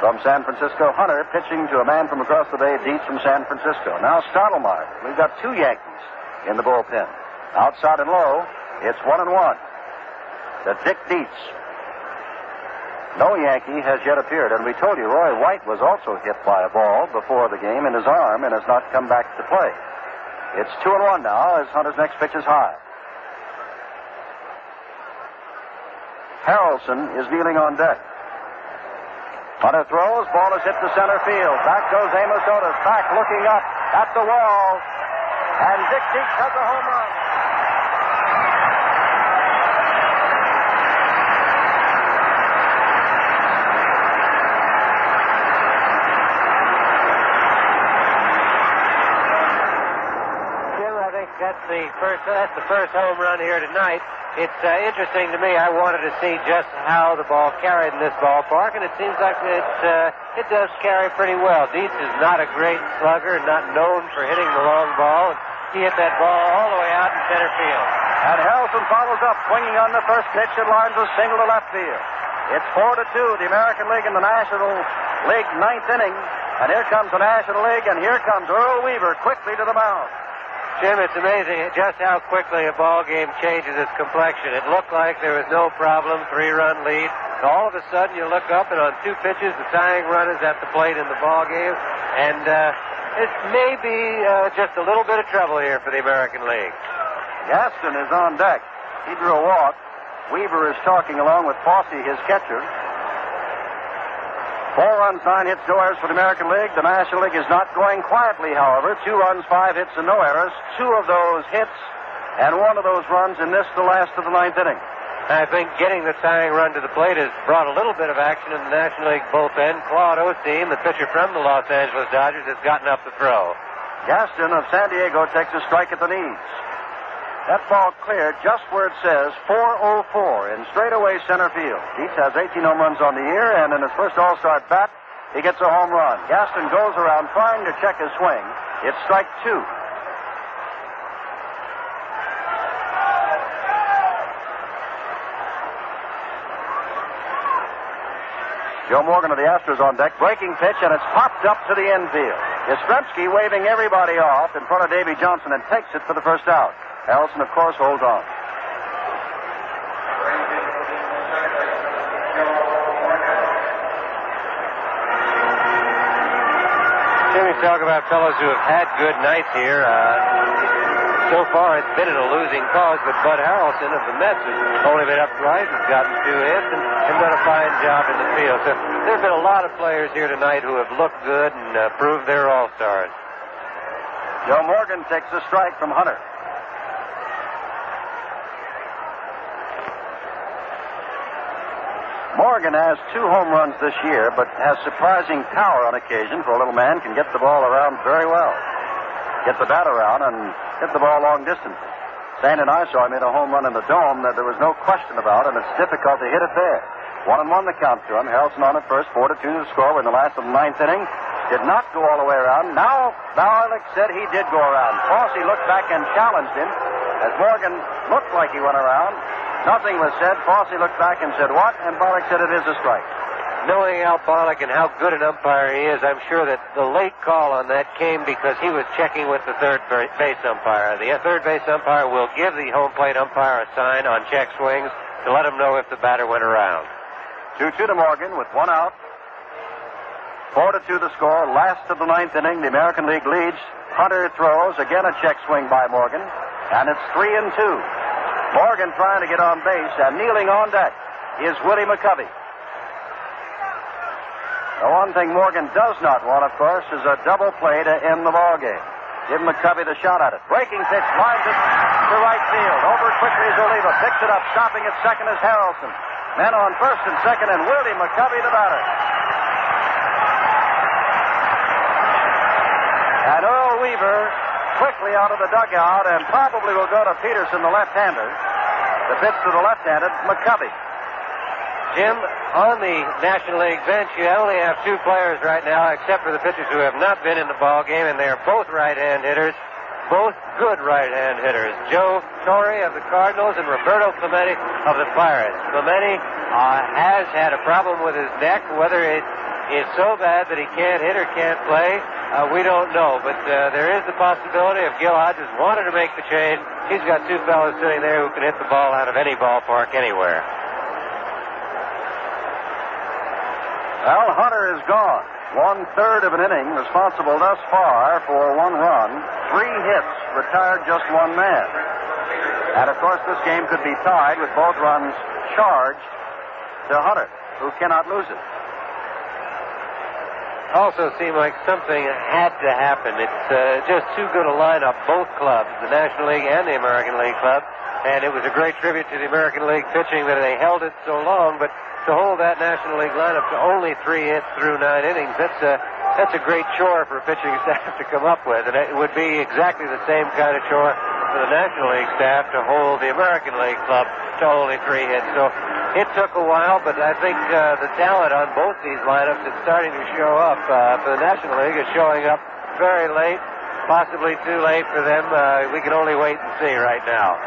From San Francisco, Hunter pitching to a man from across the bay, Dietz from San Francisco. Now Stottlemyre. We've got two Yankees in the bullpen. Outside and low, it's one and one. The Dick Dietz. No Yankee has yet appeared, and we told you Roy White was also hit by a ball before the game in his arm and has not come back to play. It's two and one now as Hunter's next pitch is high. Harrelson is kneeling on deck. Hunter throws, ball is hit to center field. Back goes Amos Otis, back looking up at the wall. And Dick Dietz has a home run. The first. That's the first home run here tonight. It's uh, interesting to me. I wanted to see just how the ball carried in this ballpark, and it seems like it uh, it does carry pretty well. Dietz is not a great slugger, not known for hitting the long ball. He hit that ball all the way out in center field. And Harrelson follows up, swinging on the first pitch and lines a single to left field. It's four to two, the American League and the National League ninth inning. And here comes the National League, and here comes Earl Weaver quickly to the mound. Jim, it's amazing just how quickly a ball game changes its complexion. It looked like there was no problem, three-run lead. All of a sudden, you look up, and on two pitches, the tying run is at the plate in the ball game, and uh, it may be uh, just a little bit of trouble here for the American League. Gaston is on deck. He drew a walk. Weaver is talking along with Fosse, his catcher. Four runs, nine hits, no errors for the American League. The National League is not going quietly, however. Two runs, five hits, and no errors. Two of those hits and one of those runs in this, the last of the ninth inning. I think getting the tying run to the plate has brought a little bit of action in the National League bullpen. Claude Osteen, the pitcher from the Los Angeles Dodgers, has gotten up the throw. Gaston of San Diego takes a strike at the knees. That ball cleared just where it says 404 in straightaway center field. Dietz has 18 home runs on the year, and in his first All-Star bat, he gets a home run. Gaston goes around trying to check his swing. It's strike two. Joe Morgan of the Astros on deck, breaking pitch, and it's popped up to the infield. Yastrzemski waving everybody off in front of Davey Johnson and takes it for the first out. Harrelson, of course, holds on. Jimmy, talk about fellows who have had good nights here. Uh, so far, it's been in a losing cause, but Bud Harrelson of the Mets has only been upright, has gotten two hits, and, and done a fine job in the field. So there have been a lot of players here tonight who have looked good and uh, proved they're all stars. Joe Morgan takes a strike from Hunter. Morgan has two home runs this year, but has surprising power on occasion for a little man, can get the ball around very well. Get the bat around and hit the ball long distances. Sand and I saw him hit a home run in the dome that there was no question about, and it's difficult to hit it there. One and one the count to him. Harrelson on at first, four to two the score. In the last of the ninth inning. Did not go all the way around. Now, Barlick said he did go around. Fosse looked back and challenged him as Morgan looked like he went around. Nothing was said. Fosse looked back and said, What? And Barlick said, It is a strike. Knowing Al Barlick and how good an umpire he is, I'm sure that the late call on that came because he was checking with the third base umpire. The uh, third base umpire will give the home plate umpire a sign on check swings to let him know if the batter went around. 2 2 to Morgan with one out. 4 to 2 the score. Last of the ninth inning. The American League leads. Hunter throws. Again a check swing by Morgan. And it's 3 and 2. Morgan trying to get on base, and kneeling on deck is Willie McCovey. The one thing Morgan does not want, of course, is a double play to end the ball game. Give McCovey the shot at it. Breaking pitch, lines it to right field. Over quickly is Oliva. Picks it up. Stopping at second is Harrelson. Men on first and second, and Willie McCovey the batter. And Earl Weaver quickly out of the dugout and probably will go to Peterson, the left-hander. The pitch to the left-handed McCovey. Jim, on the National League bench, you only have two players right now, except for the pitchers who have not been in the ball game, and they are both right-hand hitters, both good right-hand hitters. Joe Torre of the Cardinals and Roberto Clemente of the Pirates. Clemente uh, has had a problem with his neck, whether it is so bad that he can't hit or can't play. Uh, we don't know, but uh, there is the possibility if Gil Hodges wanted to make the change, he's got two fellows sitting there who can hit the ball out of any ballpark anywhere. Well, Hunter is gone. One third of an inning, responsible thus far for one run, three hits, retired just one man. And of course, this game could be tied with both runs charged to Hunter, who cannot lose it. Also seemed like something had to happen. It's uh, just too good a lineup, both clubs, the National League and the American League club. And it was a great tribute to the American League pitching that they held it so long, but to hold that National League lineup to only three hits through nine innings, that's a that's a great chore for a pitching (laughs) staff to come up with, and it would be exactly the same kind of chore for the National League staff to hold the American League club to only three hits. So it took a while, but I think uh, the talent on both these lineups is starting to show up. Uh, for the National League, is showing up very late, possibly too late for them. Uh, we can only wait and see right now.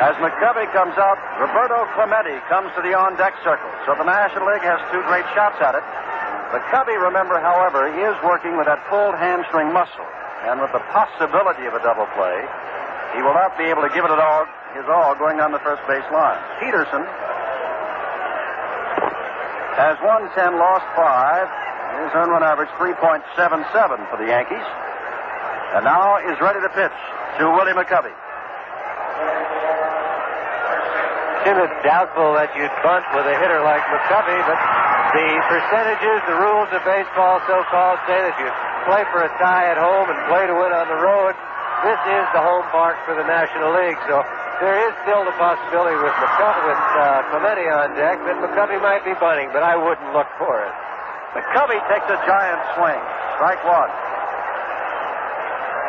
As McCovey comes out, Roberto Clemente comes to the on-deck circle. So the National League has two great shots at it. McCovey, remember, however, is working with that pulled hamstring muscle. And with the possibility of a double play, he will not be able to give it all, his all going down the first base line. Peterson has won 10, lost 5. His earned run average 3.77 for the Yankees. And now is ready to pitch to Willie McCovey. Jim, it's doubtful that you'd bunt with a hitter like McCovey, but the percentages, the rules of baseball so-called say that you play for a tie at home and play to win on the road. This is the home park for the National League, so there is still the possibility with McCovey, with uh, Clemente on deck that McCovey might be bunting, but I wouldn't look for it. McCovey takes a giant swing. Strike one.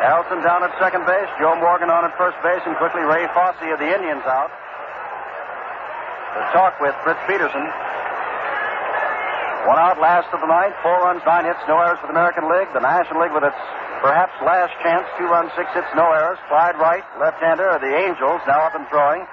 Harrelson down at second base, Joe Morgan on at first base, and quickly Ray Fosse of the Indians out The talk with Fritz Peterson. One out last of the ninth, four runs, nine hits, no errors for the American League. The National League with its perhaps last chance, two runs, six hits, no errors. Clyde Wright, left-hander of the Angels, now up and throwing.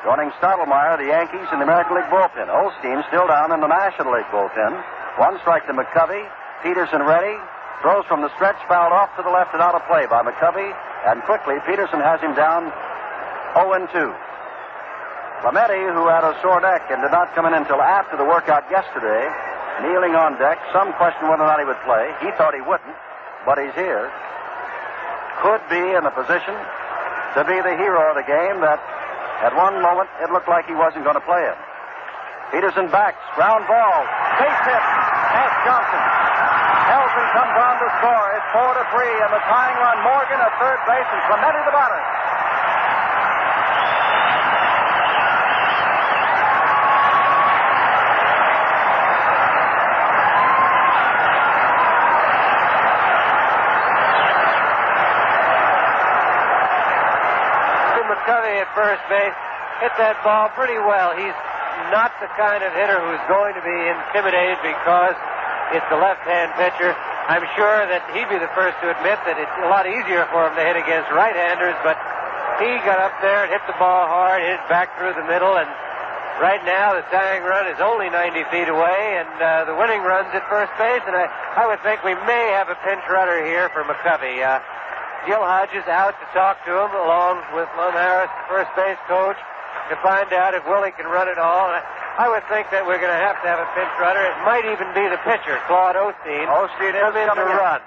Joining Stottlemyre, the Yankees, in the American League bullpen. Osteen still down in the National League bullpen. One strike to McCovey. Peterson ready. Throws from the stretch, fouled off to the left and out of play by McCovey. And quickly, Peterson has him down 0 2. Clemente, who had a sore neck and did not come in until after the workout yesterday, kneeling on deck. Some question whether or not he would play. He thought he wouldn't, but he's here. Could be in a position to be the hero of the game that at one moment it looked like he wasn't going to play it. Peterson backs, ground ball, base hit, past Johnson. Harrelson comes on to score. It's four to three, and the tying run Morgan at third base and Clemente the batter. McCovey at first base hit that ball pretty well. He's not the kind of hitter who's going to be intimidated because it's the left-hand pitcher. I'm sure that he'd be the first to admit that it's a lot easier for him to hit against right-handers, but he got up there and hit the ball hard, hit it back through the middle, and right now the tying run is only 90 feet away, and uh, the winning run's at first base, and I, I would think we may have a pinch runner here for McCovey. Uh, Gil Hodges out to talk to him, along with Lum Harris, the first base coach, to find out if Willie can run it all. And I, would think that we're going to have to have a pinch runner. It might even be the pitcher, Claude Osteen. Osteen is come in to coming in. run.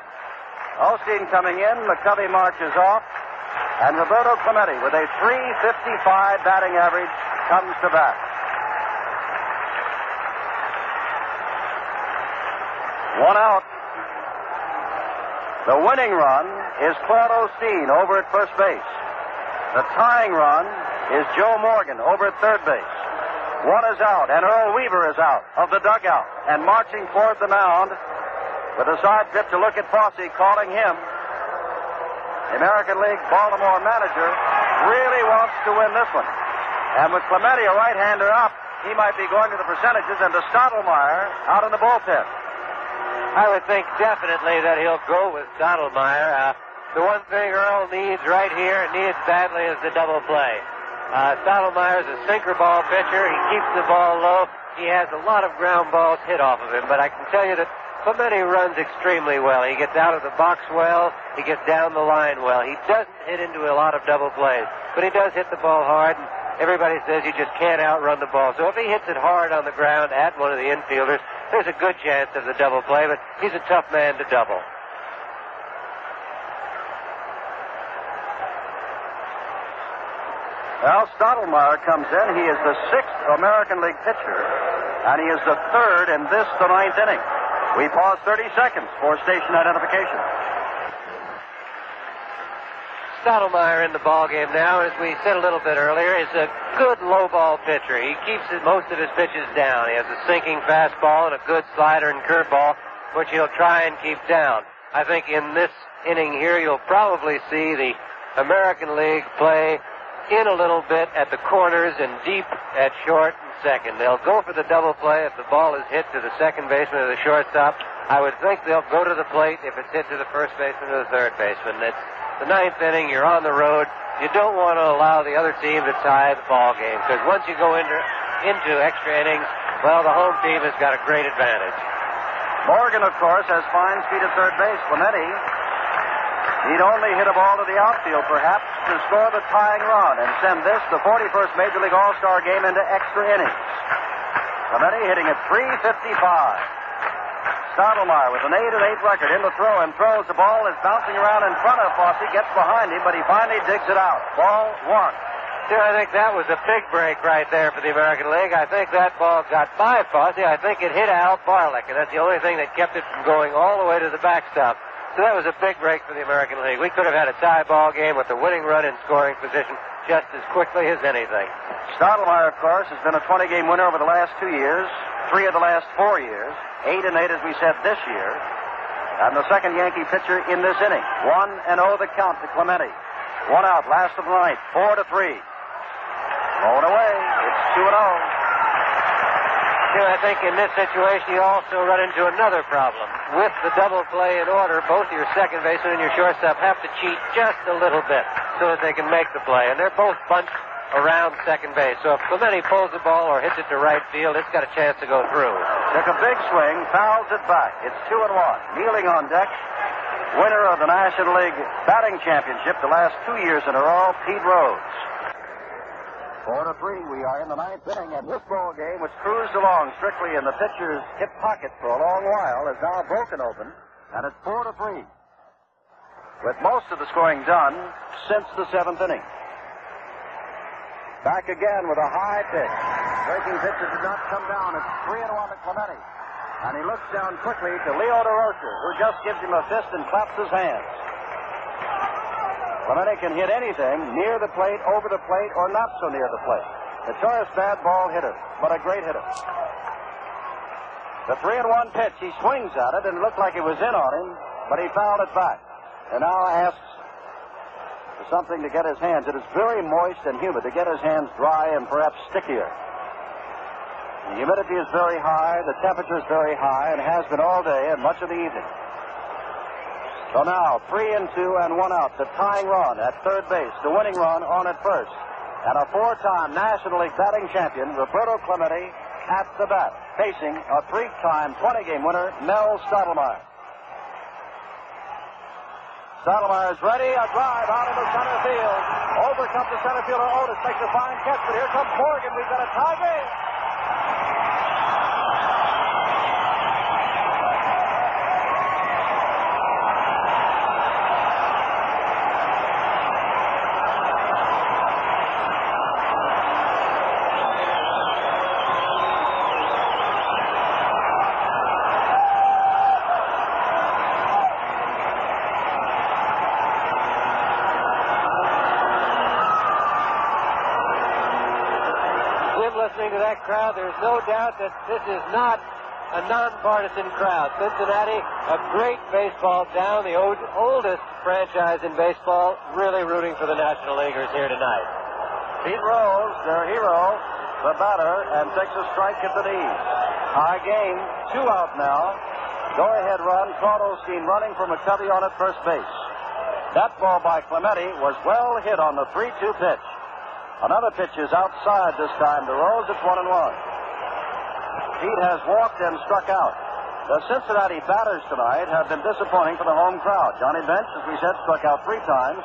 Osteen coming in. McCovey marches off. And Roberto Clemente, with a 355 batting average, comes to bat. One out. The winning run is Claude Osteen over at first base. The tying run is Joe Morgan over at third base. One is out, and Earl Weaver is out of the dugout and marching toward the mound with a side pitch to look at Fosse, calling him the American League Baltimore manager, really wants to win this one. And with Clemente, a right-hander up, he might be going to the percentages and to Stottlemyre out in the bullpen. I would think definitely that he'll go with Stottlemyre. Uh, the one thing Earl needs right here, and needs badly, is the double play. Uh, Stottlemyre is a sinker ball pitcher. He keeps the ball low. He has a lot of ground balls hit off of him, but I can tell you that Clemente runs extremely well. He gets out of the box well. He gets down the line well. He doesn't hit into a lot of double plays, but he does hit the ball hard. And everybody says you just can't outrun the ball. So if he hits it hard on the ground at one of the infielders, there's a good chance of the double play, but he's a tough man to double. Well, Stottlemyre comes in. He is the sixth American League pitcher, and he is the third in this, the ninth inning. We pause 30 seconds for station identification. Stottlemyre in the ball game now, as we said a little bit earlier, is a good low ball pitcher. He keeps most of his pitches down. He has a sinking fastball and a good slider and curveball, which he'll try and keep down. I think in this inning here, you'll probably see the American League play in a little bit at the corners and deep at short and second. They'll go for the double play if the ball is hit to the second baseman or the shortstop. I would think they'll go to the plate if it's hit to the first baseman or the third baseman. It's the ninth inning. You're on the road. You don't want to allow the other team to tie the ball game because once you go into into extra innings, well, the home team has got a great advantage. Morgan, of course, has fine speed at third base. Clemente He'd only hit a ball to the outfield, perhaps, to score the tying run and send this, the 41st Major League All-Star game, into extra innings. Clemente hitting at 355. Stottlemyre with an 8 and 8 record in the throw and throws the ball is bouncing around in front of Fosse, gets behind him, but he finally digs it out. Ball one. See, I think that was a big break right there for the American League. I think that ball got by Fosse. I think it hit Al Barlick, and that's the only thing that kept it from going all the way to the backstop. So that was a big break for the American League. We could have had a tie ball game with the winning run in scoring position just as quickly as anything. Stottlemyre, of course, has been a 20 game winner over the last two years, three of the last four years, eight and eight, as we said, this year. And the second Yankee pitcher in this inning. One and oh the count to Clemente. One out, last of the ninth, four to three. Going away. It's two and oh. I think in this situation you also run into another problem. With the double play in order, both your second baseman and your shortstop have to cheat just a little bit so that they can make the play. And they're both bunched around second base. So if Clemente pulls the ball or hits it to right field, it's got a chance to go through. Took a big swing, fouls it back. It's two and one. Kneeling on deck, winner of the National League batting championship the last two years in a row, Pete Rose. Four to three, we are in the ninth inning, and this ball game, which cruised along strictly in the pitcher's hip pocket for a long while, is now broken open, and it's four to three. With most of the scoring done since the seventh inning. Back again with a high pitch. Breaking pitcher did not come down. It's three and one to Clemente. And he looks down quickly to Leo Durocher, who just gives him a fist and claps his hands. Clemente can hit anything near the plate, over the plate, or not so near the plate. Notorious bad ball hitter, but a great hitter. The three and one pitch, he swings at it, and it looked like it was in on him, but he fouled it back. And now asks something to get his hands. It is very moist and humid to get his hands dry and perhaps stickier. The humidity is very high, the temperature is very high, and has been all day and much of the evening. So now, three and two and one out. The tying run at third base. The winning run on at first. And a four-time National League batting champion, Roberto Clemente, at the bat, facing a three-time 20-game winner, Mel Stottlemyre. Stottlemyre's ready. A drive out into center field. Over comes the center fielder Otis. Makes a fine catch, but here comes Morgan. We've got a tie game. crowd, there's no doubt that this is not a nonpartisan crowd. Cincinnati, a great baseball town, the old, oldest franchise in baseball, really rooting for the National Leaguers here tonight. Pete Rose, their hero, the batter, and takes a strike at the knees. High game, two out now. Go ahead run. Claude Osteen running for McCovey on at first base. That ball by Clemente was well hit on the 3 2 pitch. Another pitch is outside this time to Rose. It's 1 and 1. Pete has walked and struck out. The Cincinnati batters tonight have been disappointing for the home crowd. Johnny Bench, as we said, struck out three times.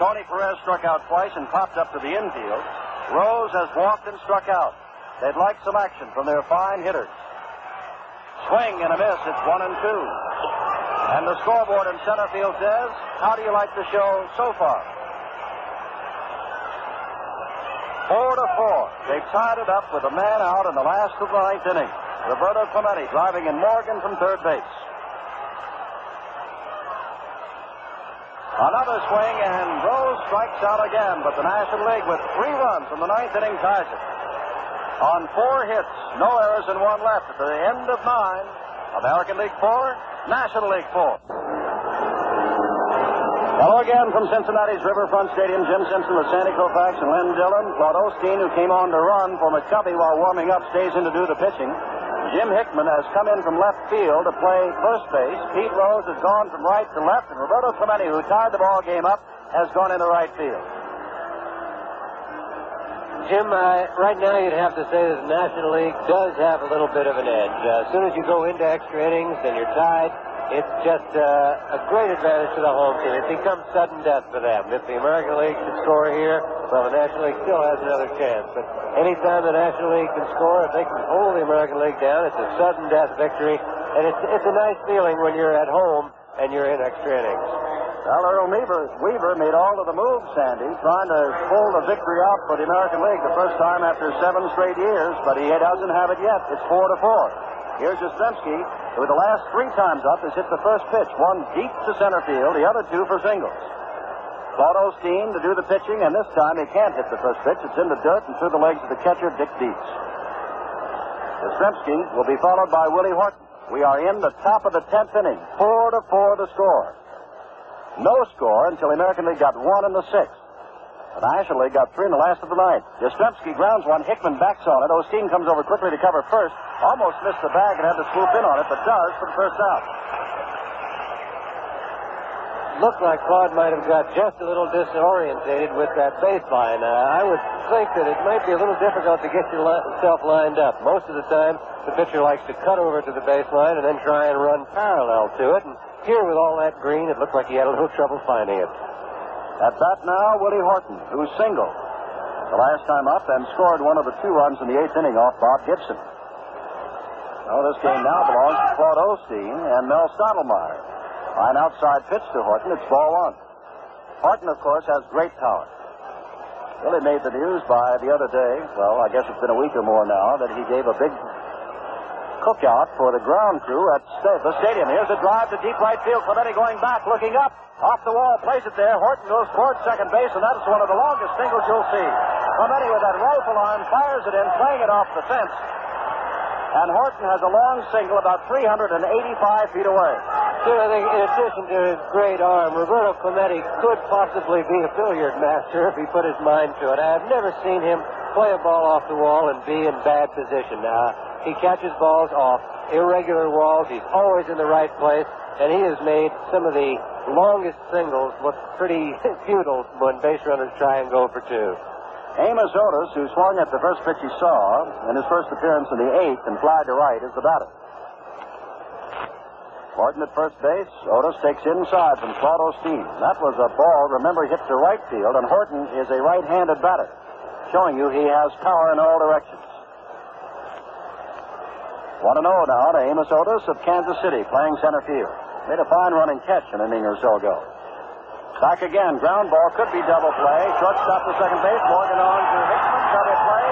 Tony Perez struck out twice and popped up to the infield. Rose has walked and struck out. They'd like some action from their fine hitters. Swing and a miss. It's one and two. And the scoreboard in center field says, How do you like the show so far? Four to four. They've tied it up with a man out in the last of the ninth inning. Roberto Clemente driving in Morgan from third base. Another swing, and Rose strikes out again, but the National League with three runs from the ninth inning ties it. On four hits, no errors, and one left at the end of nine. American League four, National League four. Hello again from Cincinnati's Riverfront Stadium. Jim Simpson with Sandy Koufax and Len Dillon. Claude Osteen, who came on to run for McCovey while warming up, stays in to do the pitching. Jim Hickman has come in from left field to play first base. Pete Rose has gone from right to left, and Roberto Clemente, who tied the ball game up, has gone into right field. Jim, uh, right now you'd have to say that the National League does have a little bit of an edge. Uh, as soon as you go into extra innings and you're tied, it's just uh, a great advantage to the home team. It becomes sudden death for them. If the American League can score here, well, the National League still has another chance. But anytime the National League can score, if they can hold the American League down, it's a sudden death victory. And it's, it's a nice feeling when you're at home and you're in extra innings. Well, Earl Weaver, Weaver made all of the moves, Sandy, trying to pull the victory out for the American League the first time after seven straight years, but he doesn't have it yet. It's four to four. Here's Yastrzemski, who the last three times up has hit the first pitch, one deep to center field, the other two for singles. Claude Osteen to do the pitching, and this time he can't hit the first pitch. It's in the dirt and through the legs of the catcher, Dick Dietz. Yastrzemski will be followed by Willie Horton. We are in the top of the tenth inning, four to four the score. No score until the American League got one in the sixth. National League got three in the last of the ninth. Yastrzemski grounds one. Hickman backs on it. Osteen comes over quickly to cover first. Almost missed the bag and had to swoop in on it, but does for the first out. Looked like Claude might have got just a little disorientated with that baseline. Uh, I would think that it might be a little difficult to get yourself lined up. Most of the time, the pitcher likes to cut over to the baseline and then try and run parallel to it. And here, with all that green, it looked like he had a little trouble finding it. At bat now, Willie Horton, who's single. the last time up and scored one of the two runs in the eighth inning off Bob Gibson. Well, this game now belongs to Claude Osteen and Mel Stottlemyre. An outside pitch to Horton. It's ball one. Horton, of course, has great power. Really made the news by the other day, well, I guess it's been a week or more now, that he gave a big cookout for the ground crew at the stadium. Here's a drive to deep right field. Clemente going back, looking up. Off the wall, plays it there. Horton goes towards second base, and that's one of the longest singles you'll see. Clemente with that rifle arm fires it in, playing it off the fence. And Horton has a long single about 385 feet away. So I think in addition to his great arm, Roberto Clemente could possibly be a billiard master if he put his mind to it. I've never seen him play a ball off the wall and be in bad position. Uh, he catches balls off irregular walls. He's always in the right place, and he has made some of the longest singles look pretty (laughs) futile when base runners try and go for two. Amos Otis, who swung at the first pitch he saw in his first appearance in the eighth and fly to right, is the batter. Horton at first base. Otis takes inside from Claude Osteen. That was a ball, remember, hit to right field, and Horton is a right-handed batter, showing you he has power in all directions. 1 0 now to Amos Otis of Kansas City, playing center field. Made a fine running catch an inning or so ago. Back again. Ground ball could be double play. Shortstop to second base. Morgan on to Hickman. Double play.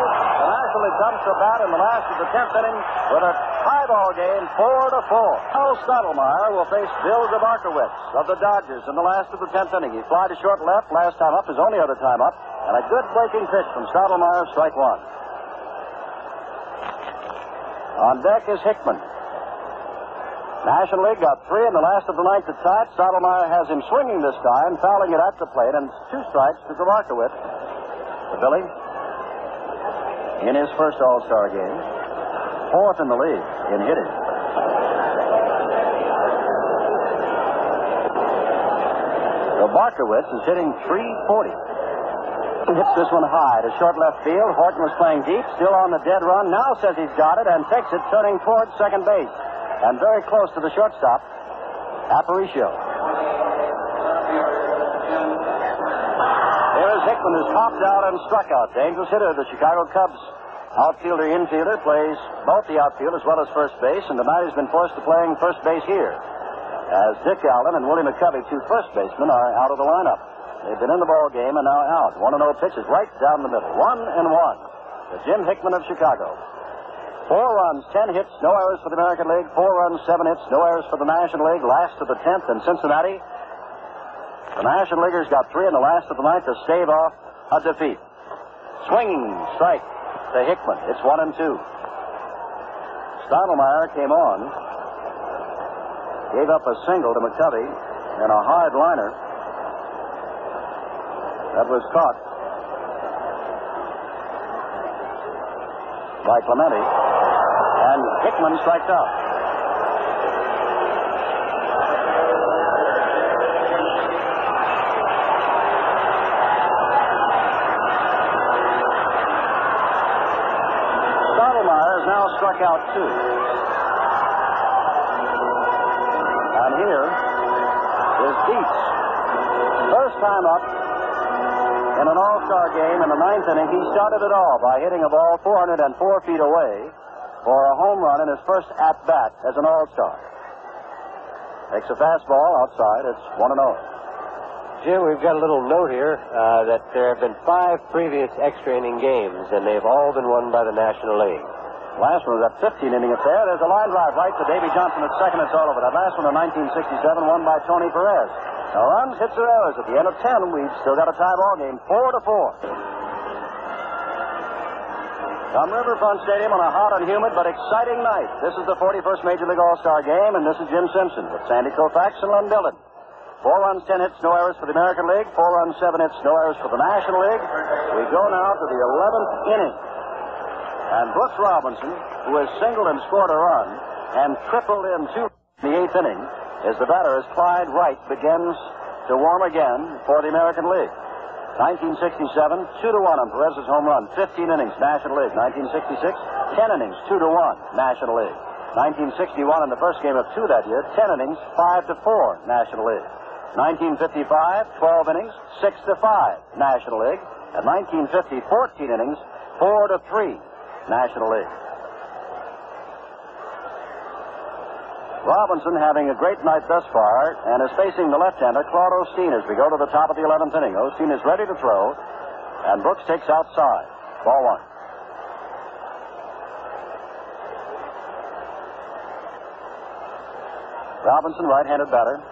National League comes to bat in the last of the tenth inning with a tie ball game, four to four. Al Stottlemyre will face Bill Grabarkewitz of the Dodgers in the last of the tenth inning. He fly to short left last time up, his only other time up, and a good breaking pitch from Stottlemyre, strike one. On deck is Hickman. National League got three in the last of the ninth at tight. Stottlemyre has him swinging this time, fouling it at the plate, and two strikes to Grabarkewitz. The Billy, in his first All-Star game, fourth in the league in hitting. So Barkowitz is hitting 340. He hits this one high to short left field. Horton was playing deep, still on the dead run. Now says he's got it and takes it, turning towards second base. And very close to the shortstop, Aparicio. Here's Hickman, who's popped out and struck out. Dangerous hitter, the Chicago Cubs. Outfielder, infielder, plays both the outfield as well as first base, and tonight he's been forced to playing first base here. As Dick Allen and Willie McCovey, two first basemen, are out of the lineup. They've been in the ball game and now out. 1 and 0 pitches right down the middle. 1 and 1 to Jim Hickman of Chicago. Four runs, 10 hits, no errors for the American League. Four runs, seven hits, no errors for the National League. Last of the 10th in Cincinnati. The National Leaguers got three in the last of the ninth to stave off a defeat. Swinging strike to Hickman. It's one and two. Stottlemyre came on, gave up a single to McCovey and a hard liner. That was caught by Clemente. And Hickman strikes out. Stottlemyre has now struck out two. And here is Dietz. First time up in an all-star game in the ninth inning, he started it all by hitting a ball 404 feet away for a home run in his first at-bat as an all-star. Takes a fastball outside. It's 1 0. Jim, we've got a little note here uh, that there have been five previous extra inning games, and they've all been won by the National League. Last one was that 15 inning affair. There's a line drive right to Davey Johnson at second. It's all over. That last one in 1967 won by Tony Perez. No runs, hits, or errors. At the end of 10, we've still got a tie ball game, 4 to 4. From Riverfront Stadium on a hot and humid but exciting night. This is the 41st Major League All-Star Game, and this is Jim Simpson with Sandy Koufax and Len Dillon. Four runs, ten hits, no errors for the American League. Four runs, seven hits, no errors for the National League. We go now to the 11th inning. And Brooks Robinson, who has singled and scored a run and tripled in two in the eighth inning, is the batter as Clyde Wright begins to warm again for the American League. 1967, 2 to 1 on Perez's home run. 15 innings, National League. 1966, 10 innings, 2 to 1, National League. 1961 in the first game of two that year, 10 innings, 5 to 4, National League. 1955, 12 innings, 6 to 5, National League. At 1950, 14 innings, 4 to 3, National League. Robinson having a great night thus far and is facing the left-hander, Claude Osteen, as we go to the top of the 11th inning. Osteen is ready to throw, and Brooks takes outside. Ball one. Robinson, right-handed batter,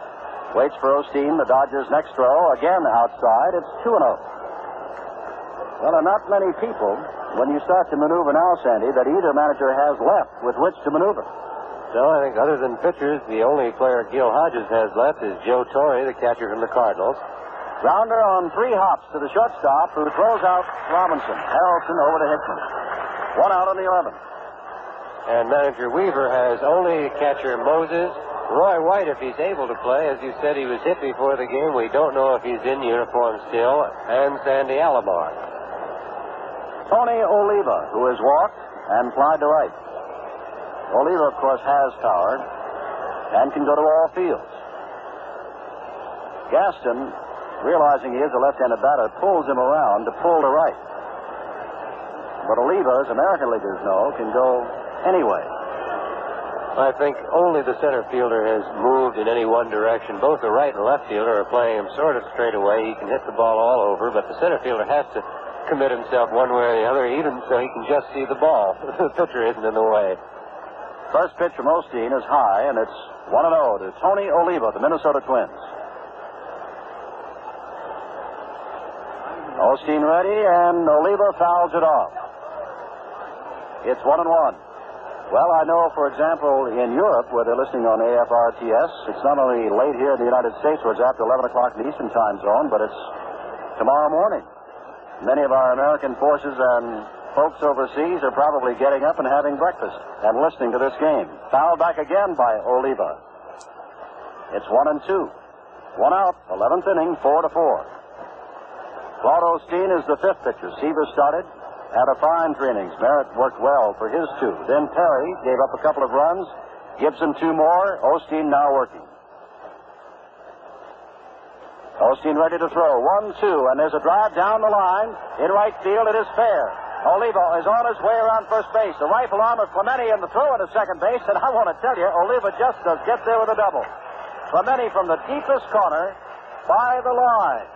waits for Osteen. The Dodgers' next throw, again outside. It's 2 0. Well, there are not many people, when you start to maneuver now, Sandy, that either manager has left with which to maneuver. So I think other than pitchers, the only player Gil Hodges has left is Joe Torre, the catcher from the Cardinals. Grounder on three hops to the shortstop, who throws out Robinson. Harrelson over to Hickman. One out on the 11th. And manager Weaver has only catcher Moses. Roy White, if he's able to play, as you said, he was hit before the game. We don't know if he's in uniform still. And Sandy Alomar. Tony Oliva, who has walked and flied to right. Oliva, of course, has power and can go to all fields. Gaston, realizing he is a left-handed batter, pulls him around to pull to right. But Oliva, as American leaguers know, can go anyway. I think only the center fielder has moved in any one direction. Both the right and left fielder are playing him sort of straight away. He can hit the ball all over, but the center fielder has to commit himself one way or the other, even so he can just see the ball. (laughs) the pitcher isn't in the way. First pitch from Osteen is high, and it's 1 0 to Tony Oliva, the Minnesota Twins. Osteen ready, and Oliva fouls it off. It's 1 and 1. Well, I know, for example, in Europe, where they're listening on AFRTS, it's not only late here in the United States, where it's after 11 o'clock in the Eastern Time Zone, but it's tomorrow morning. Many of our American forces and folks overseas are probably getting up and having breakfast and listening to this game. Foul back again by Oliva. It's one and two. One out, 11th inning, four to four. Claude Osteen is the fifth pitcher. Seaver started, had a fine three innings. Merritt worked well for his two. Then Perry gave up a couple of runs. Gibson two more. Osteen now working. Osteen ready to throw. One, two, and there's a drive down the line. In right field, it is fair. Oliva is on his way around first base. The rifle arm of Clemente and the throw into second base, and I want to tell you, Oliva just does get there with a double. Clemente from the deepest corner by the line.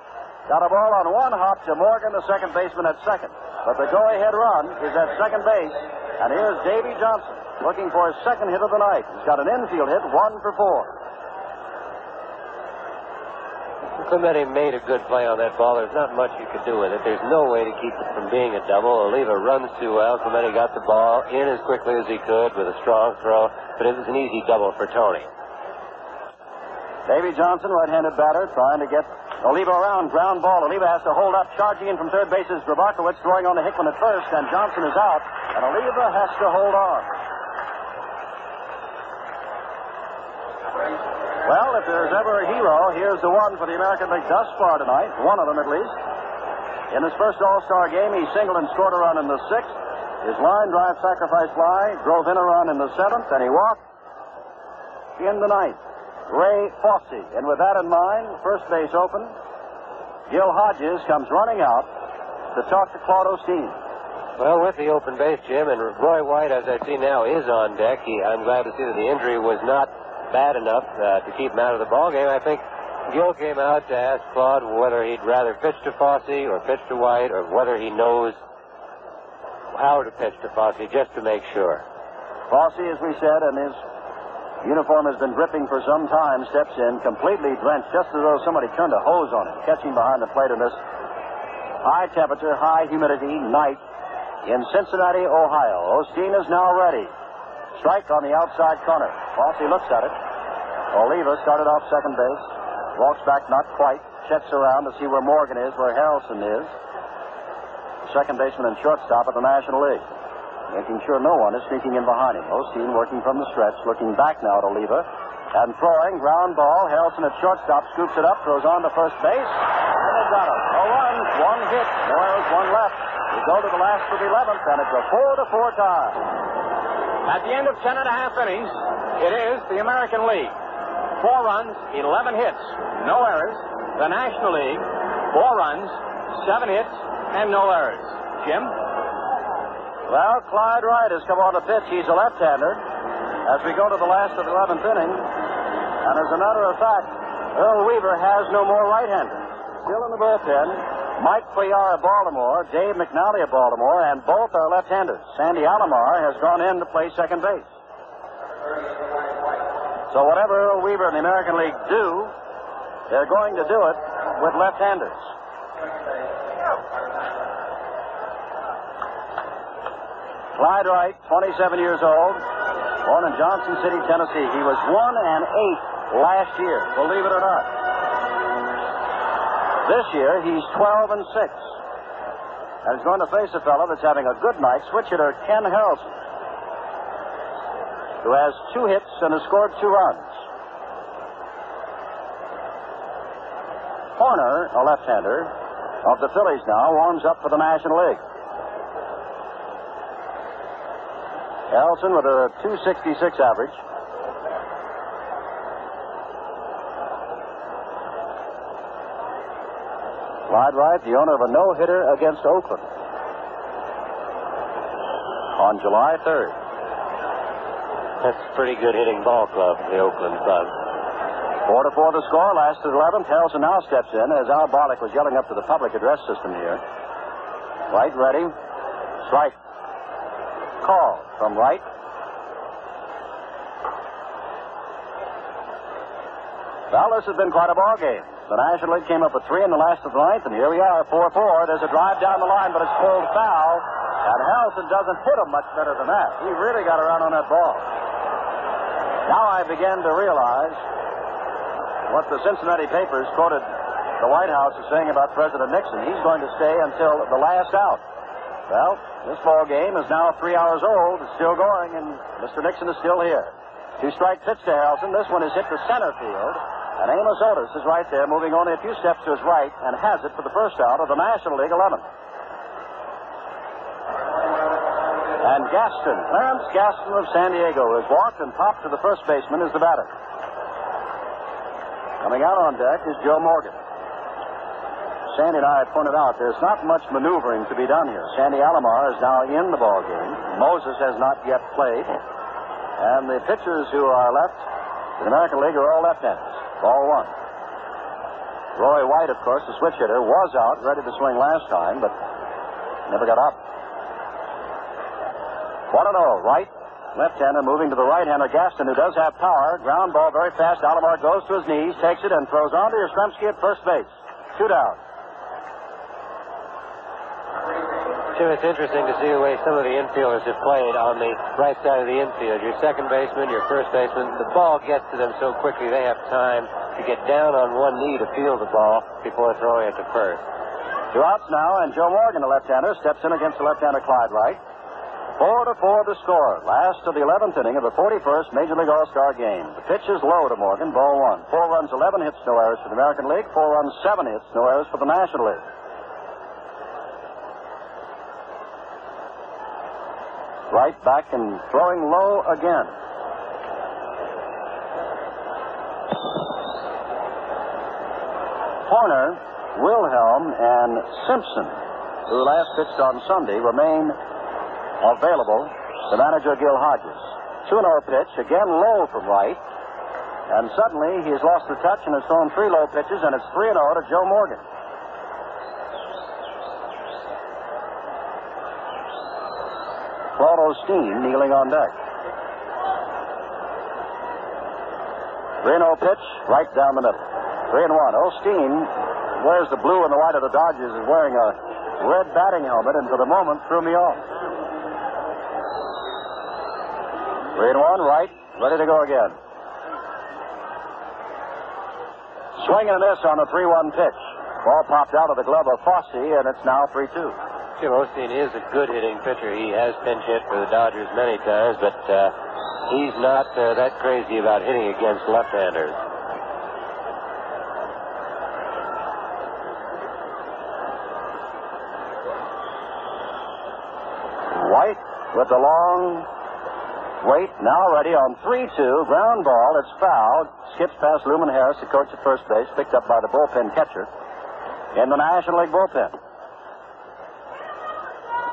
Got a ball on one hop to Morgan, the second baseman at second. But the go-ahead run is at second base, and here's Davey Johnson looking for his second hit of the night. He's got an infield hit, one for four. Clemente made a good play on that ball. There's not much you could do with it. There's no way to keep it from being a double. Oliva runs too well. Clemente got the ball in as quickly as he could with a strong throw, but it was an easy double for Tony. Davey Johnson, right-handed batter, trying to get Oliva around, ground ball. Oliva has to hold up. Charging in from third base is Grabarkewitz throwing on to Hickman at first, and Johnson is out, and Oliva has to hold on. Well, if there's ever a hero, here's the one for the American League thus far tonight. One of them, at least. In his first All-Star game, he singled and scored a run in the sixth. His line drive sacrifice fly drove in a run in the seventh, and he walked in the ninth. Ray Fosse. And with that in mind, first base open. Gil Hodges comes running out to talk to Claude Osteen. Well, with the open base, Jim, and Roy White, as I see now, is on deck. He, I'm glad to see that the injury was not bad enough uh, to keep him out of the ball game. I think Gil came out to ask Claude whether he'd rather pitch to Fosse or pitch to White, or whether he knows how to pitch to Fosse, just to make sure. Fosse, as we said, and his Uniform has been dripping for some time, steps in, completely drenched, just as though somebody turned a hose on him, catching behind the plate in this high temperature, high humidity night in Cincinnati, Ohio. Osteen is now ready. Strike on the outside corner. Fosse looks at it. Oliva started off second base. Walks back not quite. Checks around to see where Morgan is, where Harrelson is. Second baseman and shortstop at the National League making sure no one is sneaking in behind him. Osteen working from the stretch, looking back now at Oliva. And throwing, ground ball. Harrelson at shortstop scoops it up, throws on to first base. And they got him. No runs, one hit. Errors, one left. We go to the last of the 11th, and it's a 4 to 4 tie. At the end of 10 and a half innings, it is the American League. Four runs, 11 hits, no errors. The National League, four runs, seven hits, and no errors. Jim? Well, Clyde Wright has come on to pitch. He's a left-hander as we go to the last of the 11th inning. And as a matter of fact, Earl Weaver has no more right-handers. Still in the bullpen, Mike Cuellar of Baltimore, Dave McNally of Baltimore, and both are left-handers. Sandy Alomar has gone in to play second base. So whatever Earl Weaver and the American League do, they're going to do it with left-handers. Clyde Wright, 27 years old, born in Johnson City, Tennessee. He was 1 and 8 last year, believe it or not. This year, he's 12 and 6. And he's going to face a fellow that's having a good night, switch hitter Ken Harrelson, who has two hits and has scored two runs. Hoerner, a left-hander of the Phillies now, warms up for the National League. Harrelson with a 266 average. Clyde Wright, the owner of a no-hitter against Oakland on July 3rd. That's a pretty good hitting ball club, the Oakland club. Four to four the score. Last to the 11th. Harrelson now steps in as Al Barlick was yelling up to the public address system here. Right ready. Strike call from right. Well, this has been quite a ball game. The National League came up with three in the last of the ninth, and here we are, 4-4. There's a drive down the line, but it's pulled foul. And Harrelson doesn't hit him much better than that. He really got around on that ball. Now I begin to realize what the Cincinnati papers quoted the White House is saying about President Nixon. He's going to stay until the last out. Well, this ball game is now three hours old. It's still going, and Mr. Nixon is still here. Two strike pitch to Harrelson. This one is hit to center field. And Amos Otis is right there, moving only a few steps to his right, and has it for the first out of the National League 11. And Gaston, Clarence Gaston of San Diego, has walked and popped to the first baseman is the batter. Coming out on deck is Joe Morgan. Sandy and I pointed out there's not much maneuvering to be done here. Sandy Alomar is now in the ball game. Moses has not yet played. And the pitchers who are left in the American League are all left-handers. Ball one. Roy White, of course, the switch hitter, was out, ready to swing last time, but never got up. 1 0. Right, left-hander moving to the right-hander, Gaston, who does have power. Ground ball very fast. Alomar goes to his knees, takes it, and throws on to Yastrzemski at first base. Two down. Jim, it's interesting to see the way some of the infielders have played on the right side of the infield. Your second baseman, your first baseman, the ball gets to them so quickly they have time to get down on one knee to field the ball before throwing it to first. Two outs now, and Joe Morgan, the left-hander, steps in against the left-hander Clyde Wright. Four to four the score. Last of the 11th inning of the 41st Major League All-Star game. The pitch is low to Morgan, ball one. Four runs, 11 hits, no errors for the American League. Four runs, seven hits, no errors for the National League. Wright back and throwing low again. Hoerner, Wilhelm, and Simpson, who last pitched on Sunday, remain available to manager Gil Hodges. 2 0 pitch, again low from Wright. And suddenly he's lost the touch and has thrown three low pitches, and it's 3 0 to Joe Morgan. Claude Osteen kneeling on deck. 3 0 pitch, right down the middle. 3 and 1. Osteen wears the blue and the white of the Dodgers, is wearing a red batting helmet, and for the moment threw me off. 3 and 1, right, ready to go again. Swing and a miss on the 3 1 pitch. Ball popped out of the glove of Fosse, and it's now 3 2. Jim Osteen is a good hitting pitcher. He has pinch hit for the Dodgers many times, but uh, he's not uh, that crazy about hitting against left-handers. White with the long wait, now ready on 3 2. Ground ball, it's fouled. Skips past Luman Harris, the coach at first base, picked up by the bullpen catcher in the National League bullpen.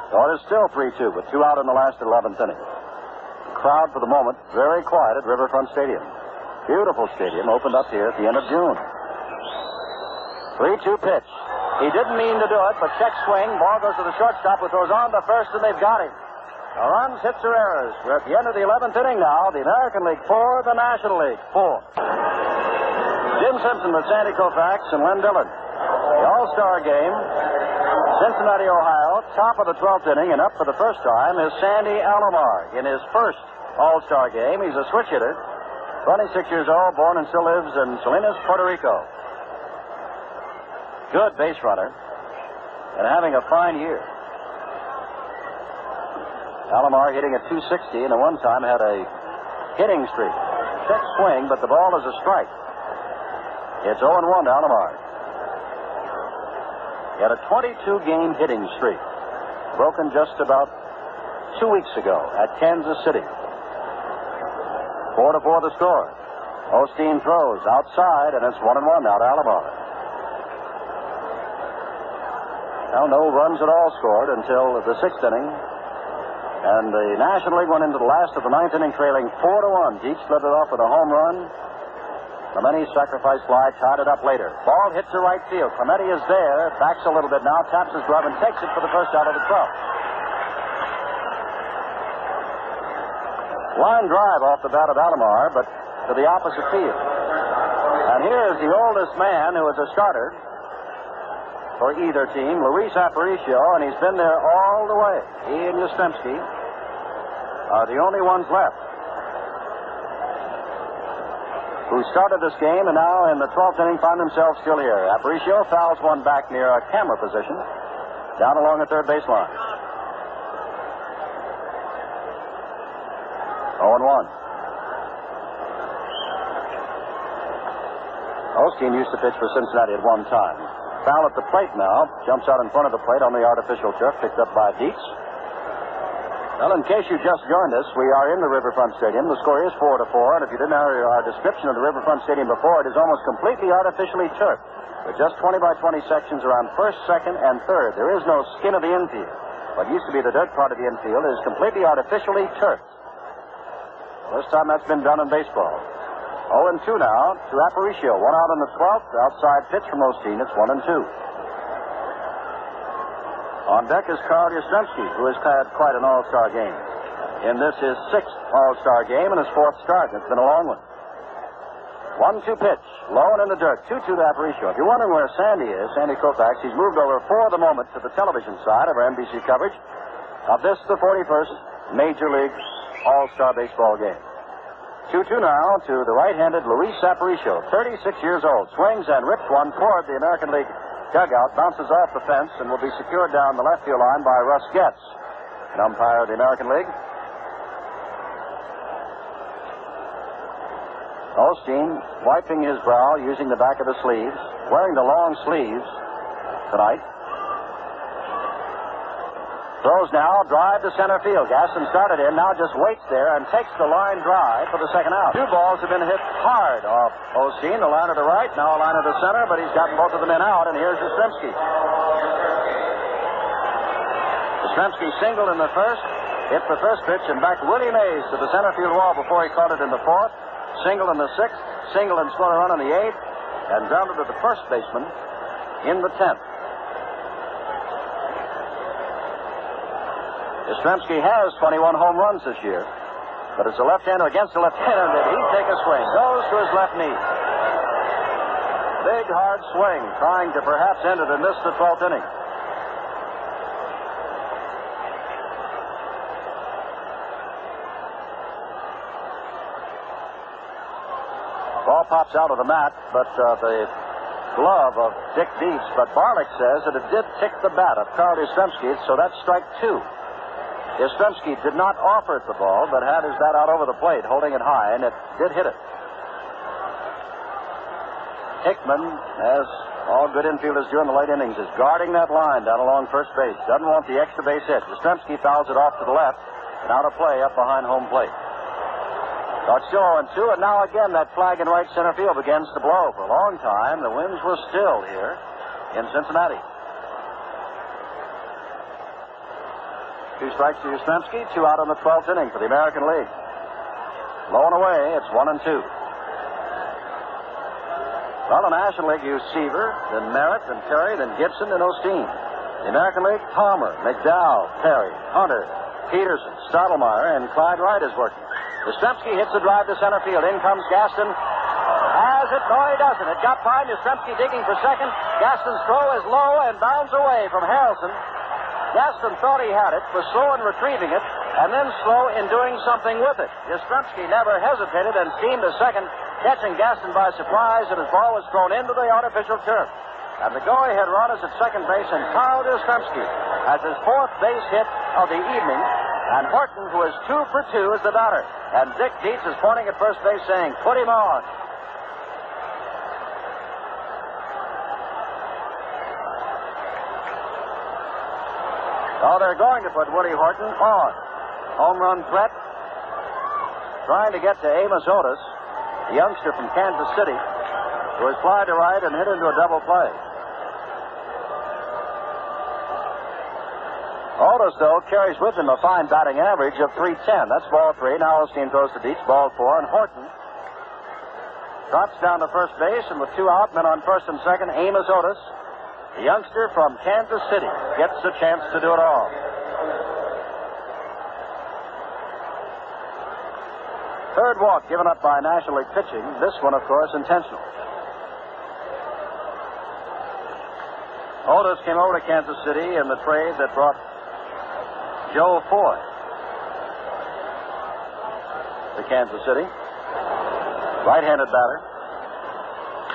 It is still 3 2, with two out in the last 11th inning. The crowd, for the moment, very quiet at Riverfront Stadium. Beautiful stadium, opened up here at the end of June. 3 2 pitch. He didn't mean to do it, but check swing. Ball goes to the shortstop, who throws on to first, and they've got him. No runs, hits, or errors. We're at the end of the 11th inning now. The American League four, the National League four. Jim Simpson with Sandy Koufax and Len Dillon. The All-Star game, Cincinnati, Ohio, top of the 12th inning, and up for the first time is Sandy Alomar. In his first All-Star game, he's a switch hitter, 26 years old, born and still lives in Salinas, Puerto Rico. Good base runner, and having a fine year. Alomar hitting at 260, and at one time had a hitting streak. Check swing, but the ball is a strike. It's 0 1 to Alomar. He had a 22 game hitting streak, broken just about two weeks ago at Kansas City. 4 to 4 the score. Osteen throws outside, and it's 1 and 1 now to Alomar. Now, no runs at all scored until the sixth inning. And the National League went into the last of the ninth inning trailing 4 to 1. Dietz led it off with a home run. Clemente sacrifice fly, tied it up later. Ball hits the right field. Clemente is there, backs a little bit now, taps his glove, and takes it for the first out of the 12th. Line drive off the bat of Alomar, but to the opposite field. And here is the oldest man who is a starter for either team, Luis Aparicio, and he's been there all the way. He and Yastrzemski are the only ones left who started this game and now in the 12th inning find themselves still here. Aparicio fouls one back near a camera position down along the third baseline. 0 1. Osteen used to pitch for Cincinnati at one time. Foul at the plate now. Jumps out in front of the plate on the artificial turf, picked up by Dietz. Well, in case you just joined us, we are in the Riverfront Stadium. The score is 4 to 4, and if you didn't hear our description of the Riverfront Stadium before, it is almost completely artificially turfed, with just 20 by 20 sections around first, second, and third. There is no skin of the infield. What used to be the dirt part of the infield is completely artificially turfed. First time that's been done in baseball. 0 and 2 now to Aparicio. One out in the 12th. Outside pitch from Osteen. It's 1 and 2. On deck is Carl Yastrzemski, who has had quite an all-star game. In this, his sixth all-star game and his fourth start. It's been a long one. One-two pitch, low and in the dirt. Two-two to Aparicio. If you're wondering where Sandy is, Sandy Koufax, he's moved over for the moment to the television side of our NBC coverage of this, the 41st Major League All-Star Baseball game. 2-2 now to the right-handed Luis Aparicio, 36 years old. Swings and rips one toward the American League dugout, bounces off the fence, and will be secured down the left field line by Russ Goetz, an umpire of the American League. Osteen wiping his brow using the back of the sleeves, wearing the long sleeves tonight. Throws now, drive to center field. Gaston started in, now just waits there and takes the line drive for the second out. Two balls have been hit hard off Osteen, the line to the right, now a line to the center, but he's gotten both of them in out, and here's Yastrzemski. Yastrzemski singled in the first, hit the first pitch, and back Willie Mays to the center field wall before he caught it in the fourth. Single in the sixth, single and scored a run in the eighth, and grounded to the first baseman in the tenth. Yastrzemski has 21 home runs this year. But it's a left-hander against a left-hander. Did he take a swing? Goes to his left knee. Big, hard swing, trying to perhaps end it and miss the 12th inning. Ball pops out of the mat, but uh, the glove of Dick Dietz. But Barlick says that it did tick the bat of Carl Yastrzemski, so that's strike two. Yastrzemski did not offer it the ball, but had his bat out over the plate, holding it high, and it did hit it. Hickman, as all good infielders do in the late innings, is guarding that line down along first base. Doesn't want the extra base hit. Yastrzemski fouls it off to the left and out of play up behind home plate. So it's still 0 2, and now again that flag in right center field begins to blow. For a long time, the winds were still here in Cincinnati. Two strikes to Yastrzemski, two out in the 12th inning for the American League. Low and away, it's one and two. Well, the National League used Seaver, then Merritt, then Perry, then Gibson, then Osteen. The American League, Palmer, McDowell, Perry, Hunter, Peterson, Stottlemyre, and Clyde Wright is working. Yastrzemski hits the drive to center field. In comes Gaston. Has it? No, he doesn't. It got by Yastrzemski digging for second. Gaston's throw is low and bounds away from Harrelson. Gaston thought he had it, was slow in retrieving it, and then slow in doing something with it. Yastrzemski never hesitated and steamed to second, catching Gaston by surprise, and his ball was thrown into the artificial turf. And the go-ahead run is at second base, and Carl Yastrzemski has his fourth base hit of the evening, and Horton, who is two for two, is the batter. And Dick Dietz is pointing at first base, saying, "Put him on." Oh, they're going to put Woody Horton on. Home run threat. Trying to get to Amos Otis, the youngster from Kansas City, who has fly to right and hit into a double play. Otis, though, carries with him a fine batting average of 310. That's ball three. Now Osteen throws to Dietz, ball four, and Horton drops down to first base, and with two out, men on first and second, Amos Otis the youngster from Kansas City gets a chance to do it all. Third walk given up by National League pitching. This one, of course, intentional. Otis came over to Kansas City in the trade that brought Joe Foy to Kansas City. Right-handed batter.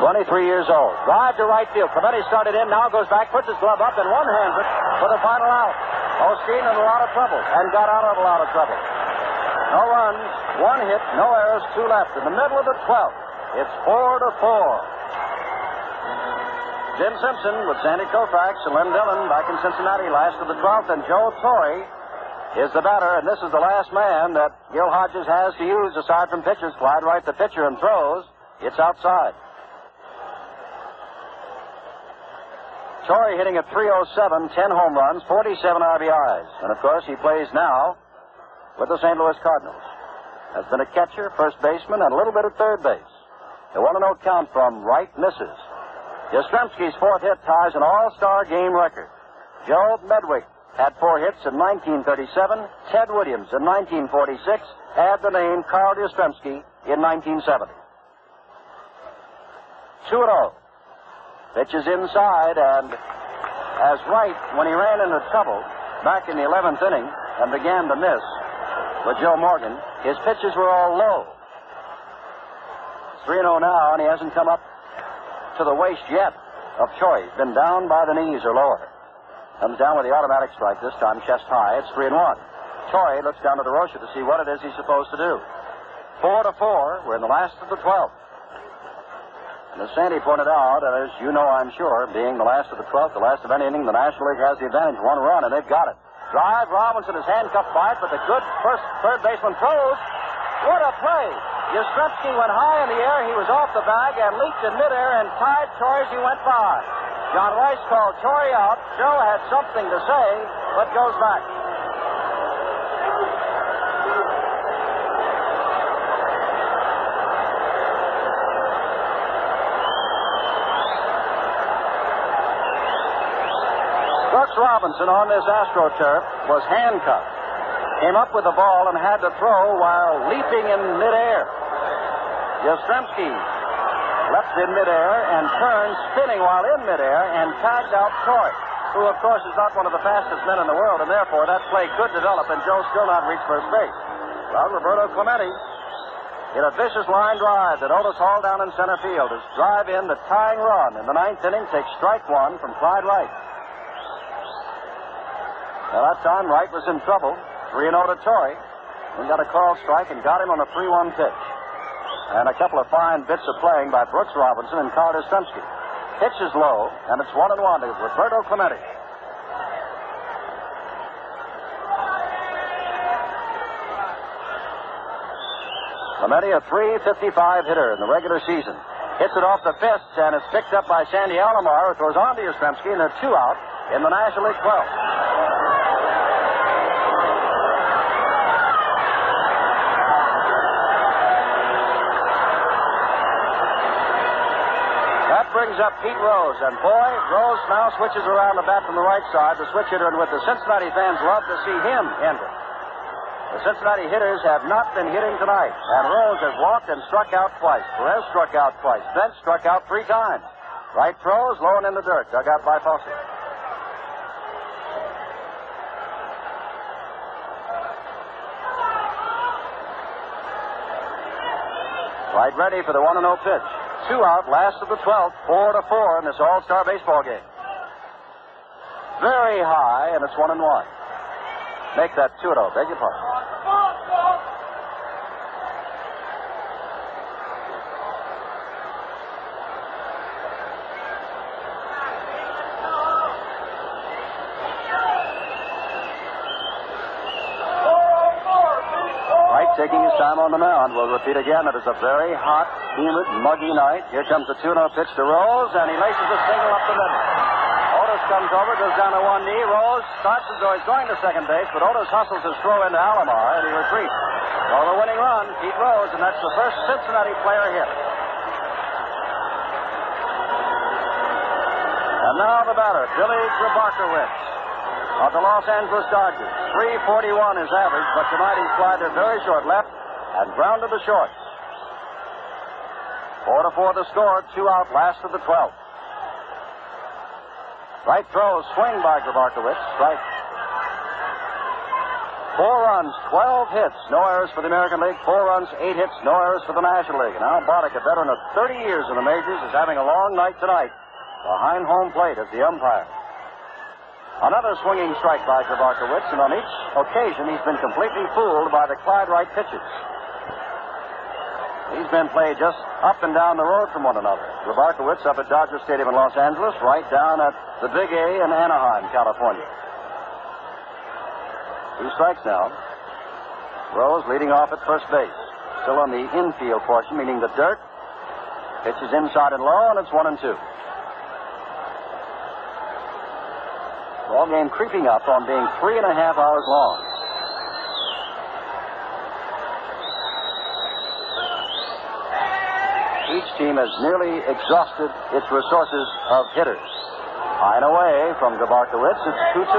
23 years old. Drive to right field. Clemente started in, now goes back, puts his glove up, and one-hands it for the final out. Osteen in a lot of trouble, and got out of a lot of trouble. No runs, one hit, no errors, two left. In the middle of the 12th, it's four to four. Jim Simpson with Sandy Koufax and Len Dillon back in Cincinnati last of the 12th, and Joe Torre is the batter, and this is the last man that Gil Hodges has to use aside from pitchers. Clyde Wright, the pitcher, and throws. It's outside. Torre hitting at 307, 10 home runs, 47 RBIs. And of course, he plays now with the St. Louis Cardinals. Has been a catcher, first baseman, and a little bit at third base. The one and 0 count from Wright misses. Yastrzemski's fourth hit ties an all-star game record. Joe Medwick had four hits in 1937. Ted Williams in 1946. Add the name Carl Yastrzemski in 1970. 2 0. Pitches inside, and as Wright, when he ran into trouble back in the 11th inning and began to miss with Joe Morgan, his pitches were all low. 3 0 now, and he hasn't come up to the waist yet of Torre. He's been down by the knees or lower. Comes down with the automatic strike, this time chest high. It's 3 and 1. Torre looks down to Durocher to see what it is he's supposed to do. 4 to 4. We're in the last of the 12th. And as Sandy pointed out, as you know, I'm sure, being the last of the 12th, the last of any inning, the National League has the advantage. One run, and they've got it. Drive, Robinson is handcuffed by it, but the good first third baseman throws. What a play! Yastrzemski went high in the air. He was off the bag and leaped in midair and tied Torre as he went by. John Rice called Torre out. Joe had something to say, but goes back. Robinson on this AstroTurf was handcuffed. Came up with the ball and had to throw while leaping in midair. Yastrzemski left in midair and turned, spinning while in midair, and tagged out Torre, who, of course, is not one of the fastest men in the world, and therefore that play could develop, and Joe still not reach first base. Well, Roberto Clemente in a vicious line drive that Otis hauled down in center field. His drive in the tying run in the ninth inning takes strike one from Clyde Wright. Now, that time, Wright was in trouble. 3 0 to Torre. We got a call strike and got him on a 3 1 pitch. And a couple of fine bits of playing by Brooks Robinson and Carl Yastrzemski. Pitch is low, and it's 1 and 1 to Roberto Clemente. Clemente, a 355 hitter in the regular season. Hits it off the fists, and it's picked up by Sandy Alomar, who throws on to Yastrzemski, and they're two out in the National League 12. That brings up Pete Rose, and boy, Rose now switches around the bat from the right side, the switch hitter, and with the Cincinnati fans love to see him enter. The Cincinnati hitters have not been hitting tonight, and Rose has walked and struck out twice. Perez struck out twice. Bench struck out three times. Wright throws, low and in the dirt, dug out by Fosse. Wright ready for the 1 0 pitch. Two out, last of the 12th, 4 to 4 in this All Star baseball game. Very high, and it's 1 and 1. Make that 2 0, beg your pardon. Taking his time on the mound. We'll repeat again. It is a very hot, humid, muggy night. Here comes the 2 0 pitch to Rose, and he laces a single up the middle. Otis comes over, goes down to one knee. Rose starts as though he's going to second base, but Otis hustles his throw into Alomar, and he retreats. For the winning run, Pete Rose, and that's the first Cincinnati player hit. And now the batter, Billy Grabarkewitz of the Los Angeles Dodgers. 341 is average, but tonight he's flied to very short left and grounded the shorts. 4 to 4 the score, two out, last of the 12th. Wright throw, swing by Grabarkewitz. Strike. Four runs, 12 hits, no errors for the American League. Four runs, eight hits, no errors for the National League. And Al a veteran of 30 years in the majors, is having a long night tonight behind home plate as the umpire. Another swinging strike by Grabarkewitz, and on each occasion he's been completely fooled by the Clyde Wright pitches. These men play just up and down the road from one another. Grabarkewitz up at Dodger Stadium in Los Angeles, Wright down at the Big A in Anaheim, California. Two strikes now. Rose leading off at first base. Still on the infield portion, meaning the dirt. Pitches inside and low, and it's one and two. Ball game creeping up on being three and a half hours long. Each team has nearly exhausted its resources of hitters. High and away from Grabarkewitz, it's 2 2.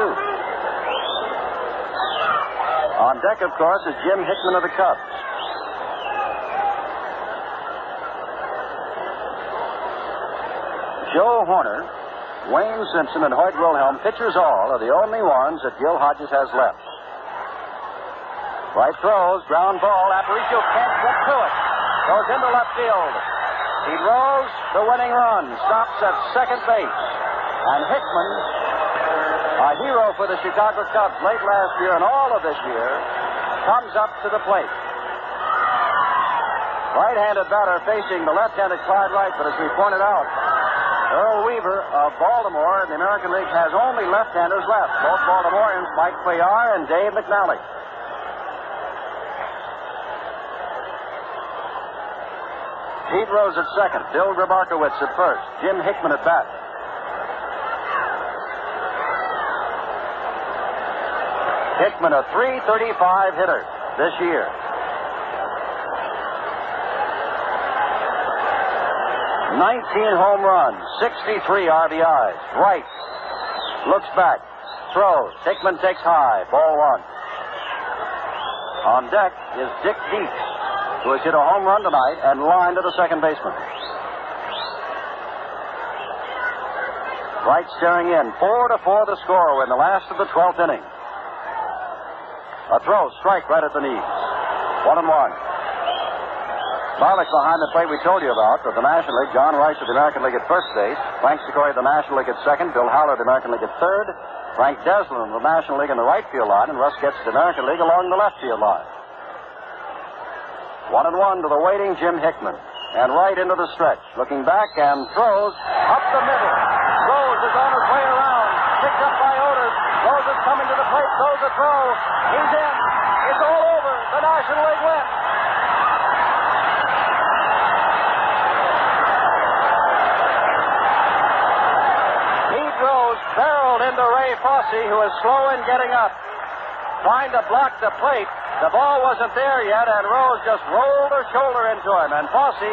On deck, of course, is Jim Hickman of the Cubs. Joe Hoerner, Wayne Simpson, and Hoyt Wilhelm, pitchers all, are the only ones that Gil Hodges has left. Wright throws, ground ball. Aparicio can't get to it. Goes into left field. He rolls the winning run, stops at second base. And Hickman, a hero for the Chicago Cubs late last year and all of this year, comes up to the plate. Right-handed batter facing the left-handed Clyde Wright, but as we pointed out, Earl Weaver of Baltimore in the American League has only left-handers left. Both Baltimoreans, Mike Cuellar and Dave McNally. Pete Rose at second. Bill Grabarkewitz at first. Jim Hickman at bat. Hickman, a 335 hitter this year. Nineteen home runs, 63 RBIs. Wright. Looks back. Throws. Hickman takes high. Ball one. On deck is Dick Dietz who has hit a home run tonight and lined to the second baseman. Wright staring in. Four to four the score in the last of the 12th inning. A throw, strike right at the knees. One and one. Barlick behind the plate we told you about with the National League. John Rice of the American League at first base. Frank Secory of the National League at second. Bill Haller of the American League at third. Frank Deslin of the National League in the right field line. And Russ Goetz the American League along the left field line. One and one to the waiting Jim Hickman. And Wright into the stretch. Looking back and throws up the middle. Rose is on his way around. Picked up by Otis. Rose is coming to the plate. Throws a throw. He's in. It's all over. The National League wins. Pete Rose barreled into Ray Fosse, who is slow in getting up. Trying to block the plate. The ball wasn't there yet, and Rose just rolled her shoulder into him, and Fosse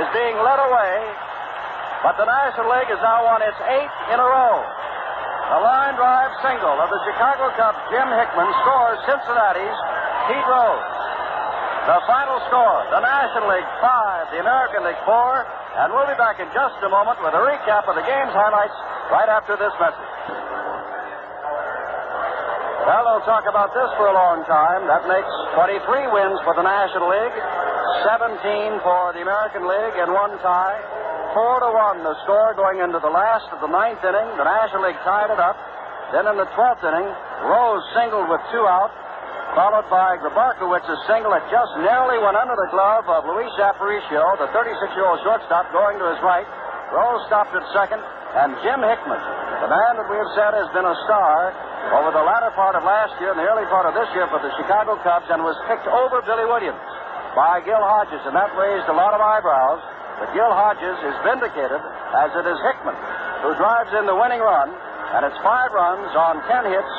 is being led away. But the National League has now won its eighth in a row. The line drive single of the Chicago Cubs, Jim Hickman, scores Cincinnati's Pete Rose. The final score, the National League 5, the American League 4, and we'll be back in just a moment with a recap of the game's highlights right after this message. Well, they'll talk about this for a long time. That makes 23 wins for the National League, 17 for the American League, and one tie. Four to one the score going into the last of the ninth inning. The National League tied it up. Then in the 12th inning, Rose singled with two out, followed by Grabarkewitz's single that just narrowly went under the glove of Luis Aparicio, the 36-year-old shortstop, going to his right. Rose stopped at second, and Jim Hickman, the man that we have said has been a star over the latter part of last year and the early part of this year for the Chicago Cubs, and was picked over Billy Williams by Gil Hodges, and that raised a lot of eyebrows. But Gil Hodges is vindicated, as it is Hickman, who drives in the winning run, and it's five runs on ten hits,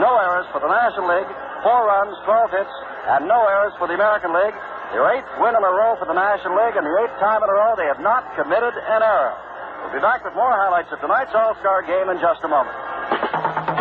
no errors for the National League, four runs, 12 hits, and no errors for the American League. Their eighth win in a row for the National League, and the eighth time in a row they have not committed an error. We'll be back with more highlights of tonight's All-Star game in just a moment.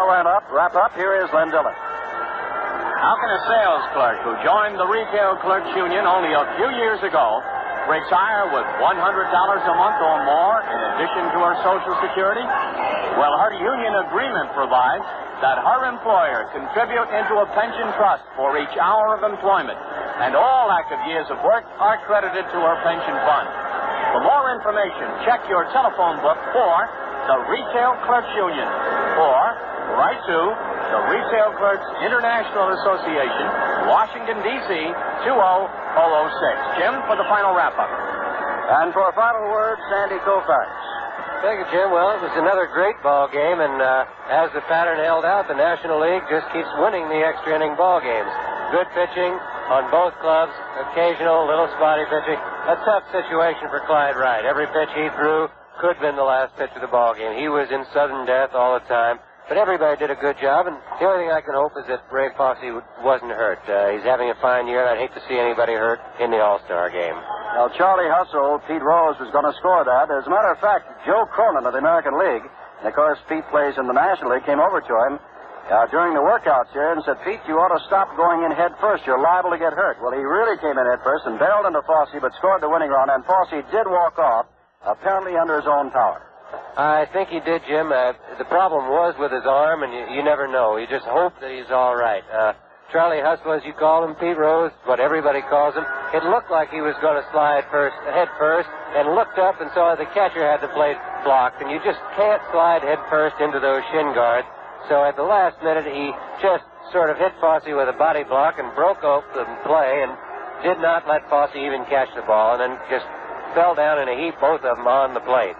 A wrap up, wrap up. Here is Len Dillon. How can a sales clerk who joined the Retail Clerks Union only a few years ago retire with $100 a month or more in addition to her Social Security? Well, her union agreement provides that her employer contribute into a pension trust for each hour of employment, and all active years of work are credited to her pension fund. For more information, check your telephone book for the Retail Clerks Union or write to the Retail Clerks International Association, Washington, D.C. 20006. Jim, for the final wrap up. And for a final word, Sandy Koufax. Thank you, Jim. Well, it was another great ball game, and uh, as the pattern held out, the National League just keeps winning the extra inning ball games. Good pitching on both clubs, occasional little spotty pitching. A tough situation for Clyde Wright. Every pitch he threw could have been the last pitch of the ball game. He was in sudden death all the time. But everybody did a good job, and the only thing I can hope is that Ray Fosse wasn't hurt. Uh, he's having a fine year, and I'd hate to see anybody hurt in the All-Star game. Now, Charlie Hustle, Pete Rose was going to score that. As a matter of fact, Joe Cronin of the American League, and of course Pete plays in the National League, came over to him uh, during the workouts here and said, Pete, you ought to stop going in head first. You're liable to get hurt. Well, he really came in head first and barreled into Fosse, but scored the winning run, and Fosse did walk off, apparently under his own power. I think he did, Jim. Uh, the problem was with his arm, and you, you never know. You just hope that he's all right. Uh, Charlie Hustle, as you call him, Pete Rose, what everybody calls him, it looked like he was going to slide first, head first, and looked up and saw the catcher had the plate blocked, and you just can't slide head first into those shin guards. So at the last minute, he just sort of hit Fosse with a body block and broke the play and did not let Fosse even catch the ball, and then just fell down in a heap, both of them on the plate.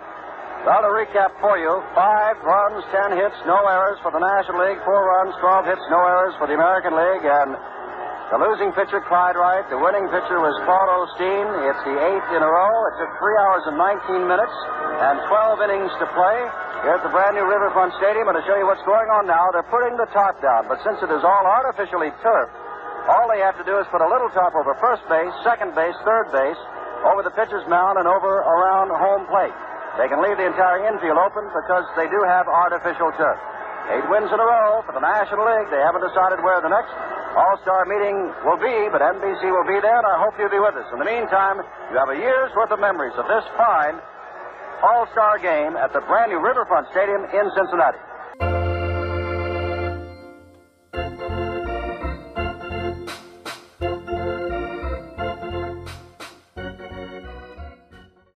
Well, to recap for you, five runs, ten hits, no errors for the National League, four runs, 12 hits, no errors for the American League, and the losing pitcher, Clyde Wright. The winning pitcher was Paul Osteen. It's the eighth in a row. It took three hours and 19 minutes and 12 innings to play here at the brand new Riverfront Stadium. And to show you what's going on now, they're putting the top down. But since it is all artificially turf, all they have to do is put a little top over first base, second base, third base, over the pitcher's mound, and over around home plate. They can leave the entire infield open because they do have artificial turf. Eight wins in a row for the National League. They haven't decided where the next All-Star meeting will be, but NBC will be there, and I hope you'll be with us. In the meantime, you have a year's worth of memories of this fine All-Star game at the brand new Riverfront Stadium in Cincinnati.